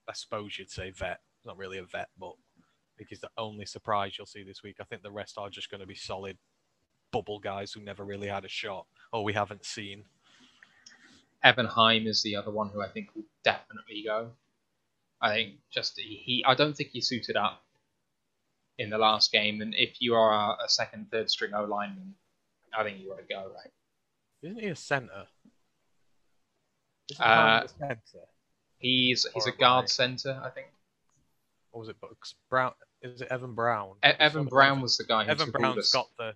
i suppose you'd say vet not really a vet but i think he's the only surprise you'll see this week i think the rest are just going to be solid bubble guys who never really had a shot or we haven't seen Evan Heim is the other one who I think will definitely go. I think just he, I don't think he suited up in the last game, and if you are a second, third string O lineman, I think you got to go, right? isn't he a center Isn't Uh, center He's he's a guard right. center, I think. or was it Bucks Brown? Is it Evan Brown? E- Evan Brown was the guy who Evan Brown's got the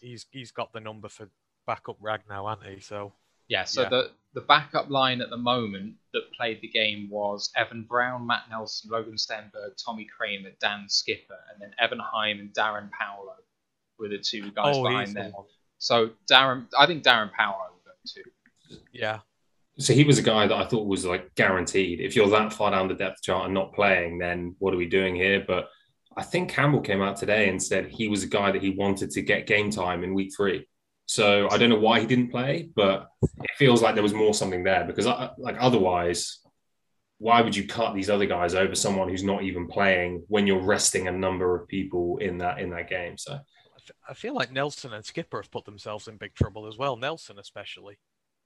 he's he's got the number for backup Ragnow, hasn't he? So Yeah, so Yeah. the the backup line at the moment that played the game was Evan Brown, Matt Nelson, Logan Stenberg, Tommy Kraemer, Dan Skipper, and then Evan Heim and Darrin Paulo were the two guys oh, behind them. one. So Darrin, I think Darrin Paulo will go too. Yeah, So he was a guy that I thought was like guaranteed. If you're that far down the depth chart and not playing, then what are we doing here? But I think Campbell came out today and said he was a guy that he wanted to get game time in week three. So I don't know why he didn't play, but it feels like there was more something there because I, like otherwise, why would you cut these other guys over someone who's not even playing when you're resting a number of people in that in that game? So I feel like Nelson and Skipper have put themselves in big trouble as well. Nelson especially.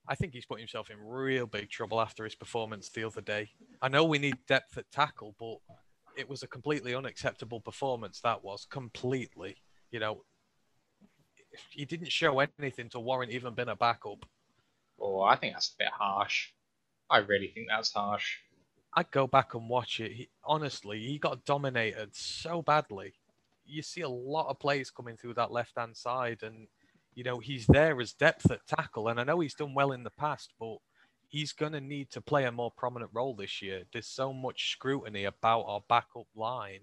I think he's put himself in real big trouble after his performance the other day. I know we need depth at tackle, but it was a completely unacceptable performance. That was completely. You know, he didn't show anything to warrant even being a backup. Oh, I think that's a bit harsh. I really think that's harsh. I'd go back and watch it. He, honestly, he got dominated so badly. You see a lot of plays coming through that left hand side, and you know he's there as depth at tackle. And I know he's done well in the past, but he's going to need to play a more prominent role this year. There's so much scrutiny about our backup line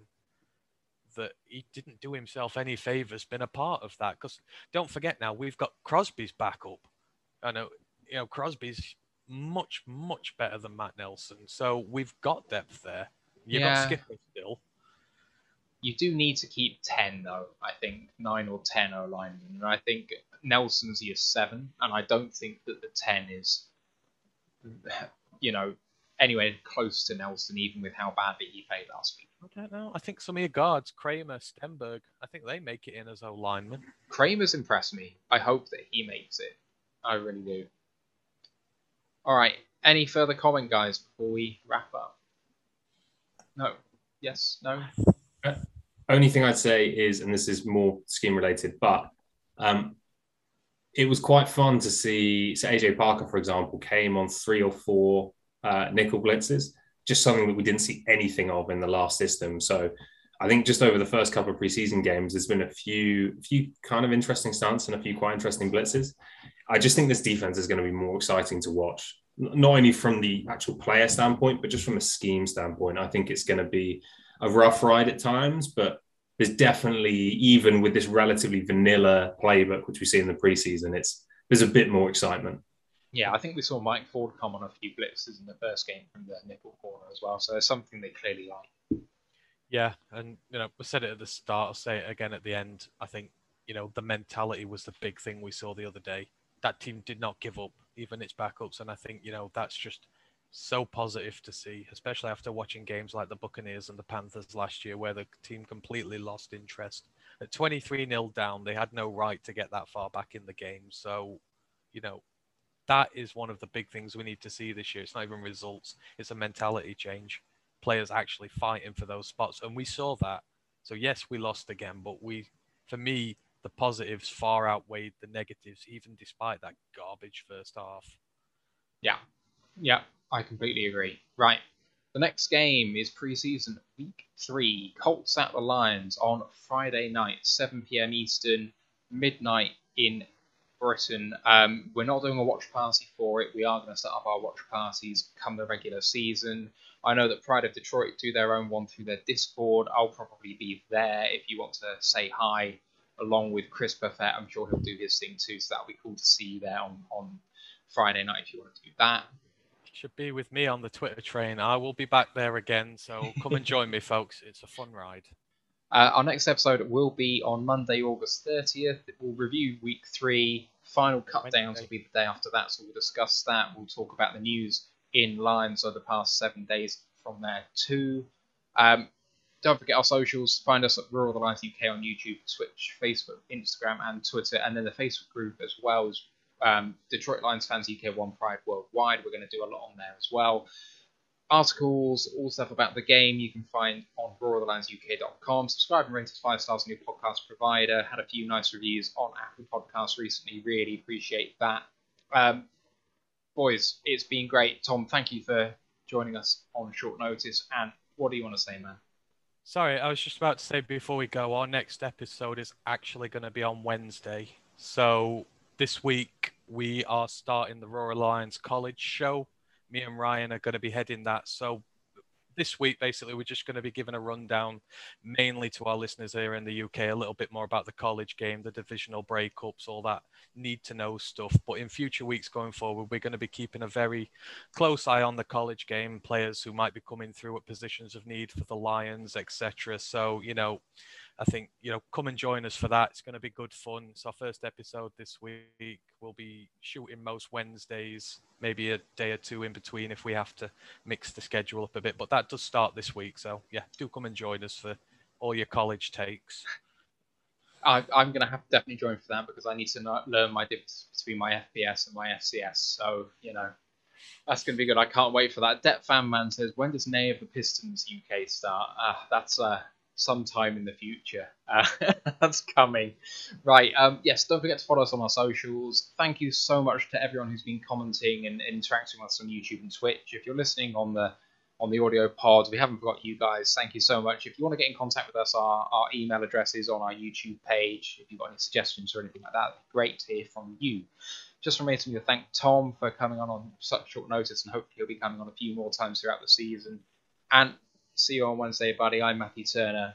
that he didn't do himself any favors being a part of that. Because don't forget now, we've got Crosby's backup. I know, you know, Crosby's much, much better than Matt Nelson. So we've got depth there. You've Yeah. got Skipper still. You do need to keep 10, though, I think. 9 or 10 are linemen. And I think Nelson's year 7, and I don't think that the 10 is, you know, anywhere close to Nelson, even with how badly he played last week. I don't know. I think some of your guards, Kraemer, Stenberg, I think they make it in as O linemen. Kraemer's impressed me. I hope that he makes it. I really do. All right. any further comment, guys, before we wrap up? No. Yes. No. Only thing I'd say is, and this is more scheme related, but um, it was quite fun to see. So AJ Parker, for example, came on three or four uh, nickel blitzes, just something that we didn't see anything of in the last system. So I think just over the first couple of preseason games, there's been a few, few kind of interesting stunts and a few quite interesting blitzes. I just think this defense is going to be more exciting to watch, not only from the actual player standpoint, but just from a scheme standpoint. I think it's going to be a rough ride at times, but there's definitely even with this relatively vanilla playbook, which we see in the preseason, it's there's a bit more excitement. Yeah, I think we saw Mike Ford come on a few blitzes in the first game from the nickel corner as well. So it's something they clearly like. Yeah, and you know, we said it at the start. I'll say it again at the end. I think you know the mentality was the big thing we saw the other day. That team did not give up, even its backups, and I think you know that's just so positive to see, especially after watching games like the Buccaneers and the Panthers last year, where the team completely lost interest. At 23 0 down, they had no right to get that far back in the game. So, you know, that is one of the big things we need to see this year. It's not even results, it's a mentality change. Players actually fighting for those spots. And we saw that. So, yes, we lost again, but we, for me, the positives far outweighed the negatives, even despite that garbage first half. Yeah. Yeah. I completely agree. Right. The next game is preseason week three. Colts at the Lions on Friday night, 7 p.m. Eastern, midnight in Britain. Um, we're not doing a watch party for it. We are going to set up our watch parties come the regular season. I know that Pride of Detroit do their own one through their Discord. I'll probably be there if you want to say hi along with Chris Buffett. I'm sure he'll do his thing too, so that'll be cool to see you there on, on Friday night if you want to do that should be with me on the Twitter train. I will be back there again, so come and join me, folks. It's a fun ride. Uh, our next episode will be on Monday, August 30th. We'll review week three. Final cut downs will be the day after that, so we'll discuss that. We'll talk about the news in lines of the past seven days from there too. Um, don't forget our socials. Find us at Roar of the Lions UK on YouTube, Twitch, Facebook, Instagram, and Twitter, and then the Facebook group as well as um, Detroit Lions fans UK One Pride Worldwide. We're going to do a lot on there as well. Articles, all stuff about the game you can find on RoarOfTheLionsUK.com. Subscribe and rate us five stars on your podcast provider. Had a few nice reviews on Apple Podcasts recently. Really appreciate that. Um, boys, it's been great. Tom, thank you for joining us on short notice. And what do you want to say, man? Sorry, I was just about to say before we go, our next episode is actually going to be on Wednesday. So this week we are starting the Roar Alliance College show. Me and Ryan are going to be heading that. So this week, basically, we're just going to be giving a rundown, mainly to our listeners here in the UK, a little bit more about the college game, the divisional breakups, all that need to know stuff. But in future weeks going forward, we're going to be keeping a very close eye on the college game, players who might be coming through at positions of need for the Lions, etc. So, you know, I think you know, come and join us for that. It's going to be good fun. It's our first episode this week. We'll be shooting most Wednesdays, maybe a day or two in between if we have to mix the schedule up a bit. But that does start this week, so yeah, do come and join us for all your college takes. I, am going to have to definitely join for that because I need to learn my difference between my FBS and my FCS. So you know, that's going to be good. I can't wait for that. Det Fan Man says, when does Nay of the Pistons UK start? Uh, that's uh, sometime in the future. Uh, that's coming. Right. Um, yes, don't forget to follow us on our socials. Thank you so much to everyone who's been commenting and, interacting with us on YouTube and Twitch. If you're listening on the on the audio pod, we haven't forgot you guys. Thank you so much. If you want to get in contact with us, our, our email address is on our YouTube page. If you've got any suggestions or anything like that, great to hear from you. Just for me to thank Tom for coming on on such short notice, and hopefully he'll be coming on a few more times throughout the season. And See you on Wednesday, buddy. I'm Matthew Turner.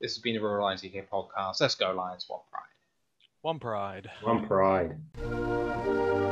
This has been the Roar of the Lions UK podcast. Let's go, Lions. One pride. One pride. One pride.